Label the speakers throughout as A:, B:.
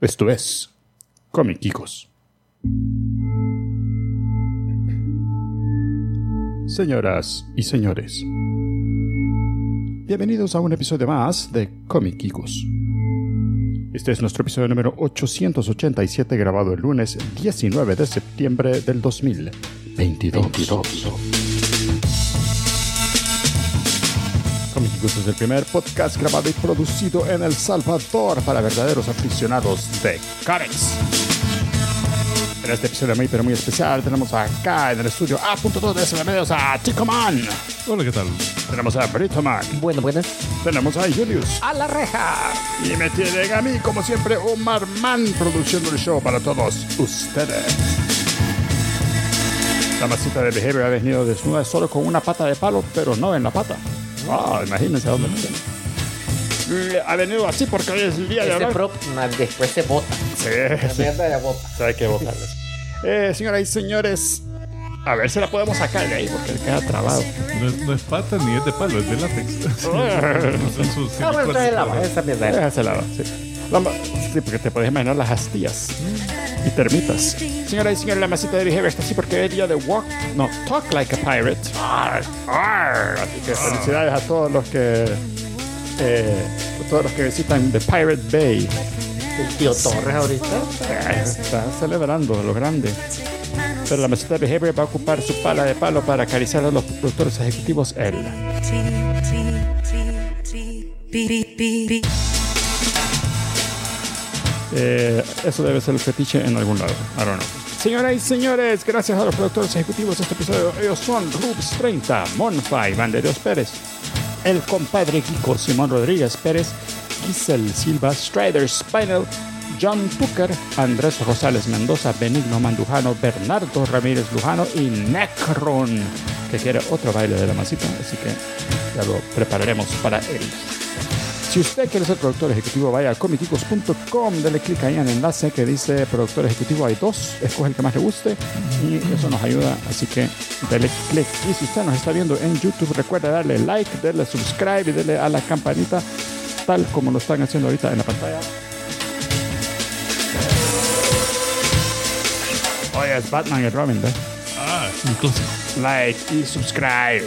A: Esto es Comiquicos. Señoras y señores, bienvenidos a un episodio más de Comiquicos. Este es nuestro episodio número 887 grabado el lunes 19 de septiembre del 2022. 22. Gustos, el primer podcast grabado y producido en El Salvador para verdaderos aficionados de cómics. En este episodio muy pero muy especial tenemos acá en el estudio A.2 de Bienvenidos a Tico Man.
B: Hola, ¿qué tal?
A: Tenemos a Brito Man.
C: Bueno, buenas.
A: Tenemos a Julius.
C: A la reja.
A: Y me tienen a mí, como siempre, Omar Man produciendo el show para todos ustedes. La masita de Behavior ha venido desnuda solo con una pata de palo, pero no en la pata. Ah, imagínense a dónde. Eh, Ha venido así porque hoy es el día de
C: Este
A: hablar.
C: prop ma, después se bota.
A: Sí,
C: La
A: sí.
C: mierda de bota.
A: Hay que botarles. Eh, señoras y señores, a ver si la podemos sacar de ahí porque queda trabado.
B: No es, no es pata ni es de palo, es de látex. Son sus
C: Ah, bueno, entonces la
B: silicona.
C: esa mierda.
A: Déjase lava, sí. La ma- sí, porque te puedes imaginar las astillas y termitas. Señoras y señores, la masita de Behavior está así porque es día de walk, no, talk like a pirate. Arr, arr. Así que felicidades a todos los que, eh, a todos los que visitan The Pirate Bay.
C: El tío Torres ahorita.
A: Eh, Está celebrando lo grande. Pero la mesita de Behavior va a ocupar su pala de palo para acariciar a los productores ejecutivos él. Eh, eso debe ser el fetiche en algún lado. I don't know. Señoras y señores, gracias a los productores ejecutivos de este episodio. Ellos son Rubs 30, Monfy, Vanderios Pérez, el compadre Kiko Simón Rodríguez Pérez, Giselle Silva, Strider Spinal, John Tucker, Andrés Rosales Mendoza, Benigno Mandujano, Bernardo Ramírez Lujano y Necron, que quiere otro baile de la masita, así que ya lo prepararemos para él. Si usted quiere ser productor ejecutivo, vaya a comiticos.com, dele clic ahí en el enlace que dice productor ejecutivo. Hay dos, escoge el que más le guste y eso nos ayuda. Así que dele clic. Y si usted nos está viendo en YouTube, recuerda darle like, darle subscribe y darle a la campanita, tal como lo están haciendo ahorita en la pantalla. Oye, es Batman y Robin, ¿ves?
B: Ah, un clásico.
A: Like y subscribe.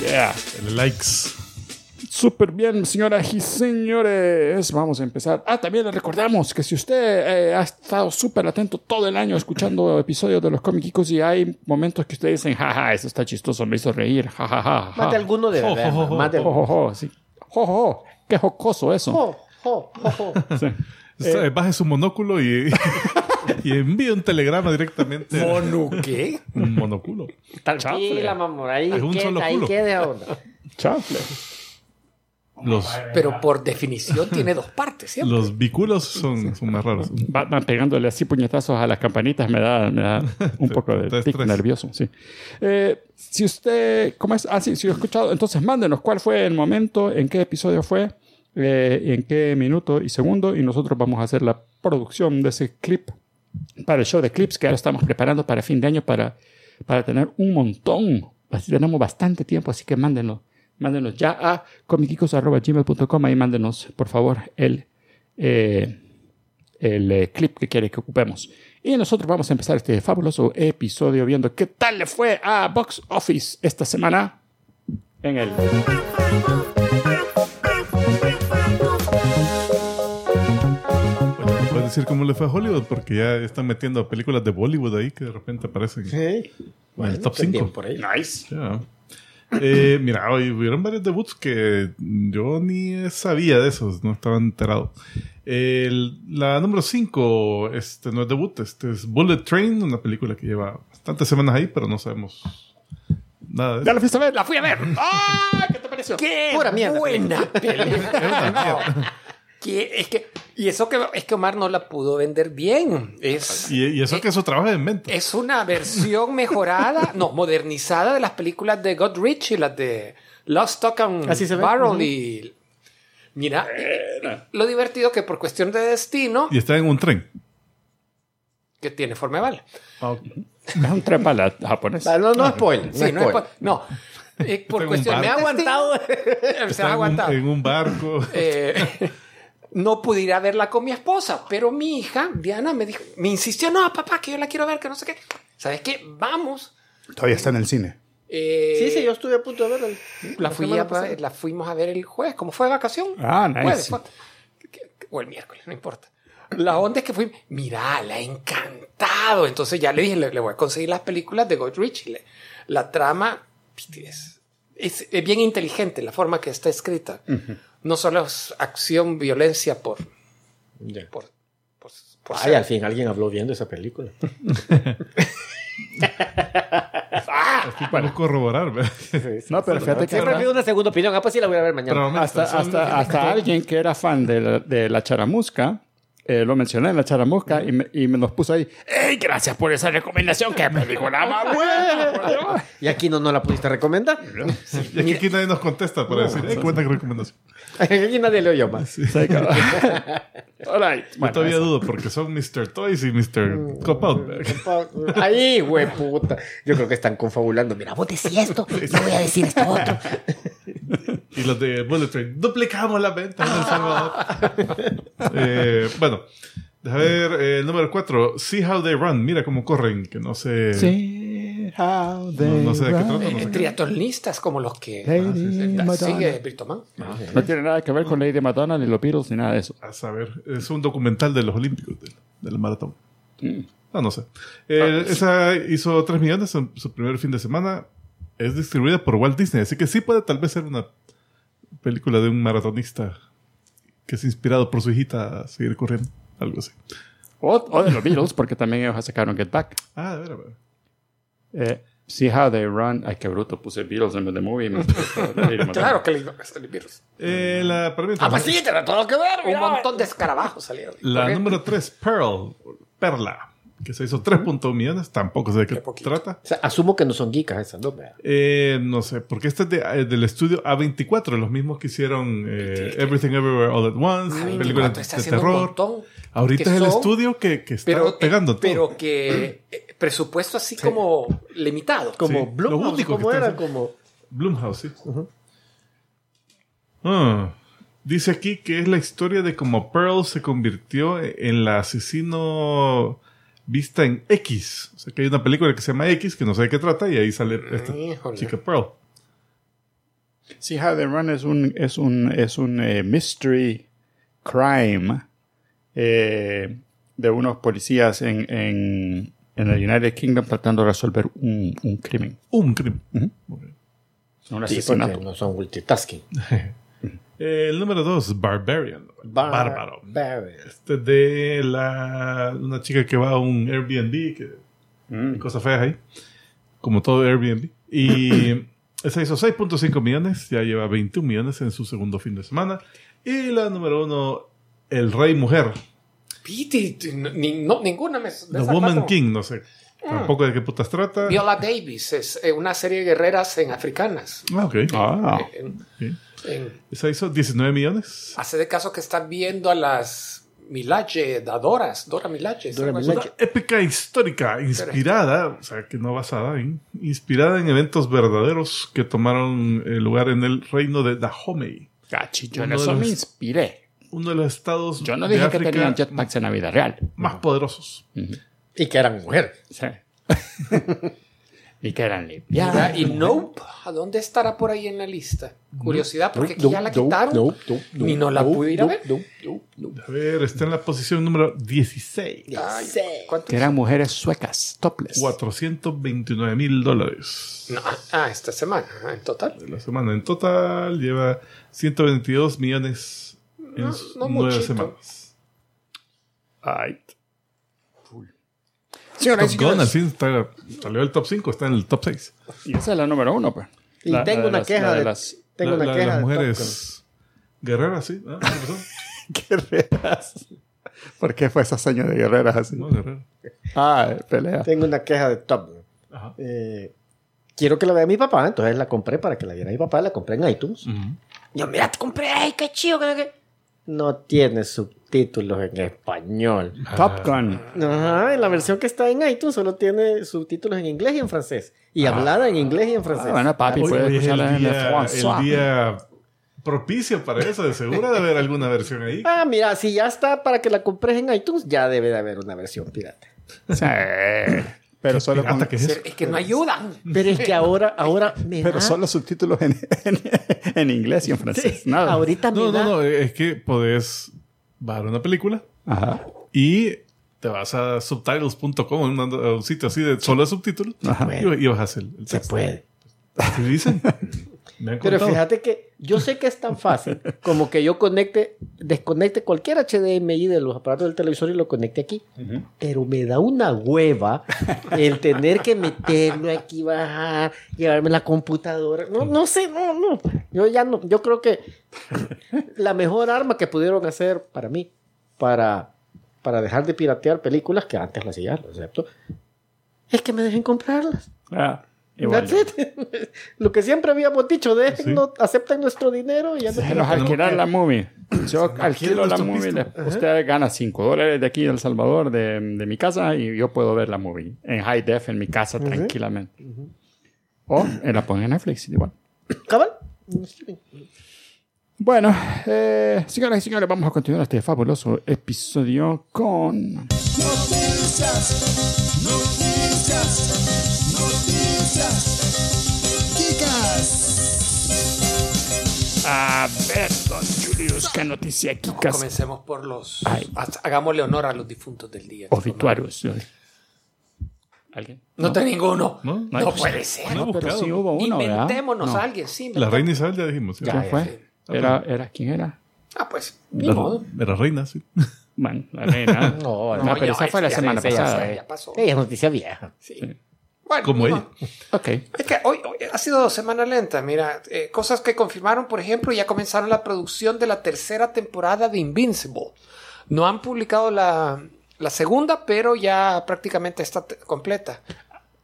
A: Yeah.
B: El likes.
A: Súper bien, señoras y señores. Vamos a empezar. Ah, también le recordamos que si usted eh, ha estado súper atento todo el año escuchando episodios de los cómicos y hay momentos que ustedes dicen, jaja, eso está chistoso, me hizo reír, jajaja.
C: Más de alguno de
B: Jo,
C: verdad.
B: jo, jo,
C: Más de
A: Jo, jo, jo, sí. Jo, jo, jo. Qué jocoso eso.
C: Jo, jo, jo, jo.
A: Sí.
B: Eh, Baje su monóculo y, y envíe un telegrama directamente.
C: ¿Mono qué?
B: Un monóculo.
C: Tranquila, mamá. Ahí,
B: Es un
C: quede,
B: solo
C: ahí quede ahora.
A: Chafle.
B: Los,
C: Pero por definición tiene dos partes, ¿siempre?
B: los biculos son, son más raros.
A: Batman pegándole así puñetazos a las campanitas me da, me da un poco de tic nervioso. Sí. Eh, si usted, ¿cómo es? Ah, sí, si lo he escuchado, entonces mándenos cuál fue el momento, en qué episodio fue, eh, en qué minuto y segundo, y nosotros vamos a hacer la producción de ese clip para el show de clips que ahora estamos preparando para fin de año para, para tener un montón. Así tenemos bastante tiempo, así que mándenos. Mándenos ya a comicicos.gmail.com ahí mándenos, por favor, el, eh, el eh, clip que quiere que ocupemos. Y nosotros vamos a empezar este fabuloso episodio viendo qué tal le fue a Box Office esta semana en el...
B: Bueno, puedes decir cómo le fue a Hollywood porque ya están metiendo películas de Bollywood ahí que de repente aparecen
C: Sí.
B: en el top
C: Bien
B: 5.
C: por ahí.
A: Nice.
B: Ya. Eh, mira, hoy hubieron varios debuts que yo ni sabía de esos, no estaba enterado. El- la número 5 este, no es debut, este es Bullet Train, una película que lleva bastantes semanas ahí, pero no sabemos nada de
A: ¿Ya
B: eso.
A: la fuiste a ver? ¡La fui a ver! ¡Ah! ¿Qué te pareció?
C: ¡Qué Pura mierda. buena película! No. Que- es que, y eso que es que Omar no la pudo vender bien. Es,
B: Y, y eso que eso trabaja en mente.
C: es una versión mejorada, no, modernizada de las películas de Godrich y las de Lost Talk and
D: Así se ve.
C: Barrel. Y, mira, lo divertido que por cuestión de destino,
B: Y está en un tren.
C: que tiene forma de bala.
A: Es un tren bala japonés.
D: Ah, No, no spoiler.
C: Sí, no, es
D: spoiler.
C: po- no. Eh, por cuestión de
D: Me ha aguantado.
C: Se ha
B: en un-
C: aguantado.
B: En, un barco.
C: Eh, no pude ir a verla con mi esposa, pero mi hija, Diana, me dijo, me insistió, no, papá, que yo la quiero ver, que no sé qué. ¿Sabes qué? Vamos.
A: Todavía está en el cine.
C: Eh,
D: Sí, sí, yo estuve a punto de verla.
C: la, fui a- la fuimos a ver el jueves, como fue de vacación.
A: Ah, nice.
C: Jueves, fue- o el miércoles, no importa. La onda es que fui, mira, le ha encantado. Entonces ya le dije, le, le voy a conseguir las películas de Gold Ritchie. Le- La trama es, es- es bien inteligente la forma que está escrita. No solo es acción, violencia por...
D: Ya.
C: por, por, por
D: Ay,
C: ser-
D: al fin alguien habló bien de esa película.
B: Aquí podemos corroborar. ¿verdad?
A: No, pero fíjate que
D: Siempre pido una segunda opinión. Ah, pues sí, la voy a ver mañana.
B: Pero, hombre,
A: hasta, hasta, hasta alguien que era fan de la, de la charamusca, eh, lo mencioné en la charamusca y me, y me nos puso ahí, ¡Ey, gracias por esa recomendación! ¡Qué película más buena! por Dios".
D: ¿Y aquí no, no la pudiste recomendar?
B: Y aquí, aquí nadie nos contesta para decir, hey, cuenta con recomendación.
D: aquí nadie le oyó más.
A: Sí, cabrón. All right.
B: Yo
A: Bueno,
B: todavía
A: eso.
B: dudo porque son Mr. Toys y Mr. Cop Out.
D: Ahí, güey, puta. Yo creo que están confabulando. Mira, vos decís esto, yo voy a decir esto otro.
B: Y los de Bullet Train. Duplicamos la venta en El Salvador. Eh, bueno, deja ver eh, el número 4. See How They Run. Mira cómo corren. Que no sé.
A: See how
B: No,
A: they
B: no sé de qué
A: run.
B: trata. No sé qué.
C: triatlonistas como los que Ah,
A: Madonna.
C: sigue Brito Man.
A: No tiene nada que ver con Lady Madonna, ni los Beatles, ni nada de eso.
B: A saber. Es un documental de los Olímpicos. Del, del maratón. No, no sé. Eh, esa hizo 3 millones en su primer fin de semana. Es distribuida por Walt Disney. Así que sí puede tal vez ser una película de un maratonista que es inspirado por su hijita a seguir corriendo. Algo así.
A: O, o de los Beatles, porque también ellos sacaron Get Back.
B: Ah, de veras. De.
A: Eh, see how they run. Ay, qué bruto, puse Beatles en vez de movie. me-.
C: Claro que le digo que es el virus.
B: Eh, la, para mí,
D: Ah, pues sí, tiene todo que ver.
C: Un montón de escarabajos salieron.
B: La número 3, Pearl, Perla, que se hizo 3.1 millones, tampoco sé de qué,
C: Qué
B: trata.
D: O sea, asumo que no son geekas esas dos, vea.
B: Eh, no sé, porque este es de- eh, del estudio A24, los mismos que hicieron eh, Everything Everywhere All at Once,
C: Ay,
B: películas de
C: haciendo un
B: terror.
C: montón.
B: Ahorita es el
C: son-
B: estudio que, que está
C: pero, eh,
B: pegando todo.
C: pero que eh, presupuesto así como limitado.
D: Como
B: Sí, lo
D: Blumhouse,
B: único que
D: ¿cómo
B: está
D: era? Como...
B: Blumhouse, sí. Ah, dice aquí que es la historia de cómo Pearl se convirtió en la asesino vista en X. O sea que hay una película que se llama X, que no sé de qué trata, y ahí sale esta
C: Híjole.
B: chica Pearl.
A: See how they run es un, es un, es un eh, mystery crime eh, de unos policías en, en, en el United Kingdom tratando de resolver un, un crimen,
B: Un crimen. Ok.
A: un
D: Sí, porque
A: asesinato.
D: no son multitasking.
B: El número dos, Barbarian. Bárbaro.
D: Barbarian.
B: Este es de la, una chica que va a un Airbnb, que hay cosas feas ahí, como todo Airbnb. Y esa hizo 6.5 millones, ya lleva 21 millones en su segundo fin de semana. Y la número uno, El Rey Mujer,
C: Piti, t- ni- no, ninguna me. de
B: The Woman
C: cuatro.
B: King, no sé. Tampoco de qué putas trata.
C: Viola Davis es eh, una serie de guerreras en africanas.
B: Ah, ok.
A: Ah,
C: En- en-
B: Esa hizo 19 millones.
C: hace de caso que están viendo a las Milaje, Dadoras, Dora Milaje.
D: Dora. Milaje.
B: Una épica histórica, inspirada, o sea, que no basada en, inspirada en eventos verdaderos que tomaron eh, lugar en el reino de Dahomey,
A: cachi, yo en eso
B: los-
A: me inspiré.
B: Uno de los estados
A: Yo no
B: de
A: dije que tenían jetpacks en la vida real.
B: más poderosos.
D: Y que eran mujeres.
A: Sí. y que eran limpiadas.
C: y Nope, ¿a dónde estará por ahí en la lista? Curiosidad, porque aquí ya la quitaron.
D: no, no, no,
C: Ni no la pude ir a ver.
B: A ver, está en la posición número 16.
C: Ay, ¿cuántos
A: Que eran mujeres suecas, topless.
B: 429 mil dólares.
C: No, ah, esta semana, ah, en total.
B: La semana en total lleva 122 millones
C: No, no
B: nueve
C: muchito.
B: semanas.
A: Ay.
B: Top Gun, al fin está- salió el top 5, está en el top 6.
A: Y esa es la número uno, pues.
D: Y
A: La-
D: tengo
A: la
D: una
A: las-
D: queja
A: la de las
D: Tengo
B: La-
D: una
B: la de
D: queja.
B: las
D: de Top
B: mujeres guerreras, sí. Ah,
A: guerreras. ¿Por qué fue esa seña de guerreras así?
B: No, guerrera.
A: Ah, pelea.
D: Gun. Tengo una queja de Top Gun.
B: Ajá.
D: Eh, quiero que la vea mi papá, entonces la compré para que la viera mi papá, la compré en iTunes. Yo, mira, te compré, ay, qué chido. que- que-". No tiene subtítulos en español.
A: Top Gun.
D: Ajá, en la versión que está en iTunes solo tiene subtítulos en inglés y en francés. Y hablada en inglés y en francés.
A: Ah, bueno, papi,
B: Hoy,
A: puede escucharla en el
B: día,
A: François.
B: el día propicio para eso. De seguro de haber alguna versión ahí.
D: Ah, mira, si ya está para que la compres en iTunes, ya debe de haber una versión pirata.
A: Sí. Pero solo, con-
B: que es eso.
C: Es que no ayudan.
D: Pero es que ahora, ahora me
A: pero
D: da-
A: solo subtítulos en, en, en inglés y en francés.
D: Sí,
A: Nada.
D: ahorita me
B: No,
D: da...
B: no, no. Es que podés bajar una película
A: Ajá.
B: y te vas a subtitles.com, un, un sitio así de solo subtítulos, y, bajas el, el
D: Se
B: texto.
D: puede.
B: Así dicen.
D: Pero fíjate que yo sé que es tan fácil como que yo conecte, desconecte cualquier HDMI de los aparatos del televisor y lo conecte aquí. Pero me da una hueva el tener que meterlo aquí, bajar, llevarme la computadora. No, no sé, no, no. Yo ya no, yo creo que la mejor arma que pudieron hacer para mí, para, para dejar de piratear películas que antes las hacía, lo acepto, es que me dejen comprarlas.
A: Ah.
D: That's it. Lo que siempre habíamos dicho, déjennos, acepten nuestro dinero y ya no
A: Déjenos alquilar la movie. Yo alquilo la movie. le- Usted gana 5 dólares de aquí de El Salvador, de, de mi casa, y yo puedo ver la movie en high def en mi casa tranquilamente. O en la ponen en Netflix, igual.
D: ¿Cabal?
A: Bueno, eh, señoras y señores, vamos a continuar este fabuloso episodio con.
E: Noticias, noticias,
A: A ver, don Julius, qué noticia, Kikas.
C: Comencemos por los.
A: Ay.
C: Hagámosle honor a los difuntos del día.
A: Obituarios. ¿Alguien?
C: No, tengo ninguno.
B: ¿No?
C: No,
A: No,
C: puede ser.
B: no
A: Pero sí hubo uno.
C: Inventémonos
A: No.
C: a alguien, sí.
B: La reina Isabel ya dijimos. ¿sí?
A: ¿Quién
D: Ya,
A: fue?
C: sí.
A: Era, era, ¿Quién era?
C: Ah, pues, ni
B: La,
C: modo.
B: era reina, sí.
A: Bueno, la reina.
D: No,
A: No,
D: no,
A: pero
C: ya,
A: esa fue la semana pasada.
C: ya, ya pasó.
D: Ella es noticia vieja.
C: Sí. Bueno,
B: Como
C: no.
B: ella.
A: Ok.
C: Es que hoy, hoy ha sido semana lenta. Mira, eh, cosas que confirmaron, por ejemplo, ya comenzaron la producción de la tercera temporada de Invincible. No han publicado la, la segunda, pero ya prácticamente está completa.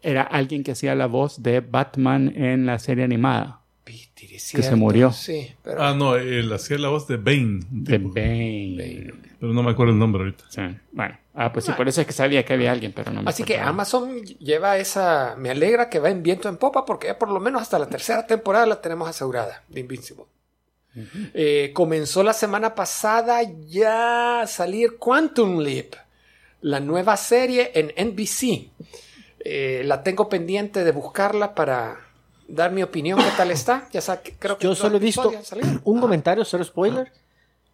A: Era alguien que hacía la voz de Batman en la serie animada. Que se murió.
C: Sí, pero
B: Ah, no, él hacía la voz de Bane.
A: De Bane.
B: pero no me acuerdo el nombre ahorita.
A: Sí. Bueno. Ah, pues sí, por eso es que sabía que había alguien, pero no me
C: Así que. Amazon lleva esa. Me alegra que va en viento en popa porque ya por lo menos hasta la tercera temporada la tenemos asegurada de Invincible. Eh, comenzó la semana pasada ya a salir Quantum Leap, la nueva serie en NBC. Eh, la tengo pendiente de buscarla para dar mi opinión. ¿Qué tal está? Ya sa- creo que
D: Yo solo he visto un
C: Ah.
D: comentario, cero spoiler,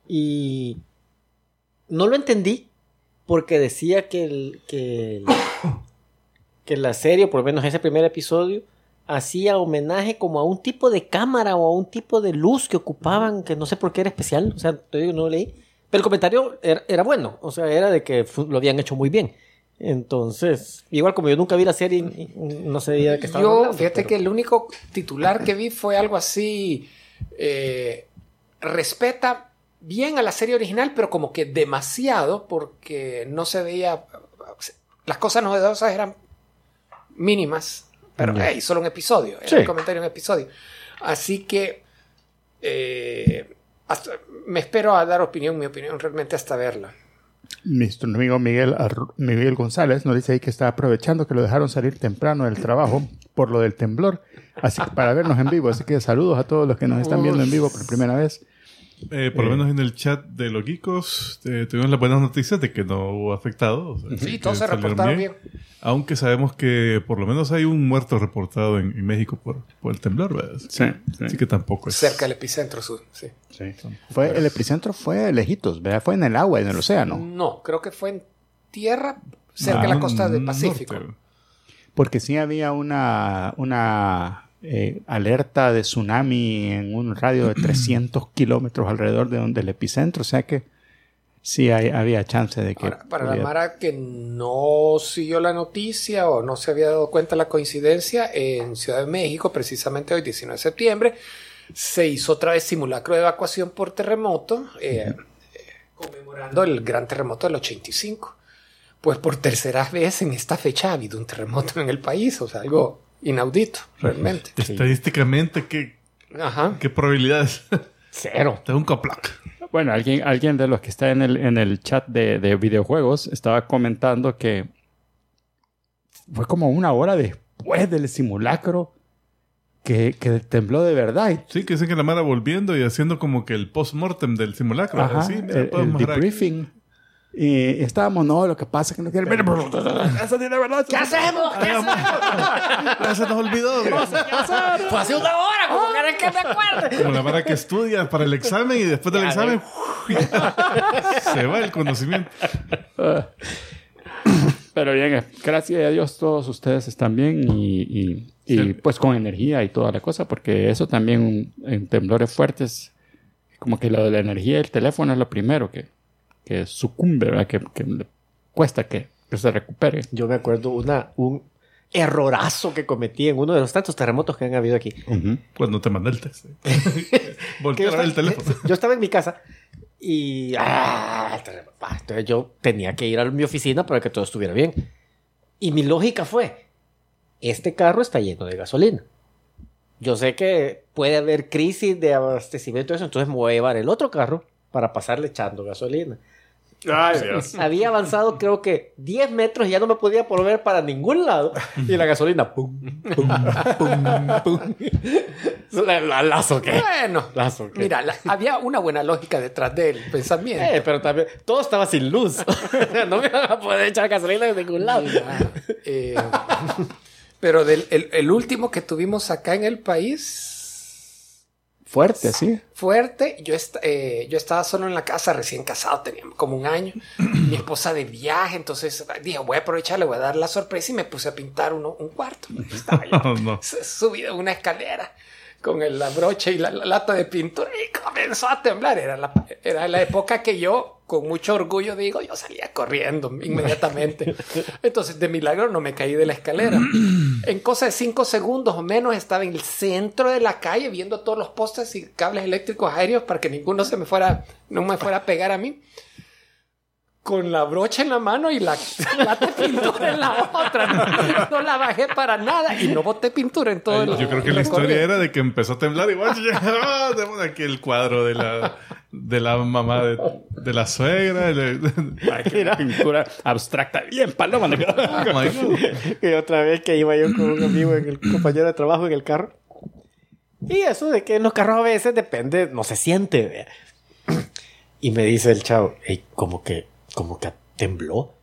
D: y no lo entendí porque decía que, el, que, el- que la serie, o por lo menos ese primer episodio, hacía homenaje como a un tipo de cámara o a un tipo de luz que ocupaban, que no sé por qué era especial, o sea, te digo, no lo leí, pero el comentario era, era bueno, o sea, era de que lo habían hecho muy bien. Entonces, igual como yo nunca vi la serie, no sabía de qué estaba
C: Yo,
D: hablando,
C: fíjate
D: pero-
C: que el único titular que vi fue algo así. eh, respeta bien a la serie original, pero como que demasiado, porque no se veía. Las cosas novedosas eran mínimas, pero
D: Ya.
C: hey, solo un episodio. Era
D: Sí.
C: un comentario en un episodio. Así que. eh, hasta- me espero a dar opinión, mi opinión realmente hasta verla.
A: Nuestro amigo Miguel, Ar- Miguel González nos dice ahí que está aprovechando que lo dejaron salir temprano del trabajo por lo del temblor. Así que para vernos en vivo. Así que saludos a todos los que nos están viendo en vivo por primera vez.
B: Eh, por lo menos en el chat de los geekos eh, tuvimos las buenas noticias de que no hubo afectado. o sea,
C: Sí, todos se reportaron bien.
B: Aunque sabemos que por lo menos hay un muerto reportado en, en México por, por el temblor, ¿verdad?
A: Sí,
B: Así que tampoco es.
C: Cerca del epicentro sur. Sí.
A: Fue, el epicentro fue lejitos, ¿verdad? Fue en el agua, en el océano.
C: No, creo que fue en tierra, cerca de
B: Ah,
C: la costa del
B: norte.
C: Pacífico.
A: Porque sí había una, una eh, alerta de tsunami en un radio de 300 kilómetros alrededor de donde el epicentro. O sea que sí hay- había chance de que...
C: Ahora, para la Mara que no siguió la noticia o no se había dado cuenta de la coincidencia, en Ciudad de México, precisamente hoy, 19 de septiembre, se hizo otra vez simulacro de evacuación por terremoto, eh, eh, conmemorando el gran terremoto del 85. Pues por tercera vez en esta fecha ha habido un terremoto en el país, o sea, algo inaudito, realmente.
B: Estadísticamente, ¿qué,
C: Ajá.
B: qué probabilidades?
D: Cero.
B: de un coplac.
A: Bueno, alguien, alguien de los que está en el, en el chat de, de videojuegos estaba comentando que fue como una hora después del simulacro que, que tembló de verdad.
B: Sí, que dicen que la Mara volviendo y haciendo como que el post-mortem del simulacro.
A: Ajá,
B: Así, mira,
A: el, el debriefing. Y estábamos, no, lo que pasa es que no quiere. Mira, eso sí de verdad.
D: ¿Qué hacemos? ¿Qué hacemos?
B: Ya se nos olvidó. güey.
D: Fue hace una hora, como quieren que me acuerde.
B: Como la Mara que estudia para el examen y después del
D: Ya,
B: examen se va el conocimiento.
A: Pero bien, eh, gracias a Dios todos ustedes están bien y, y- y,
B: Sí.
A: pues con energía y toda la cosa, porque eso también en temblores fuertes, como que lo de la energía del teléfono es lo primero que, que sucumbe, ¿verdad? Que, que le cuesta que, que se recupere.
D: Yo me acuerdo una, un errorazo que cometí en uno de los tantos terremotos que han habido aquí.
B: Cuando te mandé el texto. Voltear el
D: estaba,
B: teléfono.
D: yo estaba en mi casa y ah. Ah, entonces yo tenía que ir a mi oficina para que todo estuviera bien. Y mi lógica fue, este carro está lleno de gasolina. Yo sé que puede haber crisis de abastecimiento de eso, entonces me voy a llevar el otro carro para pasarle echando gasolina.
C: Ay, Dios.
D: Había avanzado creo que 10 metros y ya no me podía volver para ningún lado. Y la gasolina, pum, pum, pum, pum. La, la, lazo que.
C: Bueno,
D: Lazo que.
C: mira, la- había una buena lógica detrás del pensamiento.
D: Eh, pero también, todo estaba sin luz. no me iban a poder echar gasolina de ningún lado.
C: Mira, eh, pero del, el, el último que tuvimos acá en el país,
A: Fuerte, sí.
C: fuerte, yo, est- eh, yo estaba solo en la casa, recién casado, tenía como un año, mi esposa de viaje, entonces dije, voy a aprovechar, le voy a dar la sorpresa y me puse a pintar uno, un cuarto. Estaba yo
B: no.
C: una escalera con el- la brocha y la, la lata de pintura y comenzó a temblar. Era la, era la época que yo, con mucho orgullo, digo, yo salía corriendo inmediatamente. Entonces, de milagro no me caí de la escalera. En cosa de cinco segundos o menos estaba en el centro de la calle viendo todos los postes y cables eléctricos aéreos para que ninguno se me fuera, no me fuera a pegar a mí. Con la brocha en la mano y la lata de pintura en la otra. No, no la bajé para nada y no boté pintura en todo el
B: Yo creo que la historia era de que empezó a temblar igual. Ah, tenemos aquí el cuadro de la, de la mamá de, de la suegra. de- de-
A: Ay, qué pintura abstracta. Bien, paloma.
B: Oh my God.
D: Y otra vez que iba yo con un amigo, en el compañero de trabajo en el carro. Y eso de que en los carros a veces depende, no se siente. vea. Y me dice el chavo, "Ey, como que, como que tembló.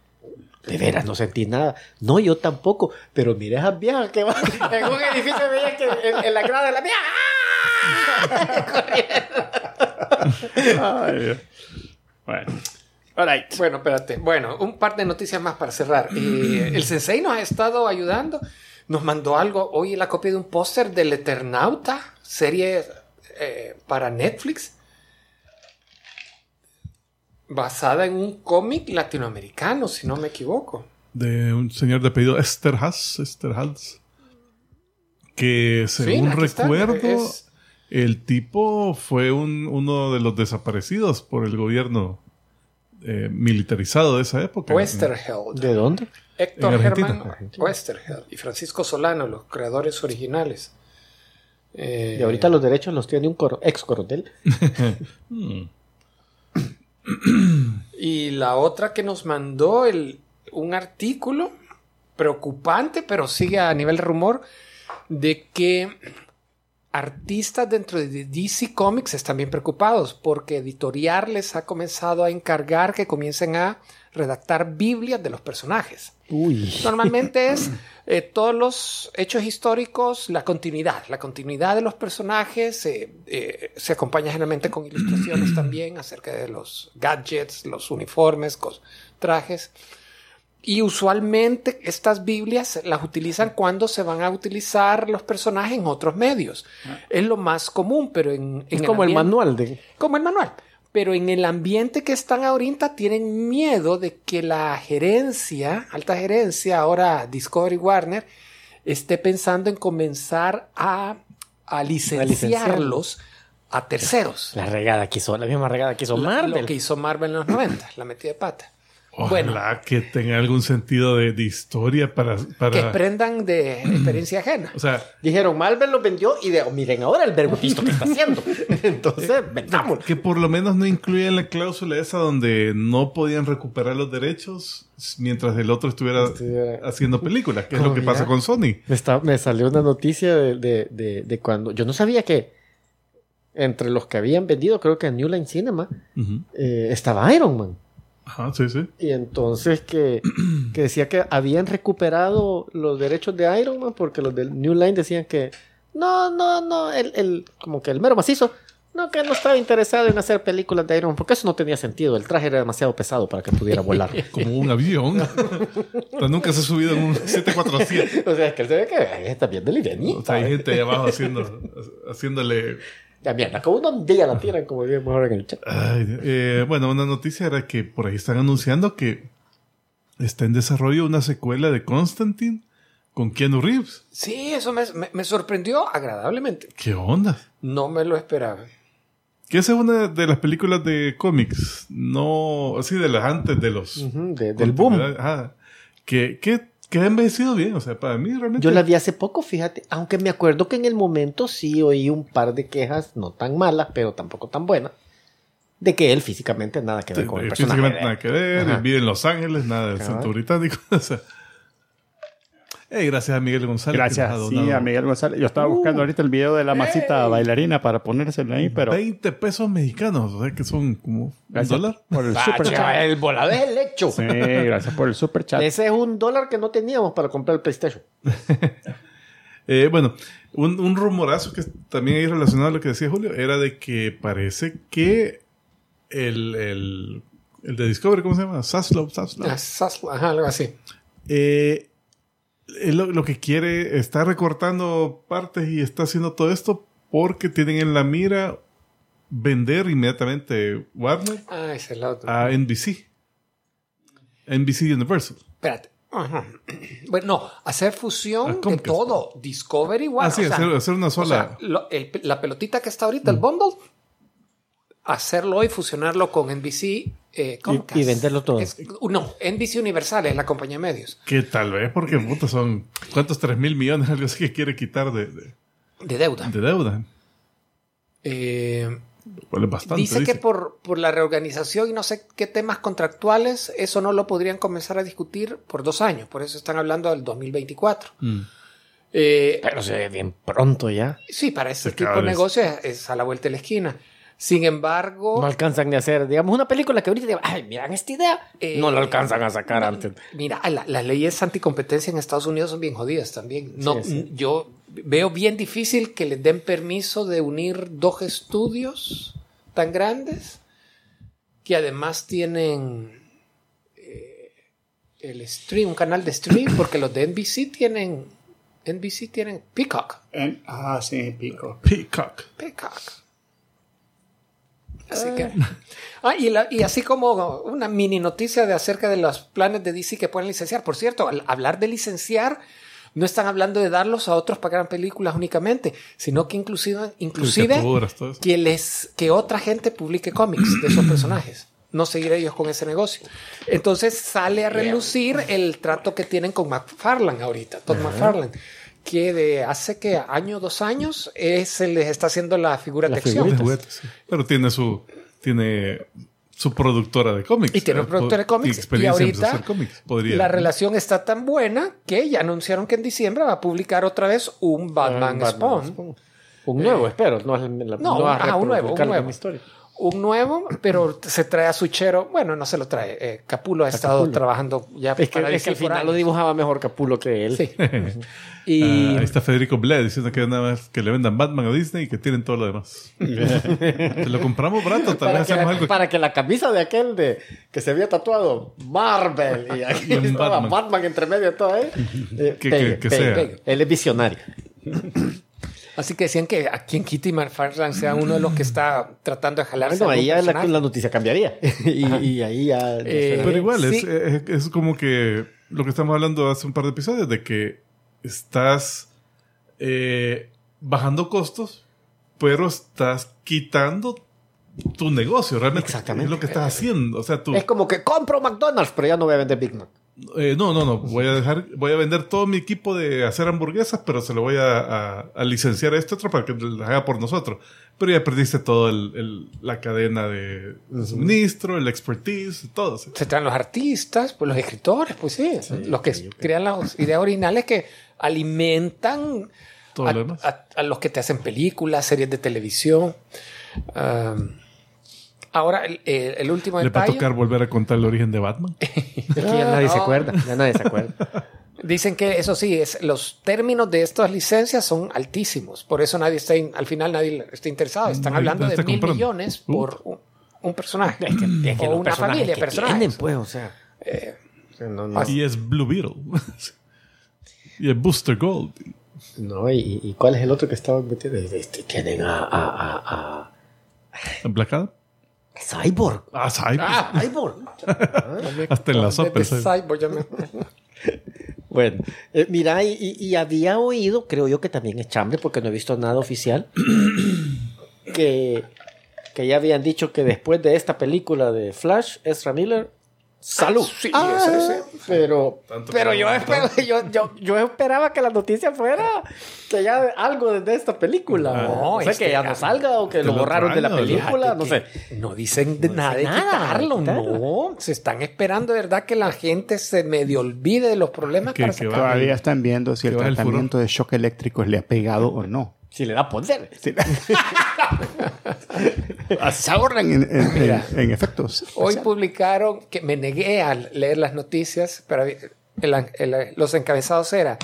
D: De veras, no sentí nada. No, yo tampoco. Pero mira esas viejas que van en un edificio veía que en, en la grada de la vieja.
A: Ay, Dios. Bueno. All right.
C: Bueno, espérate. Bueno, un par de noticias más para cerrar. Eh, el Sensei nos ha estado ayudando. Nos mandó algo hoy la copia de un póster del Eternauta, serie eh, para Netflix, basada en un cómic latinoamericano, si no me equivoco.
B: De un señor de apellido Esterhaz. Esterhaz. Que según
C: está.
B: recuerdo,
C: Es-
B: el tipo fue un- uno de los desaparecidos por el gobierno eh, militarizado de esa época.
C: Westerheld.
D: ¿De dónde?
C: Héctor. Germán Westerheld y Francisco Solano, los creadores originales. Eh,
D: Y ahorita los derechos los tiene un coro- ex coronel.
C: Y la otra que nos mandó el, un artículo preocupante, pero sigue a nivel rumor, de que artistas dentro de DC Comics están bien preocupados porque Editorial les ha comenzado a encargar que comiencen a redactar Biblias de los personajes.
D: Uy.
C: Normalmente es eh, todos los hechos históricos, la continuidad, la continuidad de los personajes eh, eh, se acompaña generalmente con ilustraciones también acerca de los gadgets, los uniformes, trajes. Y usualmente estas Biblias las utilizan cuando se van a utilizar los personajes en otros medios. Es lo más común, pero en, en
D: Es como el
C: ambiente-
D: manual de...
C: como el manual. Pero en el ambiente que están ahorita tienen miedo de que la gerencia, alta gerencia, ahora Discovery Warner, esté pensando en comenzar a, a licenciarlos a terceros.
D: La regada que hizo, la misma regada que hizo
C: Lo-
D: Marvel.
C: Lo que hizo Marvel en los 90, la metida de pata.
B: Ojalá que tenga algún sentido de, de historia para...
C: Que
B: para
C: aprendan de experiencia ajena.
B: o sea,
D: Dijeron, Marvel lo vendió y de, miren ahora el verbo visto que está haciendo. Entonces, vendámoslo.
B: que por lo menos no incluyan la cláusula esa donde no podían recuperar los derechos mientras el otro estuviera
D: Estuviera-
B: haciendo películas, que es lo que
D: mira.
B: pasa con Sony.
D: Me, está- me salió una noticia de, de- de- de cuando. Yo no sabía que entre los que habían vendido, creo que en New Line Cinema, eh, estaba Iron Man.
B: Ajá, sí, sí.
D: Y entonces que, que decía que habían recuperado los derechos de Iron Man porque los del New Line decían que no, no, no, el, el- como que el mero macizo, no, que no estaba interesado en hacer películas de Iron Man porque eso no tenía sentido. El traje era demasiado pesado para que pudiera volar.
B: Como un avión. nunca se ha subido en un 747.
D: o sea, es que él se ve que está bien del
B: O sea, hay gente ahí abajo haciendo, haciéndole
D: Ya mierda, como un día la tiran, como vimos ahora en el chat.
B: Ay, eh, bueno, una noticia era que por ahí están anunciando que está en desarrollo una secuela de Constantine con Keanu Reeves.
C: Sí, eso me, me- me sorprendió agradablemente.
B: ¿Qué onda?
C: No me lo esperaba.
B: Que esa es una de las películas de cómics, no así de las antes de los
D: de- del boom.
B: Ajá. que, que, que ha envejecido bien, o sea, para mí realmente
D: Yo la vi hace poco, fíjate, aunque me acuerdo que en el momento sí oí un par de quejas, no tan malas, pero tampoco tan buenas, de que él físicamente nada que ver con el
B: eh,
D: personaje.
B: físicamente nada que ver,
D: Ajá.
B: vive en Los Ángeles, nada del centro británico. o sea. Eh, gracias a Miguel González.
A: Gracias, sí, a Miguel González. Yo estaba buscando ahorita el video de la masita bailarina para ponérselo ahí, pero
B: 20 pesos mexicanos, o sea que son como un
A: gracias
B: dólar.
A: por el
D: Ah,
A: super
D: chaval,
A: chat.
D: el volado es el hecho.
A: Sí, gracias por el super chat.
D: Ese es un dólar que no teníamos para comprar el PlayStation.
B: Eh, bueno, un, un rumorazo que también hay relacionado a lo que decía Julio era de que parece que el, el, el de Discovery, ¿cómo se llama? Zaslow, Zaslow.
C: Ah, Sas- Ajá, algo así.
B: Eh, él lo, lo que quiere está recortando partes y está haciendo todo esto porque tienen en la mira vender inmediatamente Warner
C: Ah, ese es el otro.
B: a NBC. NBC Universal.
C: Espérate. Ajá. Bueno, no, hacer fusión de todo. Discovery, igual.
B: ah, sí,
C: o sea,
B: hacer, hacer una
C: o
B: sola.
C: sea, lo- el- la pelotita que está ahorita, el bundle, hacerlo y fusionarlo con NBC eh, Comcast.
D: y venderlo todo.
C: Es- no, NBC Universal es la compañía de medios.
B: que tal vez porque son cuántos 3 mil millones algo así que quiere quitar de, de,
C: De deuda.
B: de deuda.
C: Eh,
B: bastante.
C: dice que por, por la reorganización y no sé qué temas contractuales, eso no lo podrían comenzar a discutir por dos años. Por eso están hablando del 2024.
B: Mm.
C: Eh,
D: Pero se ve bien pronto ya.
C: sí, para ese
B: Se
C: tipo de
B: acaba de-
C: negocio es, es a la vuelta de la esquina. Sin embargo,
D: No alcanzan ni a hacer, digamos, una película que ahorita digan, ay, miran esta idea.
C: Eh,
D: no la alcanzan a sacar antes.
C: Mira, la- las leyes anticompetencia en Estados Unidos son bien jodidas también. No,
D: Sí, sí.
C: Yo veo bien difícil que les den permiso de unir dos estudios tan grandes que además tienen eh, el stream, un canal de stream, porque los de NBC tienen NBC tienen Peacock.
A: En- ah, sí, pico.
B: Peacock.
C: Peacock. Así que. Ah, y, la- y así como una mini noticia de acerca de los planes de DC que pueden licenciar. Por cierto, al hablar de licenciar, no están hablando de darlos a otros para que hagan películas únicamente, sino que inclusive, inclusive que, les, que otra gente publique cómics de esos personajes. No seguir ellos con ese negocio. Entonces sale a relucir el trato que tienen con McFarlane ahorita, Todd McFarlane, que de hace que año, dos años, es, se les está haciendo la figura
D: La
C: de acción.
B: De
D: figurita.
B: juguetes, sí. Pero tiene su tiene su productora de cómics.
C: Y tiene
B: Eh,
C: un productor de cómics. Y ahorita
B: hacer cómics. Podría.
C: la relación está tan buena que ya anunciaron que en diciembre va a publicar otra vez un Batman,
D: Ah,
C: Spawn.
D: Un nuevo, espero. No, la-
C: No,
D: va a
C: ajá, un nuevo, un nuevo.
D: historia.
C: Un nuevo, pero se trae a Suchero. Bueno, no se lo trae. eh, Capulo ha estado
D: Capulo.
C: trabajando ya
D: Es que,
C: para
D: es que al final lo dibujaba mejor Capulo que él.
C: Sí.
B: Ah,
C: Y
B: ahí está Federico Bled diciendo que nada más que le vendan Batman a Disney y que tienen todo lo demás. Te lo compramos barato, tal
D: Para
B: vez
D: que,
B: hacemos
D: la,
B: algo.
D: para que la camisa de aquel de que se había tatuado Marvel y aquí estaba
B: Batman.
D: Batman. entre medio de todo ahí. eh,
B: Que-
D: pegue,
B: que- que
D: pegue,
B: sea.
D: pegue. Él es visionario.
C: así que decían que aquí en Kitty McFarlane sea uno de los que está tratando de jalarse.
D: Bueno,
C: a
D: ahí ya la, noticia cambiaría. y, y ahí ya.
C: Eh,
B: Pero igual, es, es, es como que lo que estamos hablando hace un par de episodios, de que estás eh, bajando costos, pero estás quitando tu negocio, realmente.
D: Exactamente.
B: Es lo que estás haciendo. O sea, tú.
D: Es como que compro McDonald's, pero ya no voy a vender Big Mac.
B: Eh, no, no, no. Voy a dejar, voy a vender todo mi equipo de hacer hamburguesas, pero se lo voy a, a- a licenciar a este otro para que lo haga por nosotros. Pero ya perdiste el- la cadena de suministro, el expertise, todo. sí.
C: Se traen los artistas, pues los escritores, pues sí, los que crean las ideas originales que alimentan
B: Todo
C: a,
B: lo demás.
C: a- a los que te hacen películas, series de televisión. Um, ahora, el, el- último
B: Le va a
C: detalle.
B: tocar volver a contar el origen de Batman.
D: Es que ya nadie se
C: no.
D: acuerda. Ya nadie se acuerda.
C: Dicen que eso sí, es, los términos de estas licencias son altísimos. Por eso nadie está, in- al final nadie está interesado. Están
B: Nadie
C: hablando de
B: está
C: mil
B: comprando.
C: millones
B: Uh.
C: por un, un personaje.
D: Es que, es que
C: o una familia de
D: que
C: personajes.
D: tienen, pues, o sea. o sea, no, no.
B: Y es Blue Beetle. y es Booster Gold.
D: No, ¿y, y cuál es el otro que estaban metiendo? Este, tienen a, a, a,
B: Black Adam.
D: a Cyborg.
B: Ah, Cyborg.
C: Ah,
D: Cyborg.
B: Hasta en la sopa.
C: Cyborg, ya me-
D: Bueno, eh, mira, y había oído, creo yo que también es chambre, porque no he visto nada oficial, que, que ya habían dicho que después de esta película de Flash, Ezra Miller, salud.
C: Sí,
D: Ah,
C: ese, ese.
D: Pero, pero yo, espero, yo, yo, yo esperaba que la noticia fuera que ya algo de esta película.
C: No,
D: o sea,
C: es
D: que ya no salga o que lo borraron de la
B: ¿no?
D: película, no sé.
C: No dicen de
D: No
C: nada de
D: nada,
C: no. Se están esperando, de verdad, que la gente se medio olvide de los problemas
B: Que-
C: para
B: que
A: Todavía están viendo si el tratamiento de shock eléctrico le ha pegado o no.
D: Si le da poder.
A: Se ahorran en, en- en- en efectos.
C: Hoy publicaron que me negué a leer las noticias, pero el- el- los encabezados era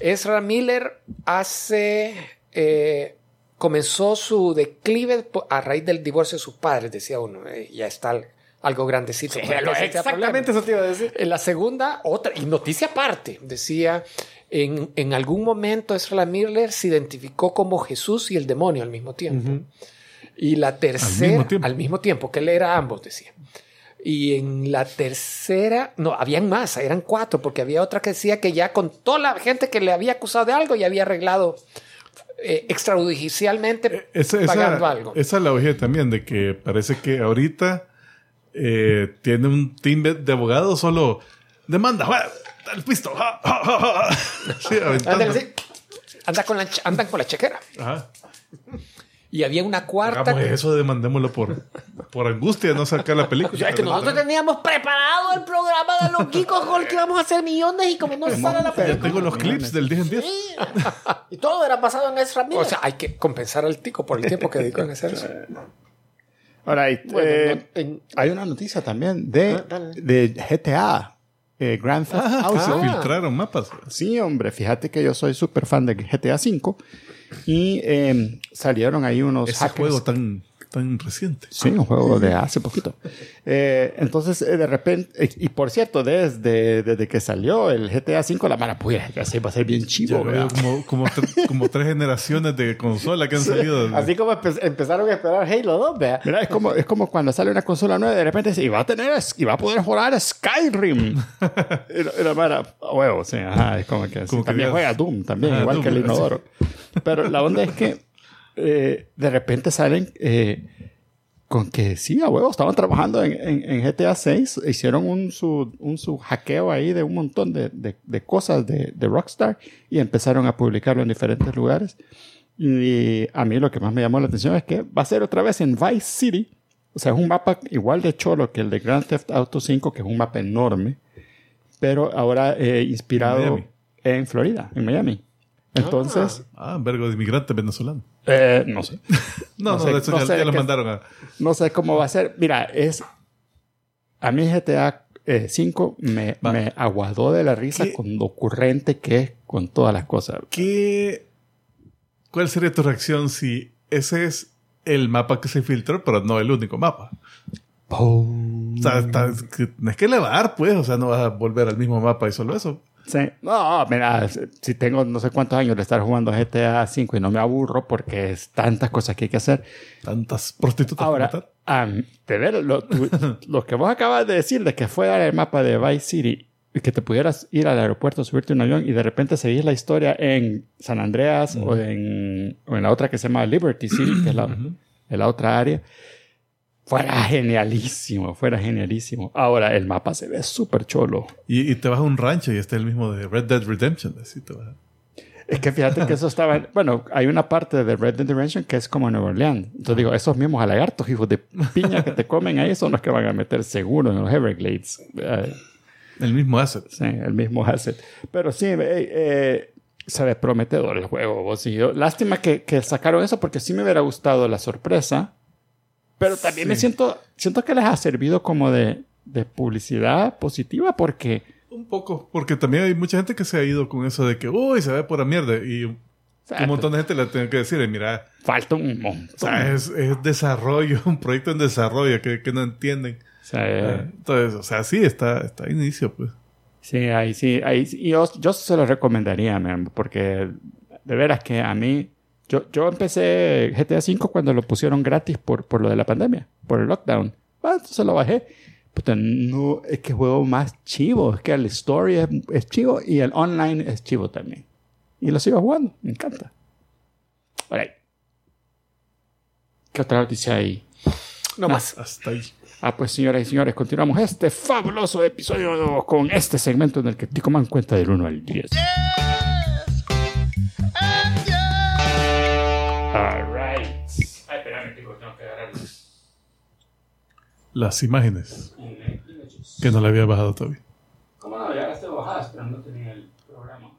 C: Ezra Miller hace eh, comenzó su declive a raíz del divorcio de sus padres, decía uno. eh, ya está al- algo grandecito.
D: exactamente
C: problema.
D: eso te iba a decir.
C: En la segunda, otra, y noticia aparte, decía, en, en algún momento Ezra Miller se identificó como Jesús y el demonio al mismo tiempo. Y la tercera,
B: mismo tiempo.
C: al mismo tiempo, que él era ambos, decía. Y en la tercera, no, habían más, eran cuatro, porque había otra que decía que ya con toda la gente que le había acusado de algo, ya había arreglado eh, extrajudicialmente
B: Esa,
C: pagando
B: esa,
C: algo.
B: esa la oí también, de que parece que ahorita eh, tiene un team de abogados solo demanda. El pisto.
C: Anda con la, andan con la chequera.
B: Ajá.
C: Y había una cuarta.
B: Hagamos eso, demandémoslo por, por angustia, no sacar la película.
D: Es que nosotros teníamos preparado el programa de los geekos con el que íbamos a hacer millones y como no sale la
B: Ya
D: película.
B: tengo los clips del 10 en 10.
D: Y todo era basado en Ezra Miller.
C: O sea, hay que compensar al tico por el tiempo que dedicó en hacer eso.
A: Ahora, hay,
D: Bueno,
A: eh,
D: no- en-
A: hay una noticia también de,
D: Ah,
A: de GTA, eh, Grand Theft Auto.
B: Se
C: Ah.
B: filtraron mapas.
A: Sí, hombre, fíjate que yo soy súper fan de GTA V y eh, salieron ahí unos
B: Ese
A: hackers.
B: juego tan, tan reciente.
A: Sí, un juego de hace poquito. Eh, entonces, eh, de repente, eh, y por cierto, desde, desde que salió el GTA V, la mala puya, ya se va a ser bien chivo, ¿verdad?
B: como, como, tre- como tres generaciones de consola que han salido.
D: Así como empe- empezaron a esperar Halo 2, vea.
A: Mira, es como, es como cuando sale una consola nueva de repente dice, y va a tener, y va a poder jugar Skyrim. y, la- y la mara, a huevo, sí, ajá, es como que,
B: Como
A: sí,
B: que
A: también
B: digas-
A: juega Doom, también,
B: Ajá,
A: igual
B: Doom,
A: que el inodoro. Pero la onda es que eh, de repente salen eh, con que sí, a huevo, estaban trabajando en, en- en GTA 6, hicieron un su, un su hackeo ahí de un montón de, de- de cosas de, de Rockstar y empezaron a publicarlo en diferentes lugares. Y a mí lo que más me llamó la atención es que va a ser otra vez en Vice City. O sea, es un mapa igual de cholo que el de Grand Theft Auto 5, que es un mapa enorme, pero ahora eh, inspirado en Florida, en Miami. Entonces,
B: Ah, vergo de inmigrante venezolano.
A: Eh, no sé.
B: No,
A: No
B: no,
A: sé-
B: de eso
A: no
B: ya,
A: sé
B: ya lo mandaron a.
A: No sé cómo va a ser. Mira, es. A mí GTA eh, 5 me,
B: Va.
A: me aguadó de la risa
B: ¿Qué?
A: con lo ocurrente que es con todas las cosas.
B: ¿Qué, ¿Cuál sería tu reacción si ese es el mapa que se filtró, pero no el único mapa? O sea, está- que tienes que elevar, pues. O sea, no vas a volver al mismo mapa y solo eso.
A: Sí. No, mira, si tengo no sé cuántos años de estar jugando GTA 5 y no me aburro porque es tantas cosas que hay que hacer.
B: Tantas prostitutas
A: Ahora, am, de ver lo, tu- lo que vos acabas de decir de que fue el mapa de Vice City y que te pudieras ir al aeropuerto, subirte un avión y de repente seguir la historia en San Andreas o, en, o en la otra que se llama Liberty City, que es la, en la otra área. Fuera genialísimo, fuera genialísimo. Ahora, el mapa se ve súper cholo.
B: Y, y te vas a un rancho y está el mismo de Red Dead Redemption. Así te vas.
A: Es que fíjate que eso estaba. Bueno, hay una parte de Red Dead Redemption que es como Nueva Orleans. Entonces digo, esos mismos lagartos, hijos de piña que te comen ahí, son los que van a meter seguro en los Everglades. Eh,
B: El mismo asset.
A: sí, el mismo asset. Pero sí, eh, eh, se ve prometedor el juego. vos y yo. Lástima que, que sacaron eso porque sí me hubiera gustado la sorpresa. Pero también me
B: Sí.
A: siento, siento que les ha servido como de, de publicidad positiva porque.
B: Un poco, porque también hay mucha gente que se ha ido con eso de que, uy, se ve pura mierda. Y un montón de gente le tiene que decir, mira,
A: Falta un montón.
B: o sea, es, es desarrollo, un proyecto en desarrollo que, que no entienden.
A: O sea, eh,
B: Entonces, o sea, sí, está, está a inicio, pues.
A: Sí, ahí sí, ahí yo, yo se lo recomendaría, man, porque de veras que a mí, yo, yo empecé GTA V cuando lo pusieron gratis por, por lo de la pandemia, por el lockdown. Ah, entonces lo bajé. Puta, no, es que juego más chivo, es que el story es, es chivo y el online es chivo también. Y lo sigo jugando, me encanta. Alright. ¿Qué otra noticia hay?
C: No más.
B: Hasta ahí.
A: Ah, pues señoras y señores, continuamos este fabuloso episodio con este segmento en el que Tico Man cuenta del 1 al 10. Alright. Ay, espérame, tengo que agarrar
B: Las imágenes que no le había bajado todavía.
A: ¿Cómo no? Ya las tengo bajadas, pero no tenía el programa.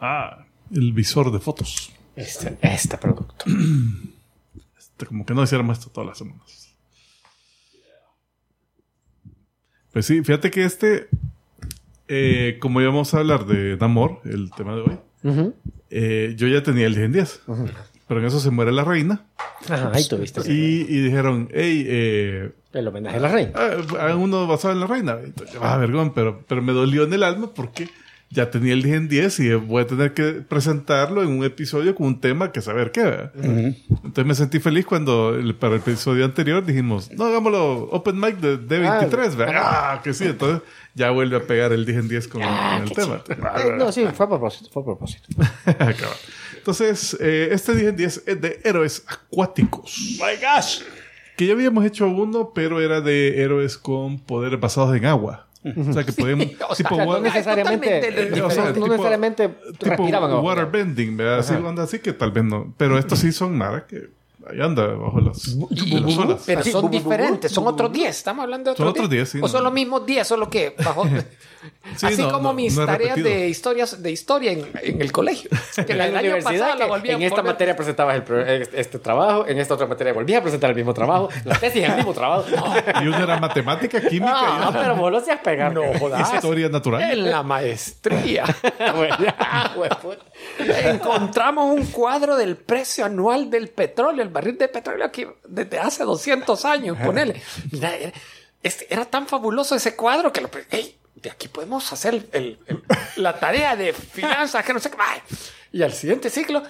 B: Ah, el visor de fotos.
D: Este, este producto.
B: Este, como que no hiciéramos esto todas las semanas. Pues sí, fíjate que este, eh, como íbamos a hablar de Namor, el tema de hoy, eh, yo ya tenía el 10 en 10. Pero en eso se muere la reina.
D: Ajá, ahí tuviste
B: Y, y dijeron, hey, eh,
D: el homenaje a la reina.
B: ah, hagan uno basado en la reina. Ah, vergón, pero, pero me dolió en el alma porque ya tenía el 10 en 10 y voy a tener que presentarlo en un episodio con un tema que saber qué. ¿verdad? Entonces me sentí feliz cuando el- para el episodio anterior dijimos, no, hagámoslo Open Mic de D23. ¿verdad? Ah, que sí. Entonces ya vuelve a pegar el 10 en 10 con,
D: Ah,
B: con el tema.
D: Eh, no, sí, fue a propósito, fue a propósito.
B: Entonces, eh, este 10 en 10 es de héroes acuáticos.
A: ¡My gosh!
B: Que ya habíamos hecho uno, pero era de héroes con poderes basados en agua. O sea, que podemos...
C: o sea,
B: tipo,
C: No
D: necesariamente,
B: o sea,
D: no
B: tipo-
D: necesariamente
B: tipo
D: respiraban. abajo.
B: waterbending, ¿verdad? Así, onda así que tal vez no. Pero estos sí son nada que ahí anda bajo las, de las olas.
C: Pero son diferentes, son otros 10. Estamos hablando de
B: Son
C: otros
B: otros 10, sí,
C: O
B: no.
C: son los mismos 10, solo que bajo.
B: Sí,
C: Así
B: no,
C: como
B: no,
C: mis tareas de historias de historia en, en el colegio. Que
D: En
C: la
D: universidad,
C: pasado la
D: que
C: volví a
D: en esta
C: volver-
D: materia presentabas el este trabajo, en esta otra materia volvías a presentar el mismo trabajo, la tesis es el mismo trabajo.
B: Y uno era matemática, química
D: No,
B: y
D: pero vos lo hacías pegar.
C: No jodas.
B: historia natural.
C: En la maestría.
D: Huevón.
C: Encontramos un cuadro del precio anual del petróleo, el barril de petróleo aquí desde hace 200 años, ponele. Mira, era, este- era tan fabuloso ese cuadro que lo... ¡Ey! De aquí podemos hacer el- el- la tarea de finanzas, que no sé qué. Y al siguiente ciclo,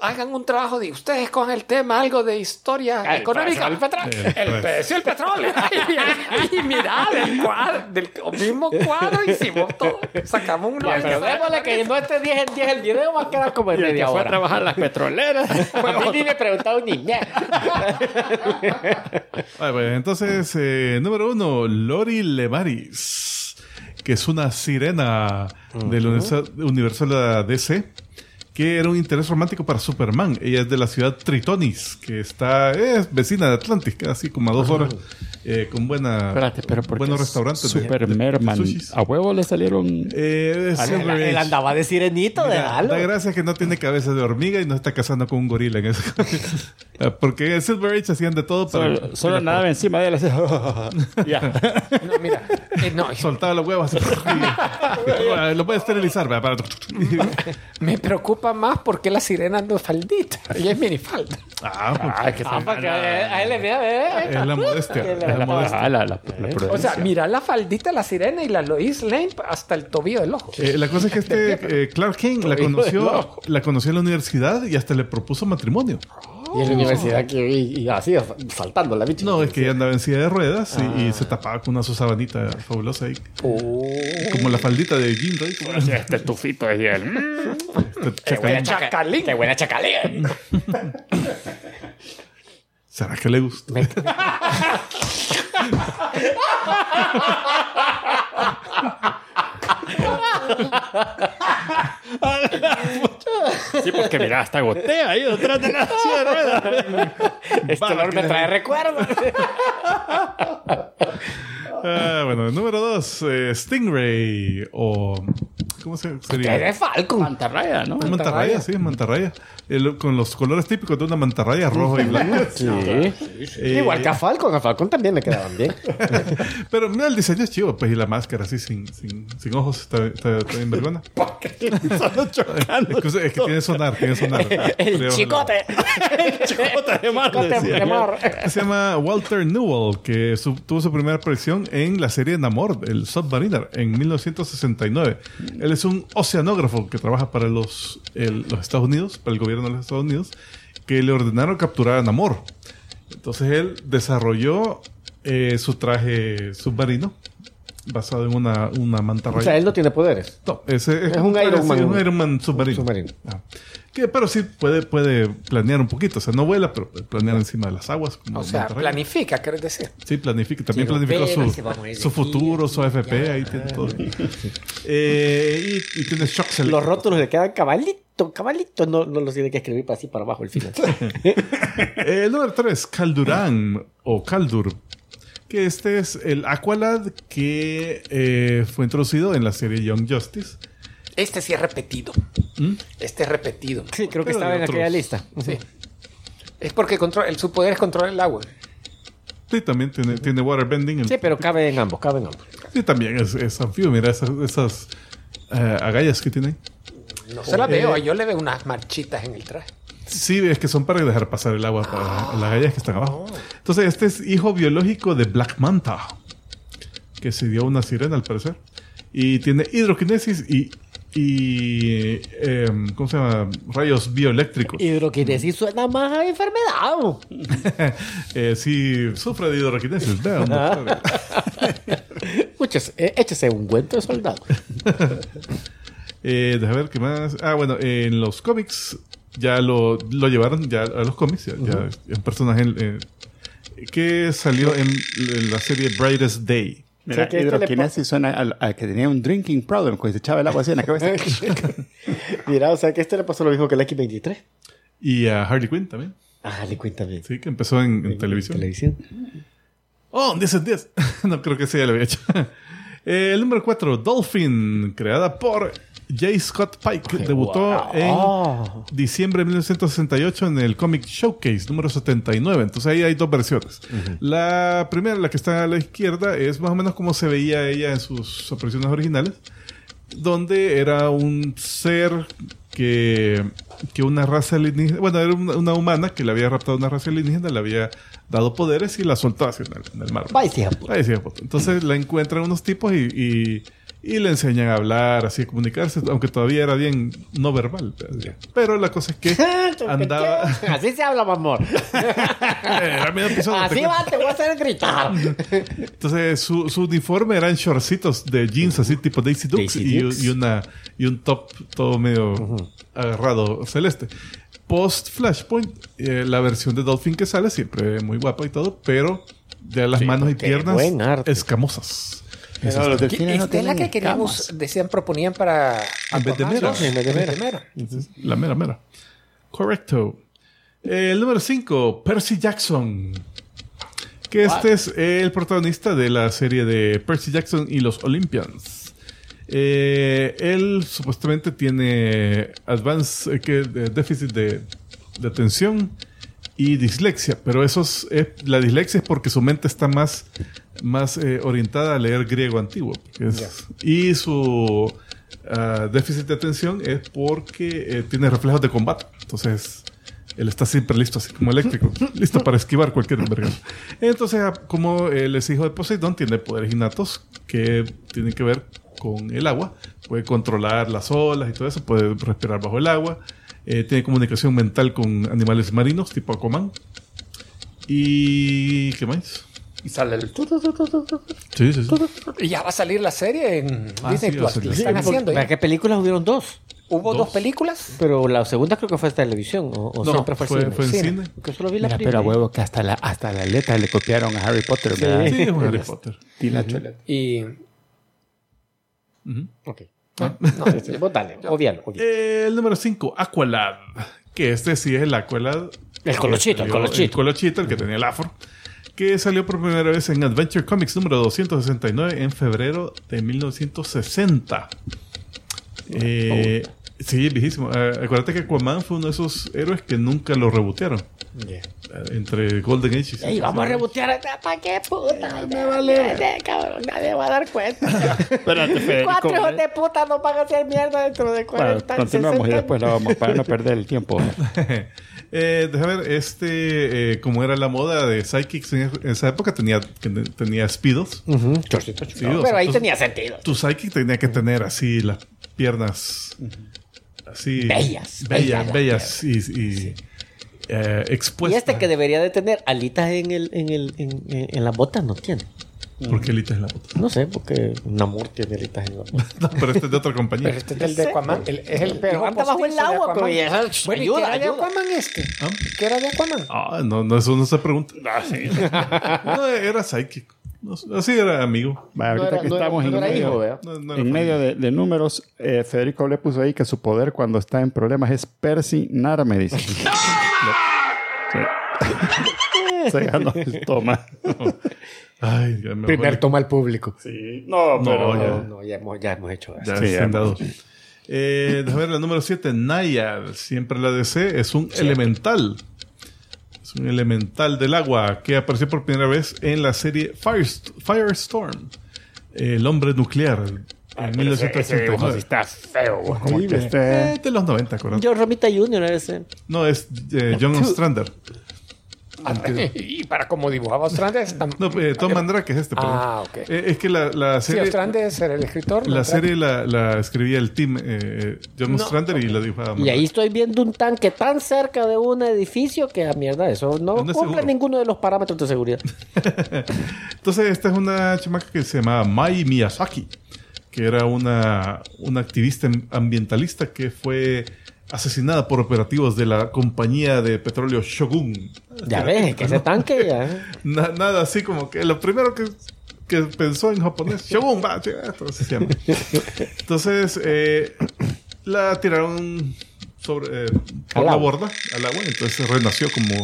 C: hagan un trabajo de ustedes con el tema, algo de historia
D: el
C: económica.
D: del petróleo.
C: El
B: El
C: precio del petróleo. y, y mira, del, cuadro, del mismo cuadro hicimos todo. Sacamos un
D: pero démosle que no esté 10 en 10 el video, va a quedar como en
A: Y el que
D: media
A: fue a trabajar las petroleras.
D: A mí ni me preguntaron ni.
B: Ah, bueno, entonces, eh, número uno, Lori Lemaris, que es una sirena del universo, universo de la DC, que era un interés romántico para Superman. Ella es de la ciudad Tritonis, que está, es vecina de Atlantis, así como a dos horas, eh, con buena,
A: Espérate, pero porque
B: buenos restaurantes. de-
A: Super
B: de- de
A: Merman. A huevo le salieron.
B: Eh, es
D: Él, andaba de sirenito, de halo.
B: da gracia que no tiene cabeza de hormiga y no está casando con un gorila en eso. Porque en Silver Age hacían de todo para...
A: Solo, solo nadaba encima de él. así. ya.
C: No, mira. eh, no,
B: Soltaba los huevos así. lo puede esterilizar. ¿verdad? Para-
C: me preocupa más porque la sirena anda faldita. Y es minifalda.
B: Ah, porque
A: que
D: Ah, para que a él le ve.
B: es la modestia.
D: Que
B: es
D: la-
B: la modestia.
A: Ah, la, la, la
C: O sea, mira la faldita de la sirena y la Lois Lane hasta el tobillo del ojo.
B: Eh, la cosa es que este eh, Clark King la conoció, la conoció en la universidad y hasta le propuso matrimonio.
D: Y en la universidad que y, y así, saltando la bicha.
B: No, es que ella andaba en silla de ruedas y, y se tapaba con una su sabanita fabulosa ahí. Como la faldita de Jim Ray.
A: Así, Este tufito de hiel. Mm.
B: Este
D: Qué buena
B: chacalín.
D: chaca-
C: Chacalín.
D: Qué buena chacalía.
B: ¿Será que le gusta?
D: Me-
A: Sí, porque mira, hasta gotea ahí detrás de la silla de ruedas.
D: Este olor me trae recuerdos.
B: Ah, bueno, número dos, eh, Stingray o... ¿Cómo se sería?
D: Eres Falcon.
A: Mantarraya, ¿no?
B: Mantarraya, sí, mantarraya. El- con los colores típicos de una mantarraya rojo y blanco.
D: Sí.
B: Eh,
D: Igual que a Falcon. A Falcon también le quedaban bien.
B: Pero mira, el diseño es chivo, pues, y la máscara así, sin, sin, sin ojos, está, está, está bien vergona.
A: Solo chocando.
B: Es que, es que tiene sonar, tiene sonar.
D: El chicote.
A: El chicote de mar,
D: Chicote
A: decía.
D: de mar.
B: Se llama Walter Newell, que su- tuvo su primera aparición en la serie Namor, el Submariner, en 1969. Él es un oceanógrafo que trabaja para los, el- los Estados Unidos, para el gobierno de los Estados Unidos, que le ordenaron capturar a Namor. Entonces él desarrolló eh, su traje submarino basado en una, una manta
D: O sea, él no tiene poderes.
B: no, ese
D: Es un Iron Man.
B: Es un Iron Man submarino.
D: Submarino.
B: Ah. Que, pero sí puede, puede planear un poquito. O sea, no vuela, pero puede planear encima de las aguas. Como
C: O sea,
B: mantarraya.
C: planifica, ¿quieres decir?
B: Sí, planifica. También
D: Quiero
B: planificó
D: ver,
B: su, su futuro, su AFP, ahí tiene todo. Eh, y, y tiene shock select.
D: Los rótulos le quedan cabalito, cabalito. No, no los tiene que escribir para así para abajo el final.
B: Eh, el número 3, Calduran o Caldur. Que este es el Aqualad que eh, fue introducido en la serie Young Justice.
C: Este sí es repetido. Este es repetido.
D: Sí, creo que
B: Pero
D: estaba en
B: otros.
D: aquella lista.
C: Sí. Es porque controla, el, su poder es controlar el agua.
B: Sí, también tiene, tiene waterbending.
D: Sí, pero cabe en ambos, cabe en ambos.
B: Sí, también es, es anfibio. Mira esas, esas eh, agallas que tiene.
C: No se la veo, yo le veo unas marchitas en el traje.
B: Sí, es que son para dejar pasar el agua para las agallas que están abajo. Entonces, este es hijo biológico de Black Manta, que se dio una sirena al parecer. Y tiene hidroquinesis y, y em, ¿cómo se llama? Rayos bioeléctricos.
D: Hidroquinesis suena más a enfermedad.
B: Eh, sí, sufre de hidroquinesis. Vean.
D: Échese, eh, échese un cuento de soldado.
B: Eh, déjame ver qué más. Ah, bueno, en los cómics ya lo, lo llevaron ya a los cómics, ya, ya en personaje eh, que salió en, en la serie Brightest Day.
A: Mira,
D: O sea, que este
A: hidroquinesis suena al, al que tenía un drinking problem, cuando se echaba el agua así en la cabeza.
D: Mira, o sea que este le pasó lo mismo que el X-23.
B: Y a Harley Quinn también.
D: Ah, le cuenta bien.
B: Sí, que empezó en, en televisión.
D: televisión.
B: Oh, un 10 en 10. no creo que ese ya lo había hecho. Eh, el número 4, Dolphin, creada por J. Scott Pike. Debutó en
D: Oh.
B: diciembre de 1968 en el Comic Showcase número 79. Entonces ahí hay dos versiones. La primera, la que está a la izquierda, es más o menos como se veía ella en sus apariciones originales, donde era un ser que, que una raza alienígena, bueno, era una, una humana que le había raptado una raza alienígena, le había dado poderes y la soltó hacia en el, en el mar. Entonces la encuentran unos tipos y, y, y le enseñan a hablar, así a comunicarse, aunque todavía era bien no verbal. Pero la cosa es que andaba.
D: Así se habla, amor.
B: Era medio episodio,
D: Así va, te voy a hacer gritar.
B: Entonces su, su uniforme eran shortcitos de jeans así tipo Daisy Dukes
D: Daisy
B: y,
D: Dukes.
B: y una, y un top todo medio agarrado celeste. Post Flashpoint, eh, la versión de Dolphin que sale siempre muy guapa y todo, pero ya las manos y piernas escamosas.
A: Pero los delfines no
C: Esta es la que queríamos, decían, proponían para...
B: En vez de mera.
C: ¿no?
D: En vez de
C: En
D: mera.
B: La mera mera. Correcto. El número 5, Percy Jackson. Que este es el protagonista de la serie de Percy Jackson y los Olympians. Eh, él supuestamente tiene advanced, eh, que, de- déficit de, de atención y dislexia, pero eso es, eh, la dislexia es porque su mente está más, más eh, orientada a leer griego antiguo. es- y su ah, déficit de atención es porque eh, tiene reflejos de combate. Entonces, él está siempre listo, así como eléctrico, listo para esquivar cualquier envergadura. Entonces, ah, como él es hijo de Poseidón, tiene poderes innatos que tienen que ver con el agua. Puede controlar las olas y todo eso, puede respirar bajo el agua. eh, tiene comunicación mental con animales marinos, tipo Aquaman. ¿Y qué más?
C: Y sale el...
B: Sí, sí, sí.
C: Y ya va a salir la serie en
B: Ah,
C: Disney
B: sí,
C: Plus. La están
B: Sí,
C: haciendo
D: ¿Para
C: ya.
D: qué películas hubieron dos?
C: ¿Hubo dos,
B: Dos.
C: películas?
D: Pero la segunda creo que fue en televisión. O, o
B: No,
D: siempre fue,
B: fue-
D: cine.
B: fue en cine.
D: Porque solo vi la
A: Mira,
D: primera.
A: pero a huevo que hasta la, hasta la letra le copiaron a Harry Potter, ¿verdad?
B: Sí, es un Harry Potter.
A: Tila Cholet.
C: Y
D: Ok.
C: no,
D: Sí, sí, vos dale, obvialo, obvialo.
B: Eh, el número 5, Aqualad. Que este sí es el Aqualad.
D: El colochito, el
B: Salió-
D: colochito.
B: El colochito, el que tenía el afro. Que salió por primera vez en Adventure Comics número 269 en febrero de 1960. Eh, Sí, es viejísimo. Eh, acuérdate que Aquaman fue uno de esos héroes que nunca lo rebotearon. Eh, entre Golden Age y
D: Ey, vamos a rebotear. ¿Para qué puta? Me vale. Cabrón, nadie va a dar cuenta.
A: Espérate, Federico.
D: Cuatro hijos de puta no van a hacer mierda dentro de
A: Bueno,
D: 40
A: continuamos y
D: 60
A: después la vamos para no perder el tiempo.
B: Eh, déjame ver, este, eh, como era la moda de Psychics en esa época, tenía, tenía Speedos.
D: Chorcito,
B: Sí,
D: chorcito. Pero ahí tenía sentido.
B: Tu Psychic tenía que tener así las piernas así
D: Bellas, bellas
B: bellas,
D: las
B: bellas y, y, eh,
D: Y
B: expuestas.
D: este que debería de tener alitas en, el, en, el, en, en, en las botas no tiene.
B: ¿Por qué Elite es la bota?
D: No sé, porque Namor tiene alitas en las botas.
B: No, pero este es de otra compañía.
C: Pero este es el de Aquaman. el- es el
D: Pero anda bajo el
C: de
D: agua, pero ya
C: Bueno, ¿y
D: ayuda,
C: qué era de
D: ayuda.
C: Aquaman este?
B: ¿Ah?
C: ¿Qué era de Aquaman?
B: Ah, no, no, eso no se pregunta. No, era Psychic. No, así era amigo.
A: Vaya, ahorita
D: era-
A: que
D: no era-
A: estamos
D: no
A: en
D: era
A: medio,
D: hijo.
B: No, no era
A: en medio de, de números, eh, Federico le puso ahí que su poder cuando está en problemas es persinarme, dice. Sí. Se ganó el toma.
B: Ay, ya me
C: Primer toma al público.
A: Sí. No,
B: No,
A: pero...
B: ya.
D: No, ya hemos, ya hemos hecho eso.
B: Ya
A: Sí, ya.
B: han dado. Eh, déjame ver la número 7, Nayad. Siempre la DC es un elemental. Es un elemental del agua que apareció por primera vez en la serie Firest- Firestorm. El hombre nuclear. En 1989.
A: está feo, güey, como que.
B: Eh, de los 90, acuérdate.
D: Yo, Romita Junior, ese.
B: No, es eh, John Ostrander.
C: y para como dibujaba Ostrandes. tam-
B: No, eh, Tom Mandrake es este, perdón.
C: Ah, ok.
B: Eh, es que la, la
C: Sí,
B: serie,
C: Ostrandes era el escritor.
B: la
C: Mandrake.
B: serie la, la escribía el team eh, John Ostrander y la dibujaba
D: Y
B: Mandrake.
D: ahí estoy viendo un tanque tan cerca de un edificio que a mierda, eso no,
B: No es
D: cumple
B: seguro.
D: ninguno de los parámetros de seguridad.
B: Entonces, esta es una chamaca que se llamaba Mai Miyazaki, que era una, una activista ambientalista que fue asesinada por operativos de la compañía de petróleo Shogun.
D: Ya ves, que ese tanque ya.
B: Na- nada así como que lo primero que, que pensó en japonés, Shogun, va, así se llama. Entonces, eh, la tiraron sobre, eh, por la borda al agua, entonces renació como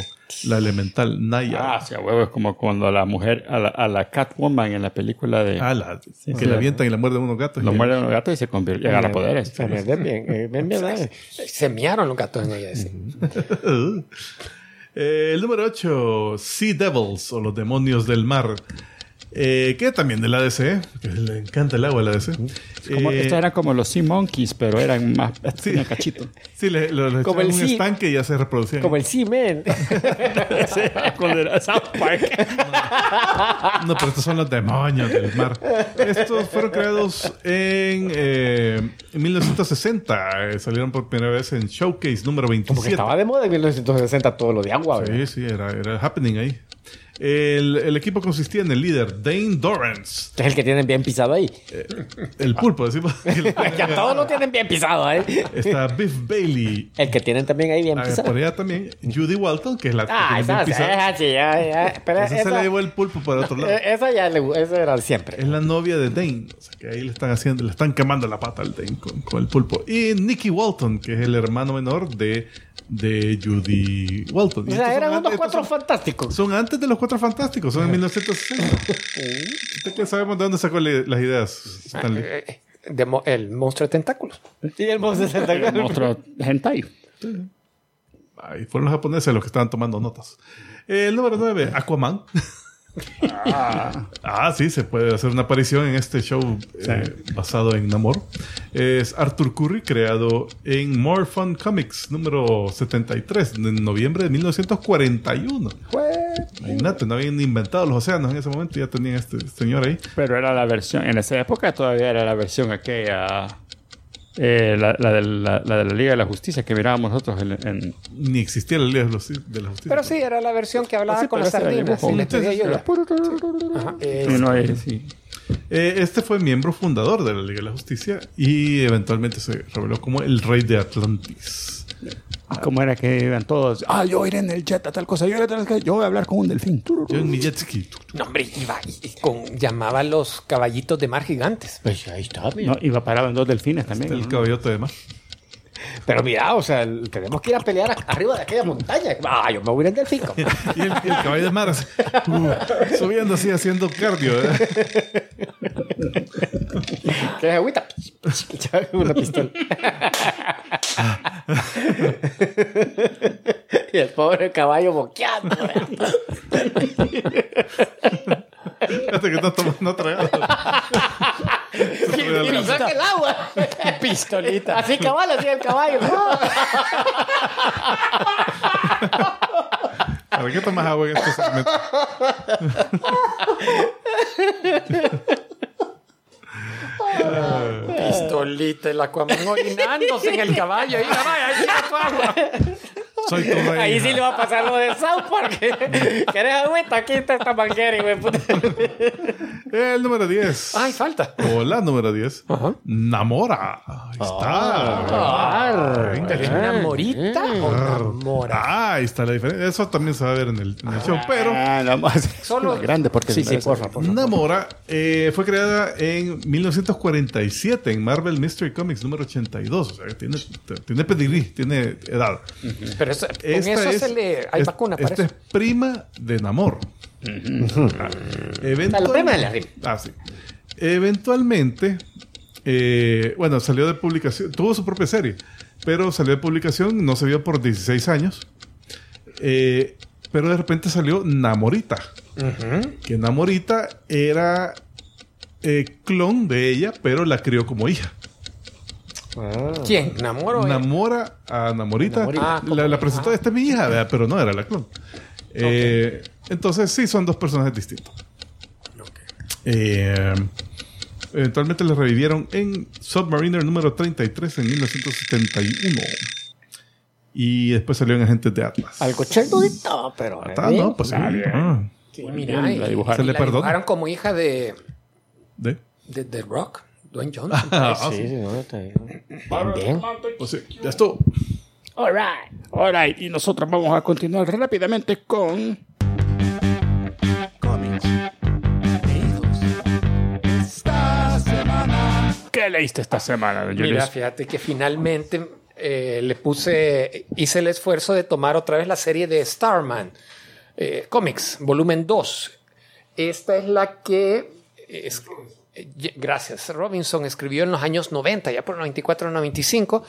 B: la elemental Naya.
A: Ah, sí, a huevo, es como cuando la mujer, a la, a la Catwoman en la película de...
B: Ah, la- que
A: sí.
B: la avientan y la muerden unos gatos.
A: lo
B: y-
A: muere un gato y se convierte, llega a poderes.
D: Se me ve bien, eh, bien, bien, bien.
C: Se mearon los gatos en ella. sí.
B: Eh, el número 8, Sea Devils o los demonios del mar. Eh, que también de la DC, que le encanta el agua a la DC.
A: Como,
B: Eh,
A: estos eran como los Sea Monkeys, pero eran más...
B: Sí.
A: tenían cachito.
B: Sí, le, lo, le
D: Como el
B: un
D: Sea-
B: estanque y ya se reproducían.
D: Como el Seaman.
A: Cuando era South Park.
B: No, pero estos son los demonios del mar. Estos fueron creados en, eh, en 1960. Eh, salieron por primera vez en Showcase número
D: Como que
B: 27.
D: estaba de moda en 1960 todo lo de agua. ¿verdad?
B: Sí, sí, era, era happening ahí. El, el equipo consistía en el líder, Dane Dorrance.
D: Es el que tienen bien pisado ahí.
B: El pulpo, decimos.
D: Todos lo tienen bien pisado ahí.
B: Está Biff Bailey.
D: El que tienen también ahí bien
B: Ah,
D: pisado.
B: por también Judy Walton, que es la que
D: Ah,
B: tiene
D: esa,
B: bien
D: esa, sí, ya, ya. Pero
B: Esa se la llevó el pulpo por otro lado.
D: eh, esa ya le, esa era siempre.
B: Es la novia de Dane. O sea, que ahí le están haciendo, le están quemando la pata al Dane con, con el pulpo. Y Nicky Walton, que es el hermano menor de, de Judy Walton.
D: O sea, eran unos cuatro
B: son,
D: fantásticos.
B: son antes de los cuatro fantásticos, son en 1960. ¿Usted qué sabemos de dónde sacó le- las ideas, Stanley?
C: Eh, eh, de mo- el monstruo de tentáculos.
D: Y el monstruo de Santa
A: El monstruo hentai.
B: Ahí fueron los japoneses los que estaban tomando notas. El número 9, Aquaman. Ah, sí, se puede hacer una aparición en este show eh, basado en Namor. Es Arthur Curry, creado en More Fun Comics, número 73, en noviembre de 1941. Imagínate, no habían inventado los océanos en ese momento, ya tenían este señor ahí.
A: Pero era la versión, en esa época todavía era la versión aquella, eh, la, la de la, la de la Liga de la Justicia que mirábamos nosotros en... en-
B: Ni existía la Liga de los- de la Justicia.
C: Pero sí, era la versión que hablaba
A: Sí,
C: con las sardinas. y le
B: este fue miembro fundador de la Liga de la Justicia y eventualmente se reveló como el rey de Atlantis.
A: ¿Cómo era que iban todos? Ah, yo iré en el jet a tal cosa. Yo, iré a tal cosa, yo voy a hablar con un delfín.
B: Yo en mi jet ski.
C: No, hombre, iba y, con, llamaba a los caballitos de mar gigantes.
D: Pues ahí está, mira.
A: No, iba parado en dos delfines también.
B: El
A: ¿no?
B: caballote de mar.
D: Pero mira, o sea, tenemos que ir a pelear a- arriba de aquella montaña. Ah, yo me voy a ir en delfín. compa.
B: Y el, y el caballo de mar así, uh, subiendo así, haciendo cardio. ¿eh?
D: ¿Qué es agüita? Una pistola. y el pobre caballo boqueando.
B: Fíjate que estás tomando tragado.
D: y saca el agua.
C: Pistolita.
D: Así cabal, así el caballo.
B: ¿Para qué tomas agua en este segmento?
C: Pistolita, el Aquaman orinándose en el caballo. Ahí, vaya, ahí está tu agua.
B: Soy tu rey.
D: Ahí sí le va a pasar lo de South Park. ¿Querés agüita? Aquí está esta manguera, puta.
B: El número 10.
C: Ay, falta.
B: O la número 10. Namora. Ahí está.
D: Ah,
C: ¿Es una morita o una mora?
B: Ah, ahí está la diferencia. Eso también se va a ver en el, en el show. Pero
A: Ah, nada más.
C: Solo-
A: grande porque
D: Sí, sí, por favor.
B: Namora eh, fue creada en 1947 en Marvel Mystery Comics número 82. O sea, que tiene, tiene pedigrí, tiene edad.
C: Pero eso, con
B: Esta
C: eso
B: es-
C: se le. Hay
B: es-
C: vacuna para
B: Esta
C: eso.
B: es prima de Namor. Ah, eventual-
D: La prima de la rima.
B: Ah, sí. Eventualmente, eh, bueno, salió de publicación, tuvo su propia serie, pero salió de publicación, no se vio por 16 años. Eh, pero de repente salió Namorita. Que Namorita era eh, clon de ella, pero la crió como hija.
C: ¿Quién? ¿Namoro?
B: Namora a Namorita.
C: Ah,
B: la, la presentó, esta es mi hija, ¿verdad? pero no era la clon. Eh, Entonces, sí, son dos personajes distintos. Eh, eventualmente le revivieron en Submariner número 33 en 1971. Y después salió en Agentes de Atlas.
D: Algo cheludito, pero.
B: Ah, no, pues sí. ah,
C: Sí, mira, y-
A: la dibujaron.
B: Se le
C: la dibujaron como hija de,
B: ¿De?
C: de The Rock, Dwayne Johnson.
B: Ah,
D: Sí,
B: sí.
D: sí, no, está bien. Bien.
B: Pues sí, ya estuvo.
A: All right. All right. Y nosotros vamos a continuar rápidamente con.
E: Cómics. Esta semana.
A: ¿Qué leíste esta semana, don
C: Mira,
A: Julius?
C: fíjate que finalmente eh, le puse, hice el esfuerzo de tomar otra vez la serie de Starman eh, Comics, volumen 2. Esta es la que, es- gracias, Robinson escribió en los años 90, ya por 94 95.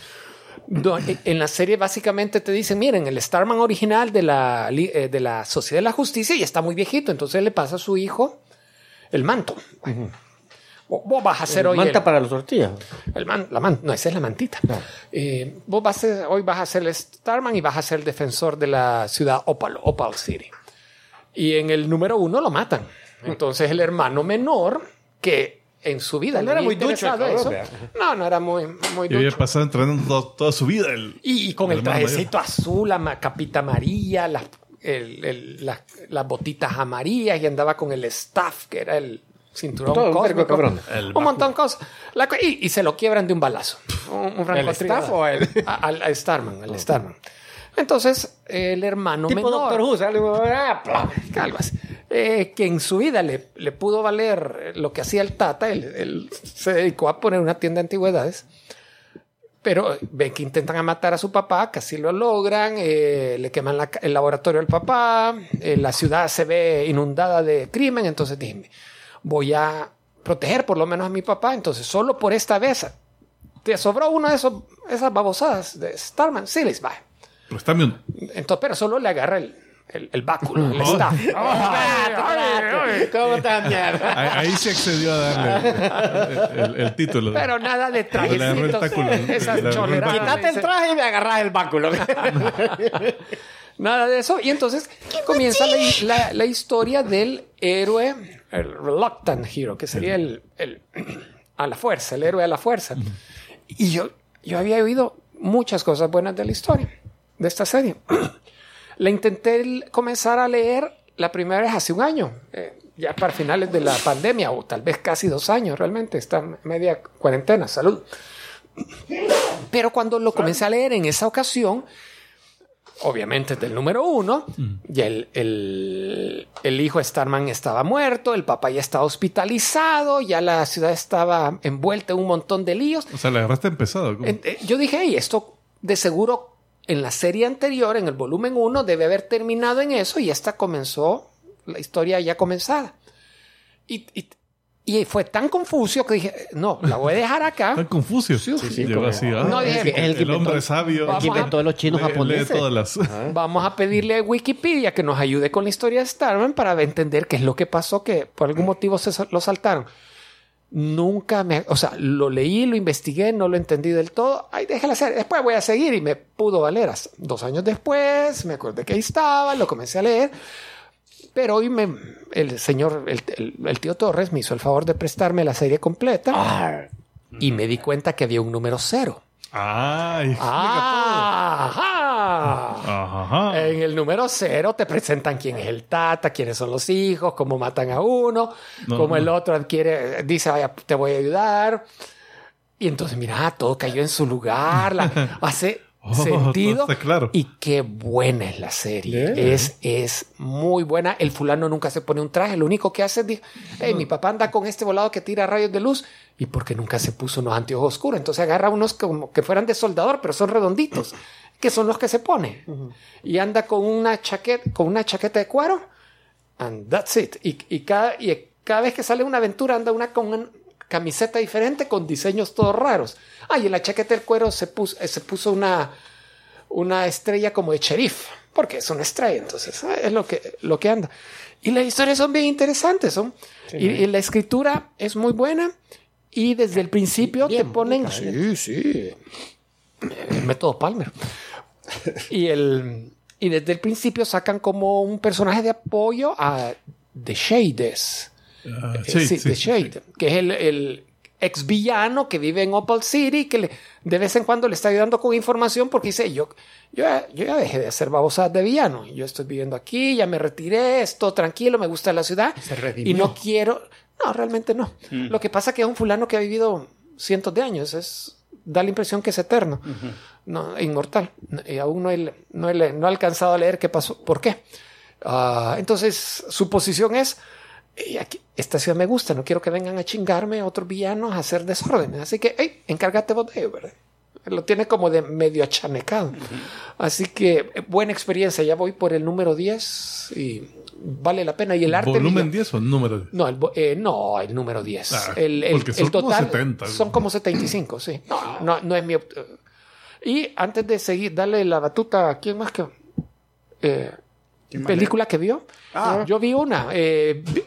C: do- En la serie básicamente te dicen, miren, el Starman original de la, eh, de la Sociedad de la Justicia ya está muy viejito, entonces le pasa a su hijo el manto. Vos- Vos vas a hacer hoy
D: Manta
C: el-
D: para las tortillas.
C: el man, la man, no, esa es la mantita. Eh, vos vas a ser- hoy vas a ser el Starman y vas a ser el defensor de la ciudad Opal, Opal City. Y en el número uno lo matan. Entonces el hermano menor, que en su vida
D: No
C: le
D: era muy ducho el cabrón,
C: eso, no, no era muy, muy
B: Y había
C: ducho.
B: pasado entrenando to- toda su vida. El,
C: Y, y con
B: el
C: el trajecito azul, la capita amarilla, las, el- el- las, las botitas amarillas y andaba con el staff, que era el cinturón
D: Todo un
C: cósmico.
D: cabrón.
C: Un montón de cosas. La y, y se lo quiebran de un balazo. Un, un francotirador.
D: staff o el-
C: A- Al, al Starman, al Starman. Entonces, el hermano
D: Tipo
C: menor...
D: Doctor pla.
C: algo así, eh, que en su vida le, le pudo valer lo que hacía el Tata. Él, él se dedicó a poner una tienda de antigüedades. Pero ven que intentan matar a su papá, casi lo logran, eh, le queman la el laboratorio al papá, eh, la ciudad se ve inundada de crimen, entonces dije, voy a proteger por lo menos a mi papá, entonces solo por esta vez, ¿te sobró una de esos, esas babosadas de Starman? Sí, les va.
B: Préstame un-
C: Entonces, pero solo le agarra el, el, el báculo, el staff.
D: ¿Cómo?
B: Ahí, se accedió a darle el, el- el título.
C: Pero nada de trajecitos. Esas
B: agarró el
C: choleradas.
D: Quítate el traje y me agarras el báculo.
C: Nada de eso. Y entonces comienza la, la- la historia del héroe, el reluctant hero, que sería el, el- a la fuerza, el héroe a la fuerza. Y yo, yo había oído muchas cosas buenas de la historia, de esta serie. la intenté comenzar a leer la primera vez hace un año. Eh, ya para finales de la pandemia, o tal vez casi dos años realmente, está media cuarentena, salud. Pero cuando lo comencé a leer en esa ocasión, obviamente del número uno, ya el, el, el hijo de Starman estaba muerto, el papá ya estaba hospitalizado, ya la ciudad estaba envuelta en un montón de líos.
B: O sea, la agarraste empezado. ¿cómo?
C: Eh, yo dije, hey, esto de seguro en la serie anterior, en el volumen 1, debe haber terminado en eso y esta comenzó la historia ya comenzada. Y, y, y fue tan confuso que dije, no, la voy a dejar acá.
B: Tan confuso.
C: Sí, sí,
B: Llegó
D: como-
B: así, ah,
C: No, dije,
B: el,
D: el
B: el hombre sabio.
C: Vamos
D: que inventó los chinos
B: Lee- lee
D: japoneses.
B: todas las...
C: Vamos a pedirle a Wikipedia que nos ayude con la historia de Starman para entender qué es lo que pasó, que por algún motivo se lo saltaron. Nunca me, o sea, lo leí, lo investigué, no lo entendí del todo. Ay, déjala hacer. Después voy a seguir y me pudo valer. Dos años después, me acordé que ahí estaba, lo comencé a leer. Pero hoy me, el señor, el, el- el tío Torres me hizo el favor de prestarme la serie completa y me di cuenta que había un número cero.
B: Ay,
C: ¡Ah!
B: Ajá.
C: En el número cero te presentan quién es el tata, quiénes son los hijos, cómo matan a uno,
B: No,
C: cómo el
B: no.
C: otro adquiere, dice, "Vaya, te voy a ayudar. Y entonces, mira, todo cayó en su lugar, la- hace
B: Oh,
C: sentido.
B: está claro.
C: Y qué buena es la serie. Es, es muy buena. El fulano nunca se pone un traje. Lo único que hace es decir, hey, mi papá anda con este volado que tira rayos de luz. ¿Y porque nunca se puso unos anteojos oscuros? Entonces agarra unos como que fueran de soldador, pero son redonditos, que son los que se pone. Y anda con una chaqueta, con una chaqueta de cuero. And that's it. Y, y cada, y cada vez que sale una aventura anda una con una camiseta diferente con diseños todos raros. Ah, y en la chaqueta del cuero se puso, eh, se puso una, una estrella como de sheriff, porque es una estrella, entonces ah, es lo que, lo que anda. Y las historias son bien interesantes, son. y, y la escritura es muy buena. Y desde el principio te ponen. Sí, sí. El método Palmer. Y, el, y desde el principio sacan como un personaje de apoyo a The Shades. Eh,
B: sí,
C: sí,
B: sí,
C: The
B: sí.
C: Shade, que es el, el ex villano que vive en Opal City, que le- de vez en cuando le está ayudando con información porque dice, yo, yo, ya- yo ya dejé de hacer babosadas de villano, yo estoy viviendo aquí, ya me retiré, estoy tranquilo, me gusta la ciudad
D: Se
C: y no quiero, no, realmente no. Lo que pasa que es un fulano que ha vivido cientos de años, es da la impresión que es eterno, no, inmortal. Y aún no he, no, he, no he alcanzado a leer qué pasó, por qué. Ah, entonces, su posición es, "Ey, aquí- esta ciudad me gusta, no quiero que vengan a chingarme otros villanos a hacer desórdenes. Así que, hey, encárgate vos de ello, ¿verdad? Lo tiene como de medio achanecado. Así que, eh, buena experiencia. Ya voy por el número 10 y vale la pena. Y el arte...
B: ¿Volumen
C: mira-
B: 10 o número 10?
C: no, el, bo- eh, no, el número 10.
B: Ah,
C: el, el-
B: porque son
C: el
B: como
C: total
B: 70.
C: son como 75, sí. No, no, no es mi... opt- Y antes de seguir, darle la batuta a quién más que... eh,
A: ¿Quién más
C: película que vio.
A: Ah.
C: Yo vi una. eh, vi,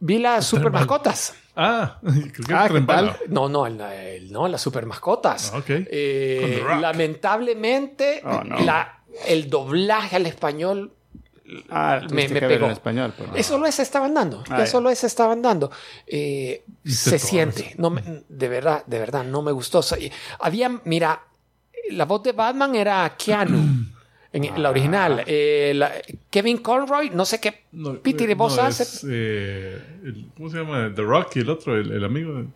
C: vi las super
B: Mal.
C: mascotas.
B: Ah, creo que
A: Ah,
B: es
A: ¿qué tal?
C: No, no, el, el- no, las super mascotas.
B: Ah, ok.
C: Eh, lamentablemente,
A: Oh, no.
C: la, el doblaje al español
A: Ah,
C: Me- pegó.
A: en español. pues.
C: eso solo se estaban dando.
A: Ah,
C: ya. solo se estaban dando. Eh, se siente. No me- de verdad, de verdad, no me gustó. O sea, y había, mira, la voz de Batman era Keanu. En la original. Eh, la- Kevin Conroy, no sé qué
B: No,
C: piti de voz
B: no,
C: hace.
B: es, eh, el- ¿Cómo se llama? The Rock y el otro, el, el amigo. de-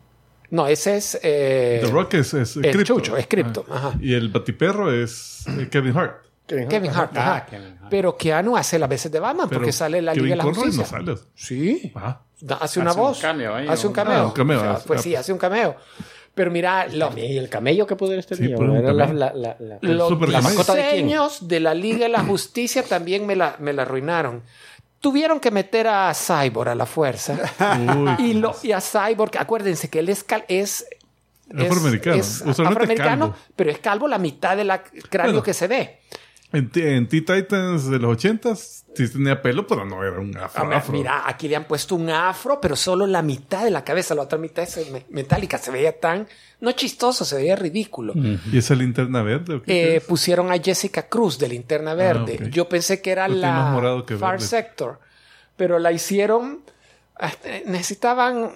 C: No, ese es. eh,
B: The Rock es, es
C: el. Chucho, es Crypto,
B: Ah.
C: ajá.
B: Y el batiperro es eh, Kevin Hart.
C: Kevin Hart.
A: Ah,
C: ajá.
A: Kevin Hart.
C: Pero Keanu hace las veces de Batman
B: Pero
C: porque sale la
B: Kevin
C: Liga de la
B: Conroy
C: Justicia.
B: no sale.
C: Sí.
B: Ah,
C: Da- Hace una
A: Hace un
C: voz.
A: cameo ahí,
C: hace un cameo.
B: Ah, un cameo,
C: O sea,
B: ah,
C: pues
B: ah.
C: sí, hace un cameo. Pero mira, lo-
D: Y el camello que poder este
B: Sí,
D: Era la,
B: camello.
D: la, la, la-
C: los
D: de
C: diseños de la Liga de la Justicia también me la, me la arruinaron. Tuvieron que meter a Cyborg a la fuerza.
B: uy.
C: y, lo, y a Cyborg, acuérdense que él es, cal- es,
B: Afroamericano. Es
C: afroamericano,
B: calvo.
C: pero es calvo la mitad del cráneo
B: Bueno.
C: que se ve.
B: En, T- en Teen Titans de los 80s sí tenía pelo, pero no era un afro.
C: A ver,
B: afro.
C: Mira, aquí le han puesto un afro, pero solo la mitad de la cabeza, la otra mitad es me- metálica. Se veía tan, no chistoso, se veía ridículo.
B: ¿Y esa linterna verde? ¿o qué
C: Eh,
B: es?
C: pusieron a Jessica Cruz de Linterna Verde.
B: ok.
C: Yo pensé que era la
B: morado que
C: Far
B: verde.
C: Sector, pero la hicieron. ah, Necesitaban,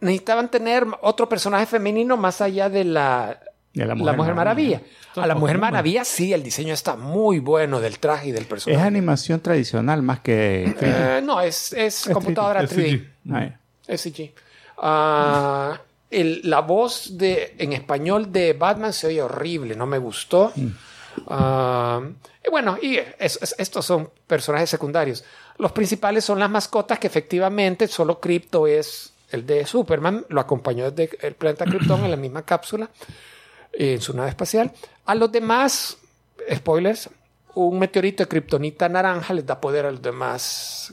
C: necesitaban tener otro personaje femenino más allá de la
A: Y a
C: la Mujer, Maravilla. A la Mujer Maravilla sí, el diseño está muy bueno del traje y del personaje.
A: Es animación tradicional más que...
C: Eh, no, es, es computadora 3D.
A: Ay.
C: Es CG. Ah, el- la voz de, en español de Batman se oye horrible, no me gustó. Ah, y bueno, y es- es- estos son personajes secundarios. Los principales son las mascotas que efectivamente solo Crypto es el de Superman, lo acompañó desde el planeta Krypton en la misma cápsula, en su nave espacial. A los demás, spoilers, un meteorito de kriptonita naranja les da poder a los demás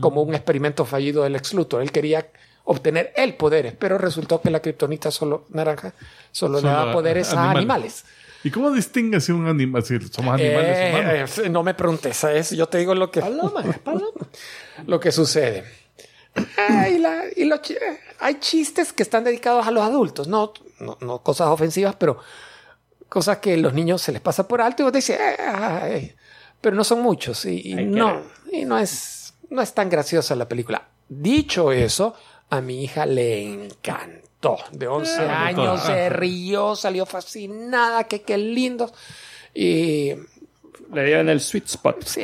C: como un experimento fallido del ex Luthor. Él quería obtener el poder, pero resultó que la kriptonita solo naranja solo, le
B: Solo
C: da
B: a-
C: poderes a
B: animales.
C: animales.
B: ¿Y cómo distingue si un animal, si somos animales
C: Eh,
B: humanos?
C: eh, no me preguntes, ¿sabes? Yo te digo lo que,
D: Paloma, paloma.
C: lo que sucede. Ah, y la- y lo chi- eh, hay chistes que están dedicados a los adultos, no, no, no cosas ofensivas, pero cosas que los niños se les pasa por alto y vos dices, "Eh, ay", pero no son muchos y, y no, y no es, no es tan graciosa la película. Dicho eso, a mi hija le encantó. De 11
B: Ah,
C: años se rió, salió fascinada, que qué lindo. Y
A: Le dieron el sweet spot.
C: Sí,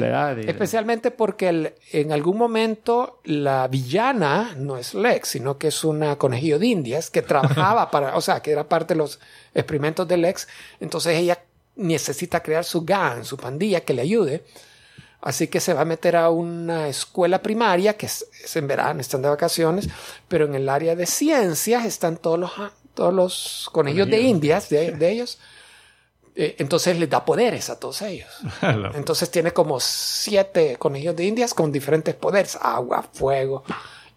A: de edad. y-
C: Especialmente porque el- en algún momento la villana no es Lex, sino que es una conejillo de indias que trabajaba para, o sea, que era parte de los experimentos de Lex. Entonces ella necesita crear su gang, su pandilla que le ayude. Así que se va a meter a una escuela primaria que es, es en verano, están de vacaciones, pero en el área de ciencias están todos los, todos los conejillos de indias de, de ellos. Eh, entonces les da poderes a todos ellos. Entonces tiene como siete conejillos de indias con diferentes poderes. Agua, fuego.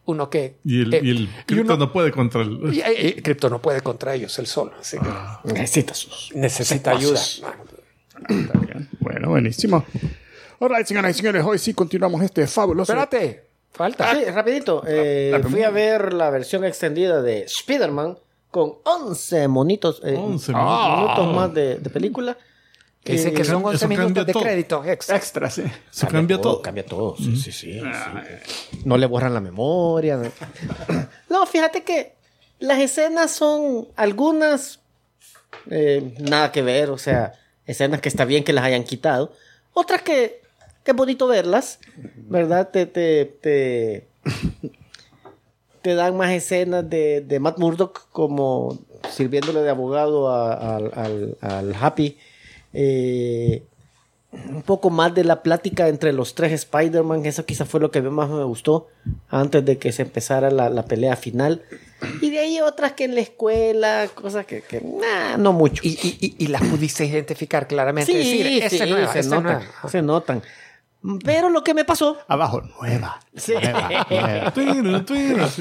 C: Uno que...
B: y el,
C: eh,
B: y el cripto
C: uno-
B: no puede contra el...
C: y, eh, eh, Krypto no puede contra ellos él solo. Así que
D: Necesita sus.
C: necesita ayuda.
A: Bueno, buenísimo. Alright, señoras y señores, hoy sí continuamos este fabuloso.
C: Espérate, falta.
D: Sí, rapidito. Eh,
A: la
D: fui a ver la versión extendida de Spider-Man con 11 monitos, eh,
B: 11
D: minutos más de, de película.
C: Que dice
D: Eh,
C: que son
B: eso
C: 11
B: cambia
C: minutos de
B: todo.
C: crédito extra.
A: Extra, sí.
B: Se cambia todo.
D: Cambia todo, sí, sí, sí, sí. No le borran la memoria. No. No, fíjate que las escenas son algunas eh, nada que ver, o sea, escenas que está bien que las hayan quitado. Otras que, que es bonito verlas, ¿verdad? Te, te, te, te dan más escenas de, de Matt Murdock como sirviéndole de abogado a- al, al- al Happy. Eh, un poco más de la plática entre los tres Spider-Man. Eso quizás fue lo que más me gustó antes de que se empezara la, la pelea final. Y de ahí otras que en la escuela, cosas que, que nah, no mucho.
C: Y, y, y, y las pudiste identificar claramente.
D: sí,
C: decir,
D: sí,
C: es
D: se notan, se notan. Pero lo que me pasó,
A: Abajo, nueva.
D: Sí.
A: Nueva,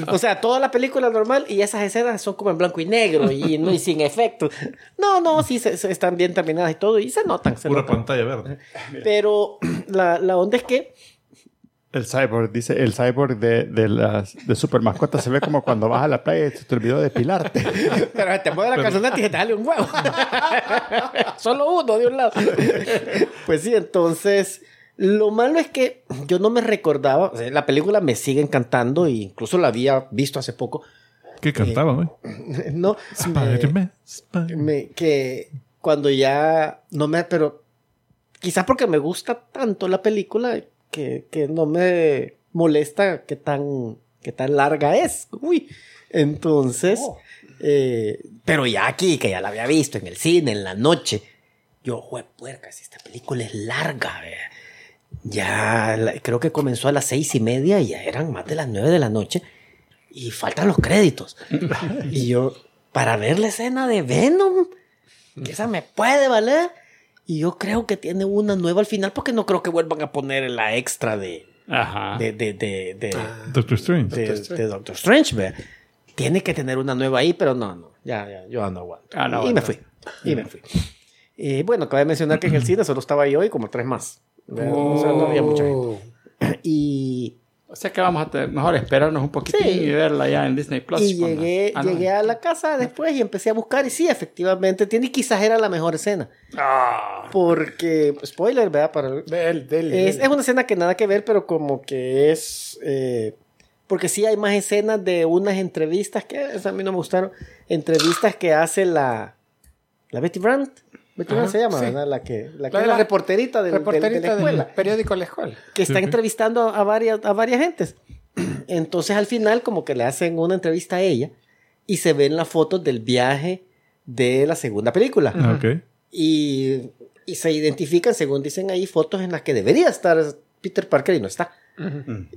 D: o sea, toda la película normal y esas escenas son como en blanco y negro y, no, y sin efecto. No, no, sí, se- se están bien terminadas y todo y se notan. Se
B: Pura
D: notan.
B: pantalla verde.
D: Pero la, la onda es que
A: El cyborg, dice, el cyborg de, de las de super mascotas se ve como cuando vas a la playa y se te olvidó depilarte.
D: Pero te mueve la calzoneta y te sale un huevo. Solo uno de un lado. pues sí, entonces. Lo malo es que yo no me recordaba. o sea, la película me sigue encantando e incluso la había visto hace poco.
B: ¿Qué cantaba, güey?
D: No,
B: Spider-Man.
D: que cuando ya no me. Pero quizás porque me gusta tanto la película que, que no me molesta que tan, que tan larga es. Uy. Entonces. eh, pero ya aquí, que ya la había visto en el cine, en la noche. Yo, puerca, si esta película es larga, vea. Ya la- creo que comenzó a las seis y media y ya eran más de las nueve de la noche. Y faltan los créditos. y yo, para ver la escena de Venom, que esa me puede valer. Y yo creo que tiene una nueva al final, porque no creo que vuelvan a poner la extra de,
A: Ajá.
D: de, de, de, de,
B: Doctor Strange.
D: de- de Doctor Strange. vea. Tiene que tener una nueva ahí, pero no, no. Ya, ya, yo no aguanto.
A: Ah, no
D: y me fui. Y me fui. Y bueno, acabé de mencionar que en el cine solo estaba yo y como tres más. ¿Verdad? O sea, no había mucha gente.
C: Oh.
D: Y,
A: O sea que vamos a tener, mejor esperarnos un poquitín
D: Sí.
A: y verla ya en Disney Plus.
D: y llegué,
A: Ah, no.
D: llegué a la casa después y empecé a buscar. Y sí, efectivamente, tiene quizás era la mejor escena.
A: Ah.
D: Porque, spoiler, ¿verdad? Para,
C: Del, del,
D: Es,
C: del.
D: es una escena que nada que ver, pero como que es... eh, porque sí hay más escenas de unas entrevistas que a mí no me gustaron. Entrevistas que hace la, La Betty Brandt.
C: Ajá,
D: se llama,
C: sí.
D: ¿verdad? La que, la que
C: La
D: es la reporterita del- del- de,
C: Reporterita
D: la
C: del
D: escuela.
C: periódico La Escuela.
D: que está
B: Sí,
D: entrevistando a varias, a varias gentes. Entonces al final como que le hacen una entrevista a ella y se ven las fotos del viaje de la segunda película.
B: Ah, ok.
D: Y, y se identifican, según dicen ahí, fotos en las que debería estar Peter Parker y no está.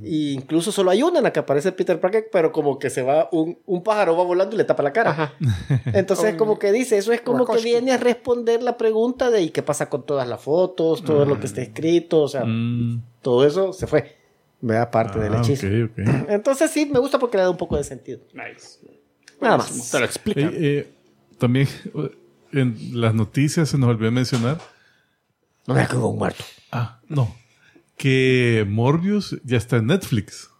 D: Y incluso solo hay una en la que aparece Peter Parker, pero como que se va, un, un pájaro va volando y le tapa la cara.
C: Ajá.
D: Entonces como que dice, eso es como que viene a responder la pregunta de ¿y qué pasa con todas las fotos? Todo lo que está escrito, o sea,
B: Mm.
D: todo eso se fue. Vea parte del
B: Ah,
D: hechizo.
B: ok, ok.
D: Entonces sí, me gusta porque le da un poco de sentido.
A: Nice.
D: Nada más.
A: Te lo explica.
B: Eh, eh, también en las noticias se nos olvidó mencionar.
D: No me quedó un muerto.
B: Ah, no. Que Morbius ya está en Netflix.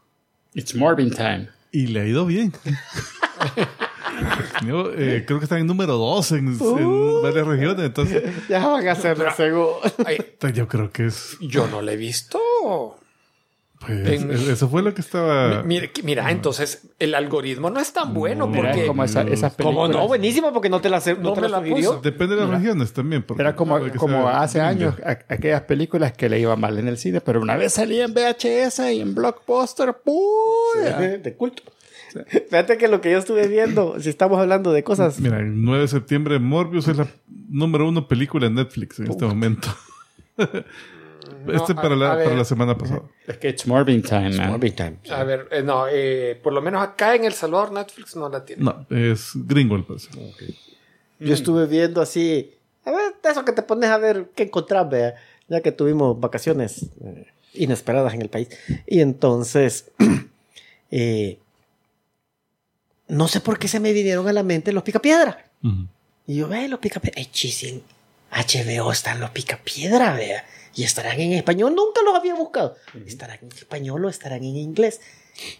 A: It's Morbin time.
B: Y le ha ido bien. Yo, eh, creo que está en número 2 en, en varias regiones. Entonces,
D: Ya van a hacerlo seguro.
B: Yo creo que es.
C: yo no la he visto.
B: Pues,
C: En-
B: eso fue lo que estaba.
C: Mira, mira, entonces el algoritmo no es tan bueno
A: Mira,
C: porque
A: como esa- esas
D: ¿Cómo
A: películas.
D: no? Buenísimo porque no te la, no
C: No
D: te
C: me
D: la
C: puso.
B: Depende de las regiones también. porque
A: Era como, como hace años a- aquellas películas que le iba mal en el cine, pero una vez salía en VHS y en Blockbuster, ¡puy!
D: De, de culto. Fíjate que lo que yo estuve viendo, si estamos hablando de cosas.
B: Mira, el 9 de septiembre Morbius es la número uno película en Netflix en este momento. este
C: a-
B: para, la,
C: a ver.
B: para la semana pasada.
A: Es que it's Morbin time, man.
D: Morbid Time.
C: A ver, eh, no, eh, por lo menos acá en El Salvador Netflix no la tiene.
B: No, es gringo el paso.
D: Yo estuve viendo así. A ver, eso que te pones a ver qué encontrás, vea. Ya que tuvimos vacaciones eh, inesperadas en el país. Y entonces. eh, no sé por qué se me vinieron a la mente los picapiedra.
B: Ujú.
D: Y yo, ve, los picapiedra. Eh, en HBO están los picapiedra, vea. Y estarán en español. Nunca los había buscado. ¿Estarán en español o estarán en inglés?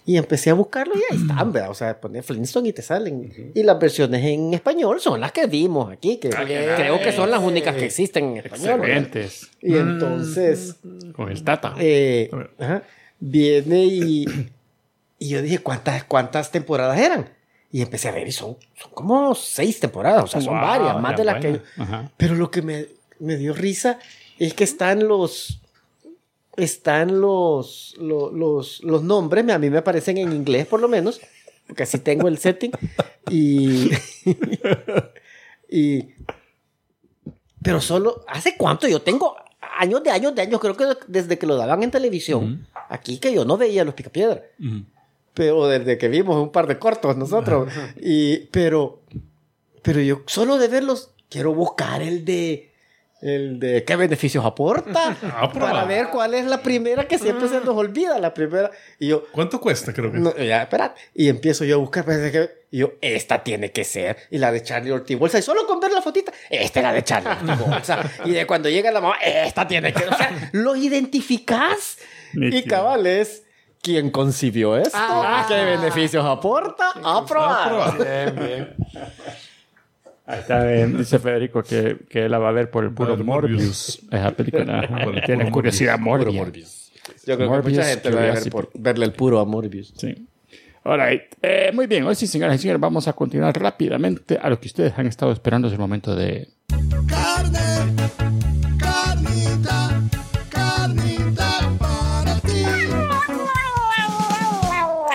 D: Y empecé a buscarlo y ahí están, ¿verdad? O sea, pones Flintstone y te salen. Y las versiones en español son las que vimos aquí, que creo que son las únicas que existen en español. ¿verdad?
A: Excelentes.
D: Y entonces,
A: Con el Tata.
D: eh, ajá, viene y, y yo dije, ¿cuántas, ¿cuántas temporadas eran? Y empecé a ver y son, son como seis temporadas, o sea, son
A: Wow,
D: varias, más de las
A: bueno.
D: que...
A: Ajá.
D: Pero lo que me, me dio risa es que están los. Están los, lo- los, los, nombres, a mí me aparecen en inglés por lo menos, porque así tengo el setting. Y. y pero solo. ¿Hace cuánto? Yo tengo años de años de años, creo que desde que lo daban en televisión, aquí que yo no veía los picapiedra
B: Ujú.
D: pero desde que vimos un par de cortos nosotros. y, pero, pero yo solo de verlos quiero buscar el de el de qué beneficios aporta para ver cuál es la primera que siempre se nos olvida la primera y yo
B: ¿Cuánto cuesta? Creo que
D: no, ya, espera. Y empiezo yo a buscar. pues, de que- Y yo, esta tiene que ser. Y la de Charlie Ortiz Bolsa. Y solo con ver la fotita, esta es la de Charlie Ortiz Bolsa. y de cuando llega la mamá, esta tiene que ser. O sea, lo identificas. y
A: Nítido.
D: cabal es. ¿Quién concibió esto?
C: Ah.
D: ¿Qué beneficios aporta? Aprobar.
C: Bien, bien.
A: Ahí está bien. Dice Federico que, que él la va a ver por el puro
B: Por
A: Morbius.
B: Morbius.
A: Esa película. Tiene curiosidad
D: Puro
A: Morbius.
D: Yo creo que
A: Morbius,
D: mucha gente va a ver por verle el puro a Morbius.
A: Sí. All right. Eh, muy bien, hoy sí, señoras y señores, vamos a continuar rápidamente a lo que ustedes han estado esperando es el momento de...
E: Carne, carnita, carnita para ti.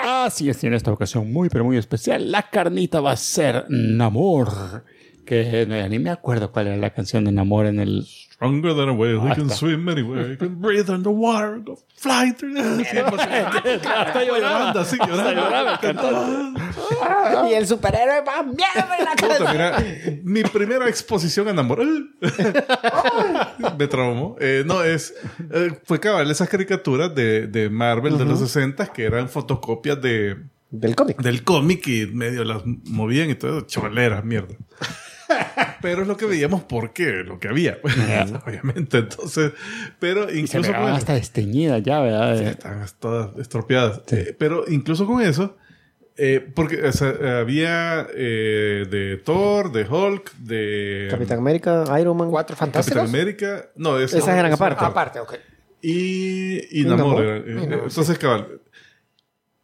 A: Así es, y en esta ocasión muy, pero muy especial, la carnita va a ser Namor. Que ni me acuerdo cuál era la canción de Namor en el...
B: Stronger than a whale, he
A: Ah,
B: can
A: está.
B: swim anywhere, he can breathe underwater, go fly through
A: Hasta
B: llorando, así, llorando.
D: Y el superhéroe va mierda en la
B: mira, mi primera exposición a Namor. Me traumó. Eh, no, es. eh, fue cabal esas caricaturas de, de Marvel de los 60 que eran fotocopias de,
D: Del cómic.
B: del cómic y medio las movían y todo. Choleras, mierda. Pero es lo que veíamos porque lo que había, pues, obviamente. Entonces, pero incluso
A: me
B: con eso-
A: hasta desteñida ya, ¿verdad? Eh,
B: están todas estropeadas. Eh, pero incluso con eso, eh, porque o sea, había eh, de Thor, de Hulk, de
D: Capitán América, Iron Man.
C: Cuatro
B: Capitán
C: fantásticos.
B: América. No,
D: Esas eran aparte.
C: Aparte, ok.
B: Y, y
D: ¿Y
B: Namor. Eh, entonces, cabal.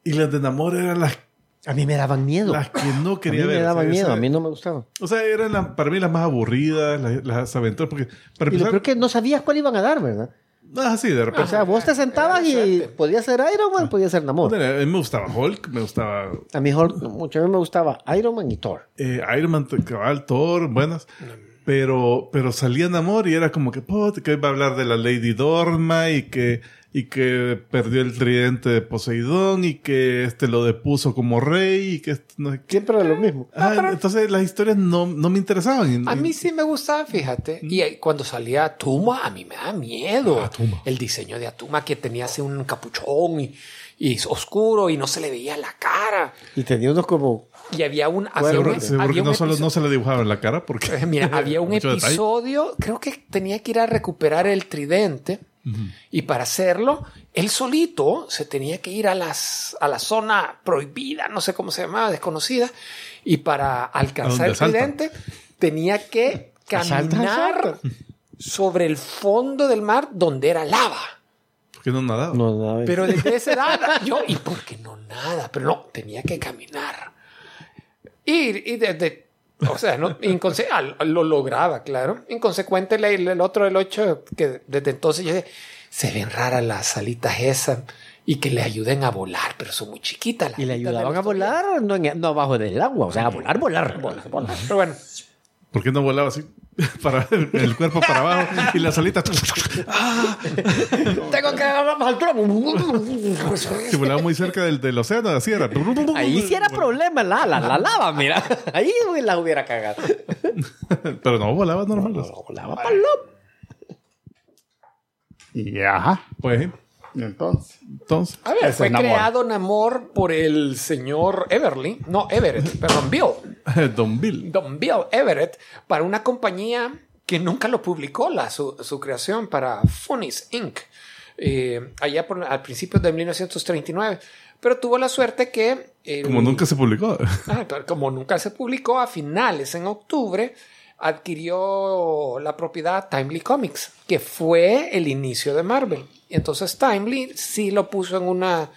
B: Y las de Namor eran las
D: A mí me daban miedo.
B: Las que no
D: a
B: quería
D: mí
B: ver.
D: me
B: o
D: daban
B: sea,
D: miedo,
B: esa-
D: a mí no me gustaban.
B: O sea, eran la- para mí las más aburridas, las, las aventuras, porque para
D: Y lo
B: empezar,
D: peor que no sabías cuál iban a dar, ¿verdad?
B: ah, sí, de repente.
D: O sea, vos te sentabas y
C: suerte.
D: podía ser Iron Man, podía ser Namor.
B: a mí me gustaba Hulk, me gustaba
D: A mí Hulk, mucho a mí me gustaba Iron Man y Thor.
B: eh, Iron Man, cabal, Thor, buenas. Pero, pero salía Namor y era como que, "Puta, que va a hablar de la Lady Dorma y que, y que perdió el tridente de Poseidón y que este lo depuso como rey y que este no sé qué.
D: Siempre era lo mismo.
B: Ah, entonces las historias no, no me interesaban.
C: A mí sí me gustaba, fíjate. Y cuando salía Atuma, a mí me da miedo.
B: Atuma.
C: El diseño de Atuma que tenía así un capuchón y, y oscuro y no se le veía la cara.
D: Y tenía unos como...
C: Y había un, había
D: Bueno,
C: un- había
B: no, solo, no se le dibujaban la cara porque...
C: Mira, había un
B: detalle.
C: episodio, creo que tenía que ir a recuperar el tridente. Y para hacerlo, él solito se tenía que ir a, las, a la zona prohibida, no sé cómo se llamaba, desconocida. Y para alcanzar el tridente, tenía que caminar
D: asalta.
C: sobre el fondo del mar donde era lava.
B: ¿Por qué no nadaba?
D: No, nada.
C: Pero desde esa edad, yo, ¿y por qué no nada? Pero no, tenía que caminar. Y, y desde, o sea, no, inconse- ah, lo lograba, claro. Inconsecuente el, el otro, el 8, que desde entonces yo dije, se ven raras las alitas esas y que le ayuden a volar, pero son muy chiquitas. las
D: Y le ayudaban a volar no, en- no abajo del agua, o sea, a volar, volar, volar, volar.
C: Pero bueno,
B: ¿Por qué no volaba así? Para el cuerpo para abajo y las alitas...
C: tengo que agarrar más altura.
B: Si volaba muy cerca del, del océano, así era.
D: Ahí sí era problema, la, la, la lava, mira. Ahí la hubiera cagado.
B: Pero no volaba normal.
D: Volaba para el
A: Y ajá.
B: Pues,
A: entonces.
B: entonces...
C: A ver, fue
A: Namor.
C: creado Namor por el señor Everly, no Everett, perdón, Bill.
B: Don Bill.
C: Don Bill Everett para una compañía que nunca lo publicó la, su, su creación para Funnies Inc. eh, allá por, al principio de 1939. Pero tuvo la suerte que... eh,
B: Como nunca se publicó.
C: Ah, como nunca se publicó, a finales, en octubre, adquirió la propiedad Timely Comics, que fue el inicio de Marvel. Entonces Timely sí lo puso en una...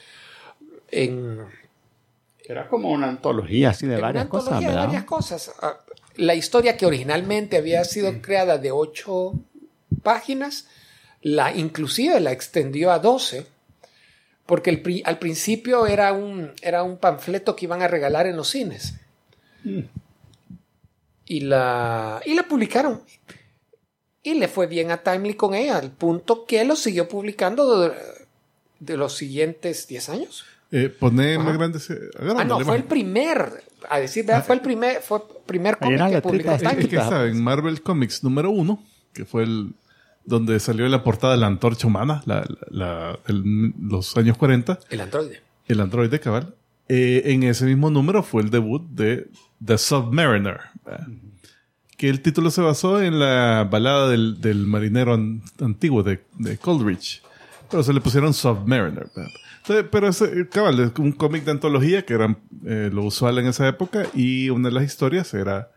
C: En,
A: Era como una antología así de
C: una
A: varias cosas,
C: antología de varias cosas. Ah, La historia que originalmente había sido creada de ocho páginas, la inclusive la extendió a 12, porque el al principio era un, era un panfleto que iban a regalar en los cines. Y, la, y la publicaron. Y le fue bien a Timely con ella, al punto que lo siguió publicando de, de los siguientes 10 años.
B: Eh, pone más grande ese...
C: Ah, no, fue el primer, a decir, ¿verdad? fue el primer, fue primer cómic que publicó
B: Es, es
C: Timely.
B: que está en Marvel Comics número uno, que fue el donde salió la portada de la antorcha humana, la, la- el- los años 40,
C: El androide.
B: el androide cabal. Eh, en ese mismo número fue el debut de The Submariner, ¿verdad? Que el título se basó en la balada del, del marinero an- antiguo de, de Coleridge, pero se le pusieron Submariner. pero es eh, cabal, es un cómic de antología que era eh, lo usual en esa época y una de las historias era,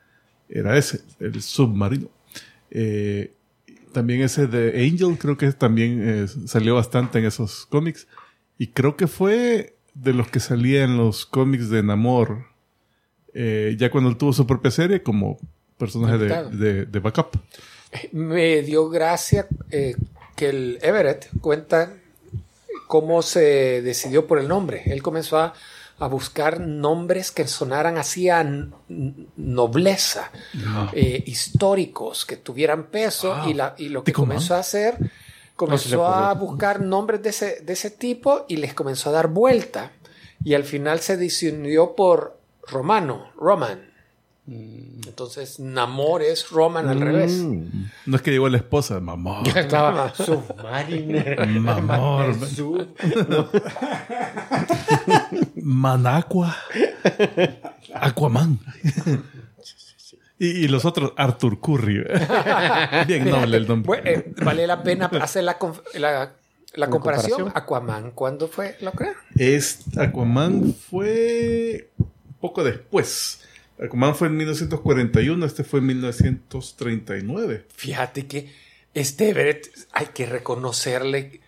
B: era ese, el submarino. Eh, también ese de Angel creo que también salió bastante en esos cómics. Y creo que fue de los que salía en los cómics de Namor. ya cuando él tuvo su propia serie como personaje de, de, de backup.
C: Me dio gracia eh, que el Everett cuenta cómo se decidió por el nombre. Él comenzó a, a buscar nombres que sonaran así a nobleza, eh, históricos, que tuvieran peso, y, la, y lo que
B: Man.
C: comenzó a hacer,
D: No
C: comenzó a buscar nombres de ese, de ese tipo y les comenzó a dar vuelta. Y al final se decidió por Romano, Roman. Entonces, Namor es Roman al revés.
B: No es que llegó la esposa, mamor.
C: Estaba
D: Submariner.
B: Mamor. Manacua. Aquaman. y, y los otros, Arthur Curry. Bien noble el nombre.
C: Bueno, eh, vale la pena hacer la, conf- la, la comparación.
D: comparación.
C: Aquaman, ¿cuándo fue? ¿Lo creo?
B: Es, Aquaman fue poco después. Aquaman fue en 1941, este fue en 1939.
C: Fíjate que este Everett hay que reconocerle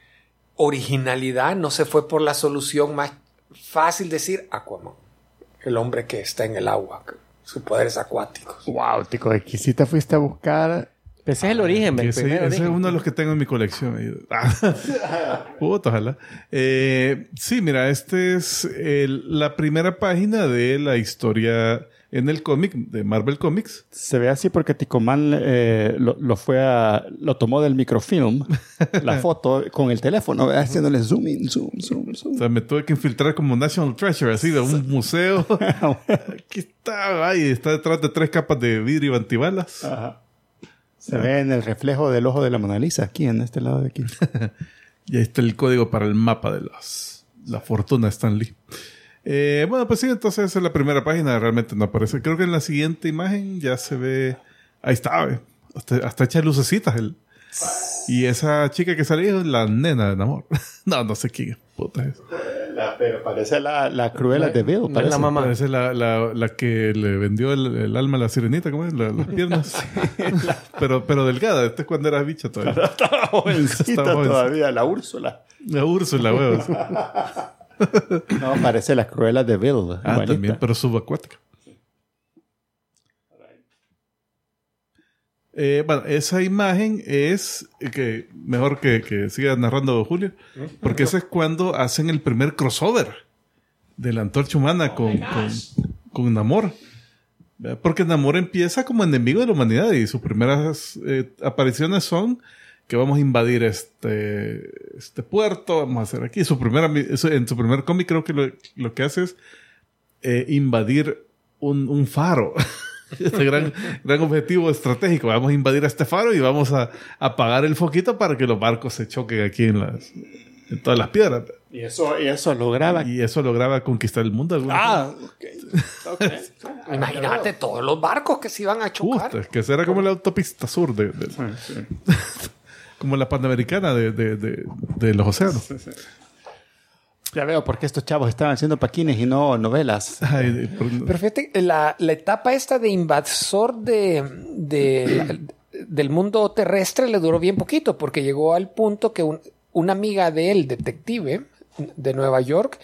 C: originalidad. No se fue por la solución más fácil decir Aquaman. el hombre que está en el agua, sus poderes acuáticos.
A: Wow, tico, de quisita fuiste a buscar.
D: Ese es el origen, el
B: Ese,
D: primer
B: ese es
D: origen.
B: uno de los que tengo en mi colección. Puta, ojalá. Eh, sí, mira, este es el- la primera página de la historia en el cómic de Marvel Comics.
A: Se ve así porque Ticomán eh, lo, lo fue a, lo tomó del microfilm, la foto con el teléfono, haciéndole zoom in, zoom, zoom, zoom.
B: O sea, me tuve que infiltrar como National Treasure, así de un museo. Aquí está, ay, está detrás de tres capas de vidrio antibalas.
A: Ajá. Se ve en el reflejo del ojo de la Mona Lisa, aquí en este lado de aquí.
B: Y ahí está el código para el mapa de las, la fortuna de Stan Lee. Eh, bueno, pues sí, entonces esa es la primera página, realmente no aparece. Creo que en la siguiente imagen ya se ve. Ahí está, ve. Hasta, hasta echa lucecitas. El, y esa chica que sale es la nena de amor. no, no sé quién puta es.
A: La- pero parece la, la cruela de Bill.
D: no
A: parece.
D: la mamá.
B: Parece la, la, la que le vendió el, el alma a la sirenita, ¿cómo es? La- las piernas. pero, pero delgada. Este es cuando era bicha todavía.
A: Estaba jovencita
B: Estaba jovencita.
A: todavía, la Úrsula.
B: La Úrsula, huevos.
A: No, parece la cruela de Bill.
B: Ah,
A: igualita.
B: también, pero subacuática. Eh, bueno, esa imagen es que mejor que, que siga narrando Julio, porque ese es cuando hacen el primer crossover de la antorcha humana con, con, con Namor. Porque Namor empieza como enemigo de la humanidad y sus primeras eh, apariciones son que vamos a invadir este, este puerto, vamos a hacer aquí. Su primera, en su primer cómic creo que lo, lo que hace es eh, invadir un, un faro. este gran, gran objetivo estratégico. Vamos a invadir este faro y vamos a apagar el foquito para que los barcos se choquen aquí en, las, en todas las piedras.
A: Y eso, y eso lograba.
B: Y eso lograba conquistar el mundo.
A: Ah, ok.
C: Imagínate todos los barcos que se iban a chocar.
B: Puta, que esa era como la autopista sur de, de- como la panamericana de, de, de- de los océanos.
A: Ya veo por qué estos chavos estaban haciendo paquines y no novelas.
B: Ay, de- por-
C: Pero fíjate, la, la etapa esta de invasor de, de- del mundo terrestre le duró bien poquito, porque llegó al punto que un- una amiga de él, detective de Nueva York,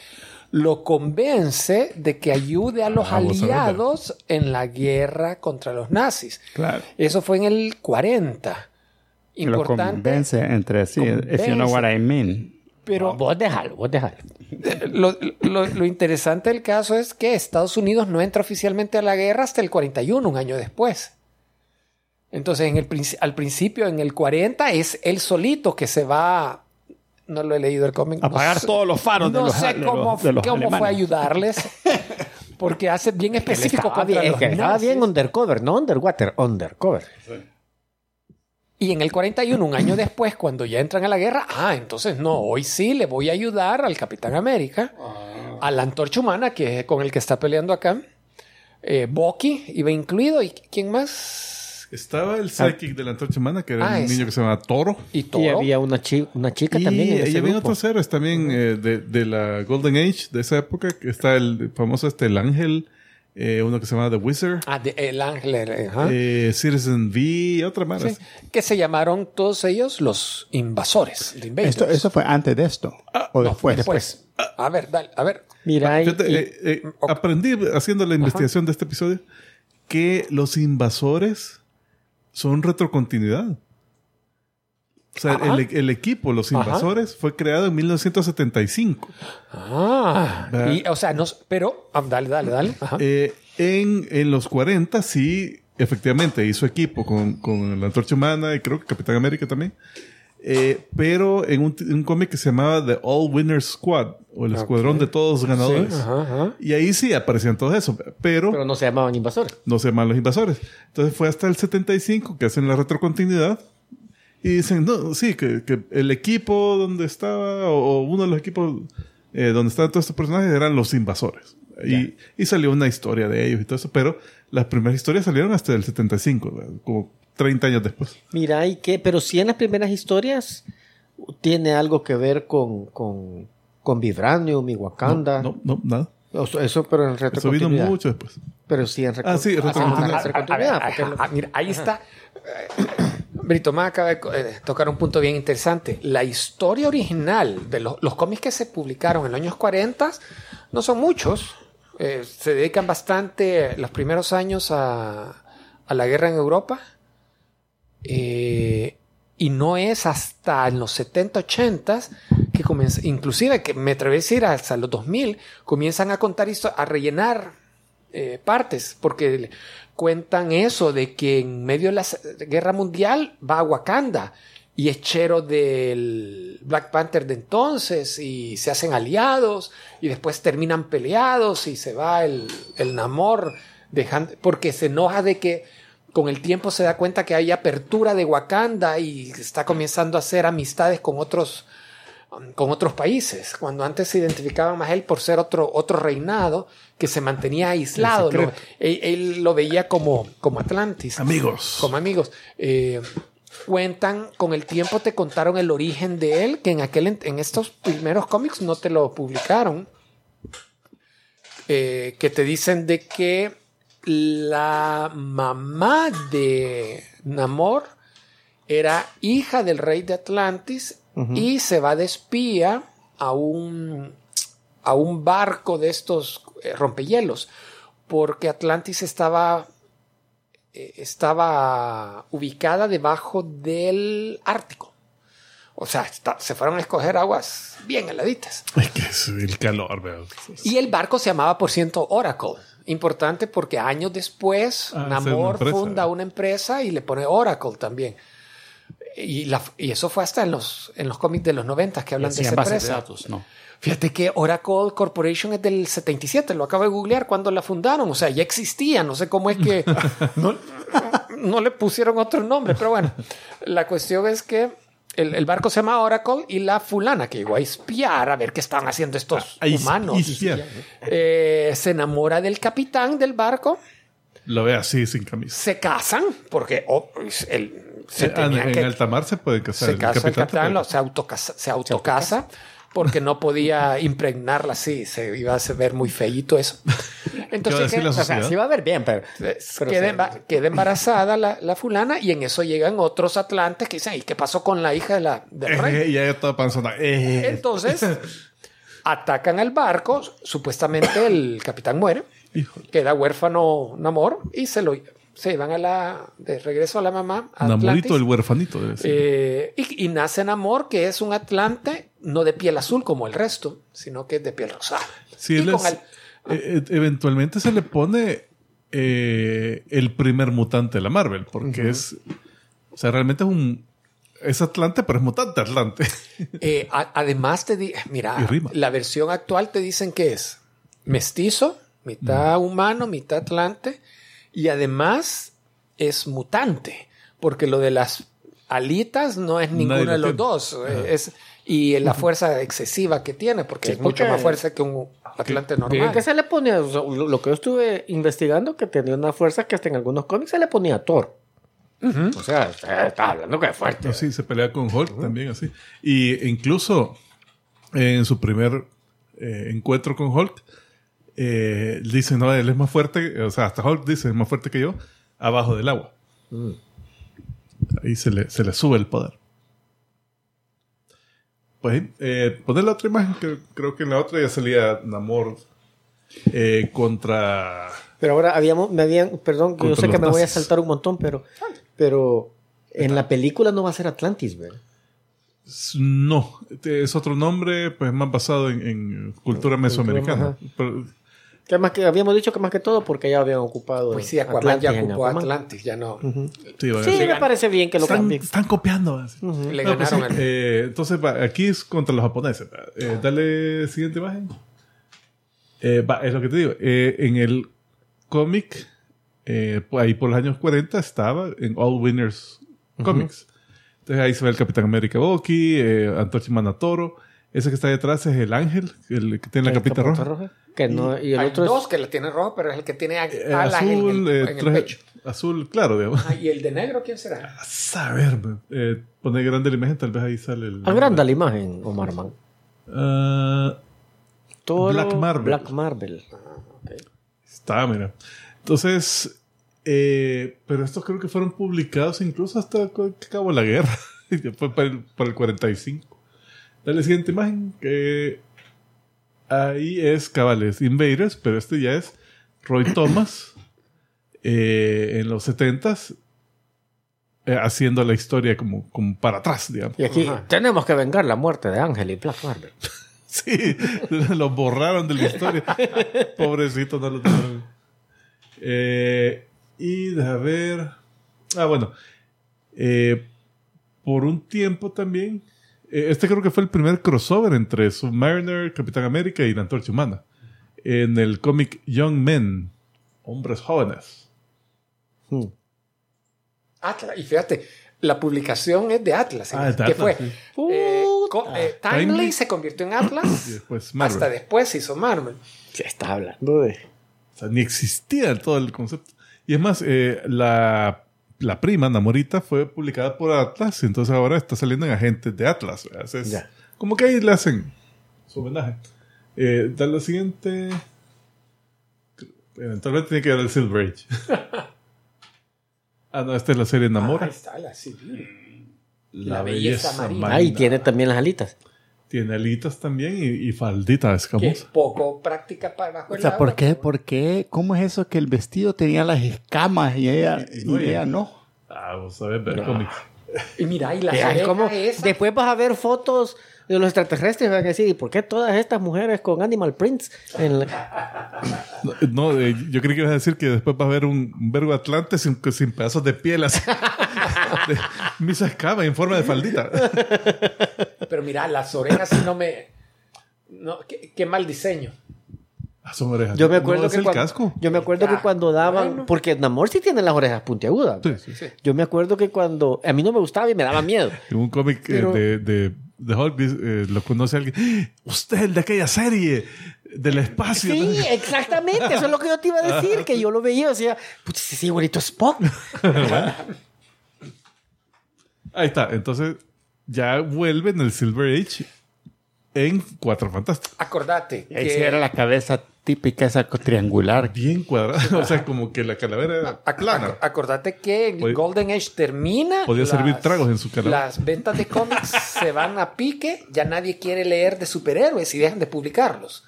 C: lo convence de que ayude a los
B: Ah,
C: aliados en la guerra contra los nazis.
A: Claro.
C: Eso fue en el 40.
A: Y lo
C: Importante.
A: convence entre sí. If you know what I mean.
C: Pero
D: Vos déjalo, vos déjalo.
C: lo, lo- lo interesante del caso es que Estados Unidos no entra oficialmente a la guerra hasta el 41, un año después. Entonces, en el, al principio, en el 40, es él solito que se va. No lo he leído el cómic. no
A: Apagar
C: sé-
A: todos los faros de
C: No
A: los-
C: sé
A: de
C: cómo,
A: los- de los
C: cómo fue ayudarles. Porque hace bien específico
D: Estaba
C: contra
D: bien,
C: los
D: que estaba bien undercover, no underwater, undercover.
C: Y en el 41, un año después, cuando ya entran a la guerra, ah, entonces no, hoy sí le voy a ayudar al Capitán América, a la antorcha humana, que es con el que está peleando acá. Eh, Bucky iba incluido. ¿Y quién más?
B: Estaba el psychic de la antorcha humana, que era
C: Ah,
B: un niño que se llama Toro.
C: Y
D: Y
C: Toro.
D: había una, chi- una chica
B: Y,
D: también en
B: y
D: ese
B: había otros héroes también eh, de, de la Golden Age de esa época. Que está el famoso este, el ángel, eh, uno que se llama The Wizard,
C: Ah, de- el ángel. eh,
B: eh, Citizen V y otra más.
C: Sí, que se llamaron todos ellos los invasores. the invaders.
A: Esto, eso fue antes de esto. o
C: No,
A: después.
C: después. A ver, dale, a ver.
D: Mira, y-
B: Fíjate,
D: y-
B: eh, eh, aprendí haciendo la investigación de este episodio que los invasores son retrocontinuidad. O sea,
C: Ajá.
B: el, el equipo, los
C: Ajá.
B: invasores, fue creado en 1975.
C: Ah, y, o sea, no, pero ah, dale, dale, dale. Ajá.
B: Eh, en, en los 40 sí, efectivamente, hizo equipo con, con la Antorcha Humana y creo que Capitán América también. Eh, pero en un, un cómic que se llamaba The All Winners Squad, o el Escuadrón de Todos Ganadores.
C: Ajá, ajá.
B: Y ahí sí aparecían todos eso, pero,
D: pero no se llamaban invasores.
B: no se llaman los invasores. Entonces fue hasta el 75 que hacen la retrocontinuidad y dicen, no, sí, que, que el equipo donde estaba, o, o uno de los equipos eh, donde estaban todos estos personajes eran los invasores. Y, y salió una historia de ellos y todo eso, pero las primeras historias salieron hasta el 75, ¿verdad? como 30 años después.
D: Mira, ¿y qué? Pero sí en las primeras historias tiene algo que ver con, con, con Vibranium y Wakanda.
B: No, no, nada.
D: Eso, eso, pero en
B: Eso vino
D: retrocontinuidad.
B: mucho después.
D: Pero sí en
B: Ah, sí, retrocontinuidad.
D: Ah, retrocontinuidad,
C: A ver,
D: porque
C: ajá,
D: lo-
C: ah, mira, ahí está. Brito Más acaba de eh, tocar un punto bien interesante. La historia original de los, los cómics que se publicaron en los años 40 no son muchos. Eh, se dedican bastante los primeros años a, a la guerra en Europa. Eh, y no es hasta en los 70, 80 que comienza, inclusive que me atrevo a decir hasta los 2000, comienzan a contar esto, a rellenar partes, porque cuentan eso de que en medio de la guerra mundial va a Wakanda y es chero del Black Panther de entonces y se hacen aliados y después terminan peleados y se va el, el Namor dejando, porque se enoja de que con el tiempo se da cuenta que hay apertura de Wakanda y está comenzando a hacer amistades con otros con otros países, cuando antes se identificaba más él por ser otro, otro reinado que se mantenía aislado. Él, él lo veía como, como Atlantis.
B: Amigos.
C: Como amigos. Eh, cuentan, con el tiempo te contaron el origen de él, que en, aquel, en- en estos primeros cómics no te lo publicaron. Eh, que te dicen de que la mamá de Namor era hija del rey de Atlantis y se va de espía a un, a un barco de estos eh, rompehielos porque Atlantis estaba eh, estaba ubicada debajo del Ártico. O sea, está- se fueron a escoger aguas bien heladitas.
B: Es que es el calor, veo.
C: Y el barco se llamaba, por cierto, Oracle. Importante porque años después
B: Ah, una
C: Namor funda una empresa y le pone Oracle también. Y, la- y eso fue hasta en los, en los cómics de los 90 que hablan de esa
A: bases de
C: empresa.
A: datos, ¿no?
C: Fíjate que Oracle Corporation es del 77, lo acabo de googlear cuando la fundaron, o sea, ya existía, no sé cómo es que no, no le pusieron otro nombre, pero bueno, la cuestión es que el, el barco se llama Oracle y la fulana que llegó a espiar a ver qué estaban haciendo estos
B: Ahí-
C: humanos. Eh, se enamora del capitán del barco,
B: Lo ve así, sin camisa.
C: se casan, porque oh, él se
B: Eh,
C: tenía
B: en
C: que-
B: alta mar se puede casar.
C: se casa el capitán, se autocasa, se autocasa porque no podía impregnarla así, se iba a ver muy feíto eso.
B: ¿Qué va a
C: Entonces que-
D: O sea, sí va a ver bien, pero. pero
C: queda,
D: se-
C: emba- queda embarazada la, la fulana y en eso llegan otros atlantes que dicen, ¿y qué pasó con la hija de la, del rey?
B: Eh, y panzona. Eh.
C: Entonces atacan al barco, supuestamente el capitán muere, queda huérfano Namor y se lo se van a la de regreso a la mamá. a
B: Namorito, el huerfanito. debe ser.
C: Eh, y, y nace Namor, que es un atlante no de piel azul como el resto, sino que es de piel rosada.
B: Sí, él es-
C: el-
B: eh, eh, eventualmente se le pone eh, el primer mutante de la Marvel, porque es. O sea, realmente es un. Es Atlante, pero es mutante Atlante.
C: eh, a- además te di, mira, la versión actual te dicen que es mestizo, mitad humano, mitad atlante, y además es mutante, porque lo de las alitas no es ninguno de los
B: tiene.
C: dos, eh, es y la fuerza excesiva que tiene, porque
D: Sí,
C: es mucho
D: porque-
C: más fuerza que un atlante normal.
D: que se le ponía, o sea, lo lo que yo estuve investigando, que tenía una fuerza que hasta en algunos cómics se le ponía a Thor. O sea, está hablando que es fuerte.
B: No, sí, se pelea con Hulk también, así. Y incluso eh, en su primer eh, encuentro con Hulk, eh, dice, no, él es más fuerte, o sea, hasta Hulk dice, es más fuerte que yo, abajo del agua. Ahí se le, se le sube el poder. Pues, eh, poner la otra imagen, que creo que en la otra ya salía Namor eh, contra...
D: Pero ahora habíamos, me habían, perdón, yo sé que me voy a saltar un montón, pero, pero en la película no va a ser Atlantis, ¿verdad?
B: No, es otro nombre, pues más basado en, en cultura mesoamericana. Pero-
D: Que más que habíamos dicho que más que todo porque ya habían ocupado.
C: Pues sí, Aquaman ya
D: Atlantis
C: ocupó
D: Aquaman.
C: Atlantis, ya no.
B: sí,
D: me parece bien que lo
B: están,
D: cambien.
B: están copiando. así.
C: Le
B: No, pues
C: ganaron
B: sí,
C: el-
B: eh, entonces, va, aquí es contra los japoneses. Eh, dale siguiente imagen. Eh, va, es lo que te digo. Eh, en el cómic, eh, pues ahí por los años 40 estaba en All Winners Comics. Entonces ahí se ve el Capitán América Bucky, eh, Antorcha Manatoro. Ese que está detrás es el ángel, el que tiene la capita
D: capota
B: roja.
D: Que no, y el
C: Hay
D: otro
C: dos
D: es.
C: que la tiene rojo, pero es el que tiene
B: Eh,
C: en
B: azul,
C: el,
B: eh,
C: en el
B: traje-
C: pecho.
B: azul, claro, digamos.
C: Ah, ¿Y el de negro quién será?
B: A saber, man. eh, poner grande la imagen, tal vez ahí sale el.
D: Agranda la imagen, Omar Man.
B: Ah,
D: Todo
B: Black Marvel.
D: Black Marvel.
B: está, mira. Entonces, eh, pero estos creo que fueron publicados incluso hasta que acabó la guerra. Para el, para el 45. Dale siguiente imagen. Que ahí es Cabales Invaders, pero este ya es Roy Thomas eh, en los 70s eh, haciendo la historia como, como para atrás, digamos.
D: Y aquí tenemos que vengar la muerte de Ángel y Black Marvel.
B: Sí, los borraron de la historia. Pobrecito, no lo tuvieron. Eh, y deja ver. Ah, bueno. Eh, por un tiempo también. Eh, este creo que fue el primer crossover entre Submariner, Capitán América y la Antorcha Humana. En el cómic Young Men. Hombres jóvenes.
C: Atlas. Y fíjate, la publicación es de Atlas.
B: Ah,
C: que
B: Atlas,
C: fue
B: sí.
C: eh, eh, Timely
B: Timely.
C: se convirtió en
B: Y
C: Atlas.
B: después
C: hasta después se hizo Marvel.
D: Se está hablando de...
B: O sea, ni existía todo el concepto. Y es más, eh, la, la prima, Namorita, fue publicada por Atlas, entonces ahora está saliendo en agentes de Atlas.
D: Ya.
B: Como que ahí le hacen su homenaje. Eh, da la siguiente. Eventualmente tiene que dar el Silver Age. ah, no, esta es la serie
C: Ah,
B: Namora.
C: ahí está la civil.
B: la,
C: belleza marina.
D: Ahí tiene también las alitas.
B: Tiene alitas también y, y faldita
C: Que es
B: escamosa.
C: poco práctica para bajo
A: O
C: el
A: sea,
C: agua.
A: ¿por qué? ¿Por qué? ¿Cómo es eso que el vestido tenía las escamas y ella,
B: Y- y
A: y
B: no ella.
A: no?
B: Ah, vamos a ver, ver cómics.
C: Y mira, y la
D: Eh, es
C: oreja
D: como-
C: esa.
D: Después vas a ver fotos de los extraterrestres y van a decir, ¿y por qué todas estas mujeres con animal prints? En la-
B: No, no, eh, yo creí que ibas a decir que después va a un, un vergo Atlante sin, sin pedazos de piel así. misa escama en forma de faldita.
C: Pero mira, las orejas sí no me. No, qué, qué mal diseño.
B: Ah, son orejas.
D: Yo me acuerdo
B: No,
D: que
B: el
D: cuando,
B: casco.
D: yo me acuerdo que cuando daban,
C: bueno.
D: porque Namor sí tiene las orejas puntiagudas.
B: Sí, sí.
C: Sí.
D: Yo me acuerdo que cuando a mí no me gustaba y me daba miedo.
B: En un cómic eh,
D: Pero-
B: de, de, de Hulk eh, lo conoce alguien. Usted el de aquella serie del espacio.
D: Sí, exactamente. Eso es lo que yo te iba a decir, que yo lo veía y decía, pucha, ese sí, igualito Spock.
B: Ahí está. Entonces ya vuelve en el Silver Age en Cuatro Fantásticos.
C: Acordate
A: Ahí
C: que.
A: era la cabeza típica esa triangular.
B: Bien cuadrada. o sea, como que la calavera era
C: ac-
B: plana.
C: ac- acordate que
B: Podía-
C: Golden Age termina.
B: podía servir tragos en su calavera.
C: Las ventas de cómics se van a pique. Ya nadie quiere leer de superhéroes y dejan de publicarlos.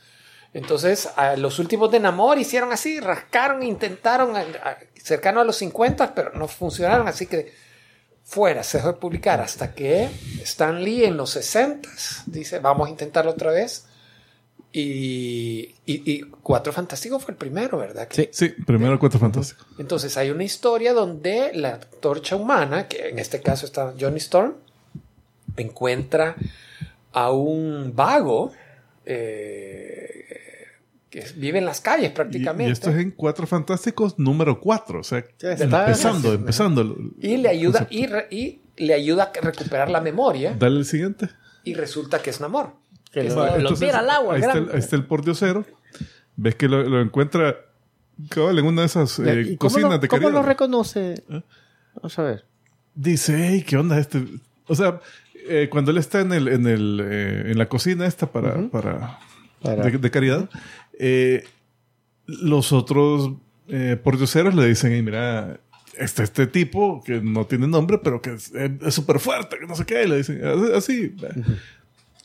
C: Entonces, a los últimos de Namor hicieron así, rascaron, intentaron a- a- cercano a los 50, pero no funcionaron, así que fuera, se dejó de publicar hasta que Stan Lee en los 60 dice, vamos a intentarlo otra vez. Y, y, y Cuatro Fantásticos fue el primero, ¿verdad? Que-
B: Sí, primero Cuatro Fantásticos.
C: Entonces hay una historia donde la torcha humana, que en este caso está Johnny Storm, encuentra a un vago eh, que vive en las calles prácticamente.
B: y esto es en Cuatro Fantásticos número 4. O sea,
D: está.
B: empezando, empezando.
C: Y le ayuda y, re- y le ayuda a recuperar la memoria
B: Dale el siguiente.
C: y resulta que es Namor.
D: Que
C: Es
D: lo,
C: la-
D: lo
B: Entonces,
D: tira al agua.
B: Ahí está, el, ahí está el pordiosero. Ves que lo, lo encuentra cabal, en una de esas eh,
D: ¿Y cómo,
B: cocinas
D: lo,
B: de
D: cómo
B: caridad.
D: lo reconoce? Vamos a ver.
B: Dice, hey, ¿qué onda este? O sea, eh, cuando él está en, el, en, el, eh, en la cocina esta para, para,
D: Para-
B: De, de caridad, eh, los otros eh, pordioseros le dicen, hey, mira, este, este tipo que no tiene nombre, pero que es eh, súper fuerte, que no sé qué, y le dicen así.